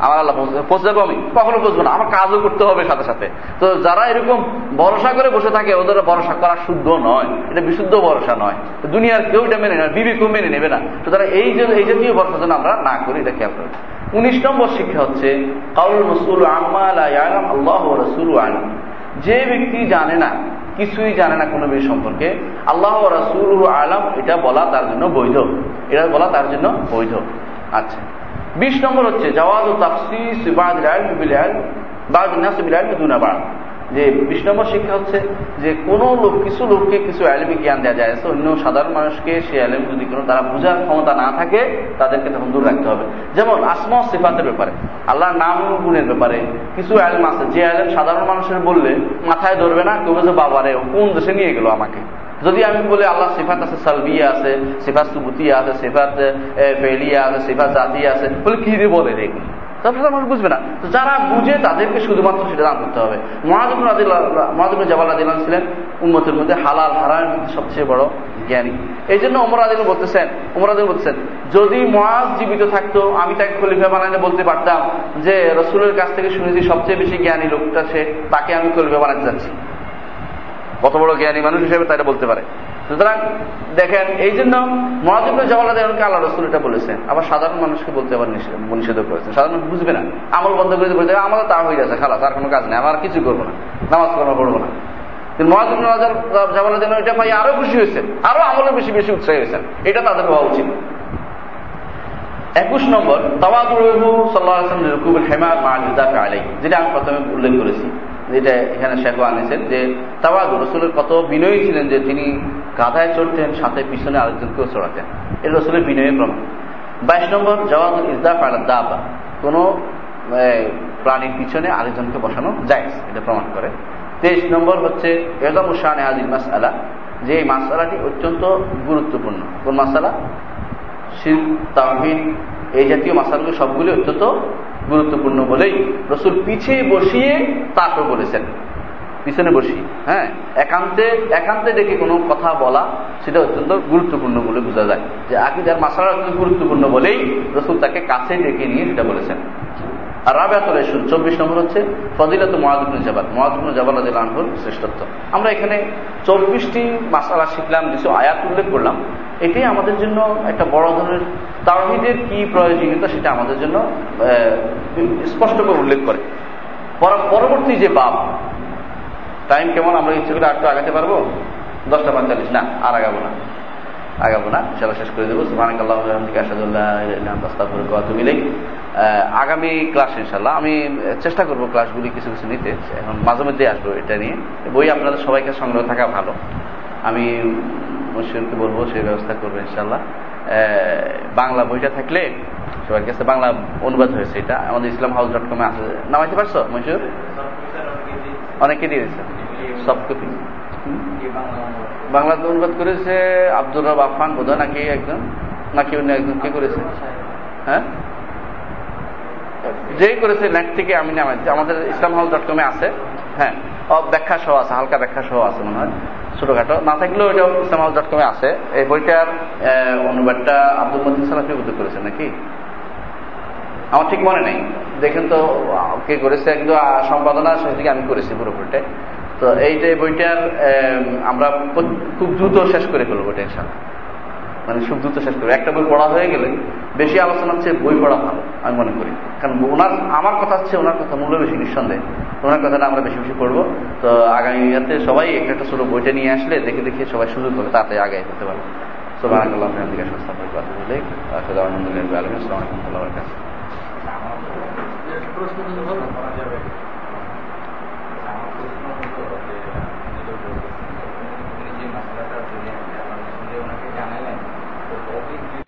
আমার আল্লাহ পৌঁছে যাব আমি? কখনো পৌঁছবো না, আমার কাজও করতে হবে সাথে সাথে। তো যারা এরকম ভরসা করে বসে থাকে, ওদের ভরসা করা শুদ্ধ নয়, এটা বিশুদ্ধ ভরসা নয়। দুনিয়ার কেউ এটা মেনে নেয় বিবেকও মেনে নেবে না। সুতরাং এই যে, এই জাতীয় ভরসা যেন আমরা না করি, এটা খেয়াল করি। উনিশ নম্বর শিক্ষা হচ্ছে, কাউল রসুল আল্লাহ রসুল আলম। যে ব্যক্তি জানে না, কিছুই জানে না কোনো বিষয় সম্পর্কে, আল্লাহ রসুল আলম, এটা বলা তার জন্য বৈধ। এটা বলা তার জন্য বৈধ। আচ্ছা। বিশ নম্বর হচ্ছে জওয়াজ ও তাফসিস দুনাবাদ যে বিশ নম্বর শিক্ষা হচ্ছে যে কোনো লোক, কিছু লোককে কিছু আলমী জ্ঞান দেওয়া যায় অন্য সাধারণ মানুষকে সে আলম যদি কোনো তারা বোঝার ক্ষমতা না থাকে, তাদেরকে তখন দূর রাখতে হবে। যেমন আসমা সিফাতের ব্যাপারে, আল্লাহর নাম গুণের ব্যাপারে কিছু আলম আছে। যে আলম সাধারণ মানুষের বললে মাথায় ধরবে না, কেউ বলছে বাবারে কোন দেশে নিয়ে গেল আমাকে? যদি আমি বলি আল্লাহ সিফাত আছে সালবিয়া আছে, সিফাত সুবুতিয়া আছে, সিফাত ফেলিয়া আছে, সিফাত জাতিয়া আছে, বলে কি রে বলে রে তারপরে মানুষ বুঝবে না। যারা বুঝে তাদেরকে শুধুমাত্র সেটা দান করতে হবে। মহাজুল মহাজুল জবাল দিলাম ছিলেন উন্মতের মধ্যে হালাল হারাম সবচেয়ে বড় জ্ঞানী। এই জন্য ওমর আদিল বলতেছেন ওমর আদিল বলতেছেন, যদি মহাজ জীবিত থাকতো, আমি তাকে খলিফা বানাইলে বলতে পারতাম যে, রসুলের কাছ থেকে শুনেছি সবচেয়ে বেশি জ্ঞানী লোকটা সে, তাকে আমি খলিফা বানাতে যাচ্ছি। কত বড় জ্ঞানী মানুষ হিসেবে তারা বলতে পারে। সুতরাং দেখেন এই জন্য মহাজিবুল জওয়ালাদেরকে আল্লাহ রসুল এটা বলেছেন। আবার সাধারণ মানুষকে বলতে আবার নিষেধ করেছেন সাধারণ বুঝবে না। আমল বন্ধ করে বলতে আমাদের তা হয়ে যাচ্ছে খালাস, আর কোনো কাজ নেই, আমার কিছু করব না, নামাজ কর্ম করব না। কিন্তু মহাজিবুল এটা পাই আরও খুশি হয়েছেন, আরও আমলে বেশি বেশি উৎসাহী হয়েছেন। এটা তাদের হওয়া উচিত। একুশ নম্বর তাওয়াদুরহু সাল্লাহ হেমা মা যেটা আমি প্রথমে উল্লেখ করেছি। যেটা এখানে শেখ আনেছেন যে তাওয়াদু রসুলের কত বিনয়ী ছিলেন যে তিনি গাধায় চড়তেন, সাথে পিছনে আরেকজনকেও চড়াতেন। এটা রসুলের বিনয়ের প্রমাণ। বাইশ নম্বর জওয়াদ ইজদাফ আলা দাবা। কোন প্রাণীর পিছনে আরেকজনকে বসানো যায় এটা প্রমাণ করে। তেইশ নম্বর হচ্ছে এজাম শাহ নেহাজির মাস আলা যে এই মাসালাটি অত্যন্ত গুরুত্বপূর্ণ। কোন মাসালা শির তাহিদ এই জাতীয় মাসালগুলো সবগুলি অত্যন্ত গুরুত্বপূর্ণ বলেই রসুল পিছিয়ে বসিয়ে তাকে বলেছেন। পিছনে বসি হ্যাঁ? একান্তে একান্তে ডেকে কোনো কথা বলা সেটা অত্যন্ত গুরুত্বপূর্ণ বলে বোঝা যায়। যে আকিদার মাসালা অত্যন্ত গুরুত্বপূর্ণ বলেই রসুল তাকে কাছে ডেকে নিয়ে সেটা বলেছেন। আর রাবেয়াতুল ইসুল চব্বিশ নম্বর হচ্ছে ফজিলাত মহাদুবন জাবাদ মহাদুবন জাবাদ আনহুর শ্রেষ্ঠত্ব। আমরা এখানে চব্বিশটি মাসালা শিখলাম, কিছু আয়াত উল্লেখ করলাম। এটাই আমাদের জন্য একটা বড় ধরনের তাহিদের কি প্রয়োজনীয়তা সেটা আমাদের জন্য স্পষ্ট করে উল্লেখ করে। পরবর্তী যে বাপ টাইম কেমন? আমরা ইচ্ছে করে একটু আগাতে পারব? দশটা পঁয়তাল্লিশ। না, আর আগাবো না। আগাবো না সেটা শেষ করে দেবো। আসাদুল্লাহ মিলেই আগামী ক্লাস ইনশাল্লাহ আমি চেষ্টা করব ক্লাসগুলি কিছু কিছু নিতে। এখন মাঝে মধ্যে আসব এটা নিয়ে। বই আপনাদের সবাইকে সংগ্রহ থাকা ভালো। আমি মশিউরকে বলব সেই ব্যবস্থা করব ইনশাল্লাহ বাংলা বইটা থাকলে সবার কাছে বাংলা অনুবাদ হয়েছে এটা। আমাদের ইসলাম হাউস ডট কমে আছে। নামাইতে পারছ মশিউর অনেকে দিয়েছে। সব কপি বাংলাতে অনুবাদ করেছে আব্দুর রব আফান বোধ নাকি একজন? নাকি অন্য একজন? কে করেছে? হ্যাঁ? যেই করেছে নেট থেকে আমি নামাইছি আমাদের ইসলাম হাউস ডট কমে আছে। হ্যাঁ। ব্যাখ্যা সহ আছে, হালকা ব্যাখ্যা সহ আছে মনে হয়, ছোটখাটো। না থাকলেও এটা ইসলাম ডট কমে আছে। এই বইটার অনুবাদটা আব্দুল মদিন সালাফি উদ্যোগ করেছে নাকি? আমার ঠিক মনে নেই। দেখেন তো, কে করেছে কিন্তু সম্পাদনা সেদিকে আমি করেছি পুরোপুরিটাই তো এই যে বইটার আমরা খুব দ্রুত শেষ করে ফেলব টেনশন মানে খুব দ্রুত শেষ করব। একটা বই পড়া হয়ে গেলে বেশি আলোচনা হচ্ছে বই পড়া ভালো, আমি মনে করি। কারণ ওনার, আমার কথা হচ্ছে ওনার কথা মূল্য বেশি, নিঃসন্দেহে। ওনার কথাটা আমরা বেশি বেশি পড়ব। তো আগামী ইয়াতে সবাই একটা একটা ছোট বইটা নিয়ে আসলে দেখে দেখে সবাই সুযোগ হবে তাতে আগে হতে পারবে। সুবাহ আল্লাহ প্রশ্ন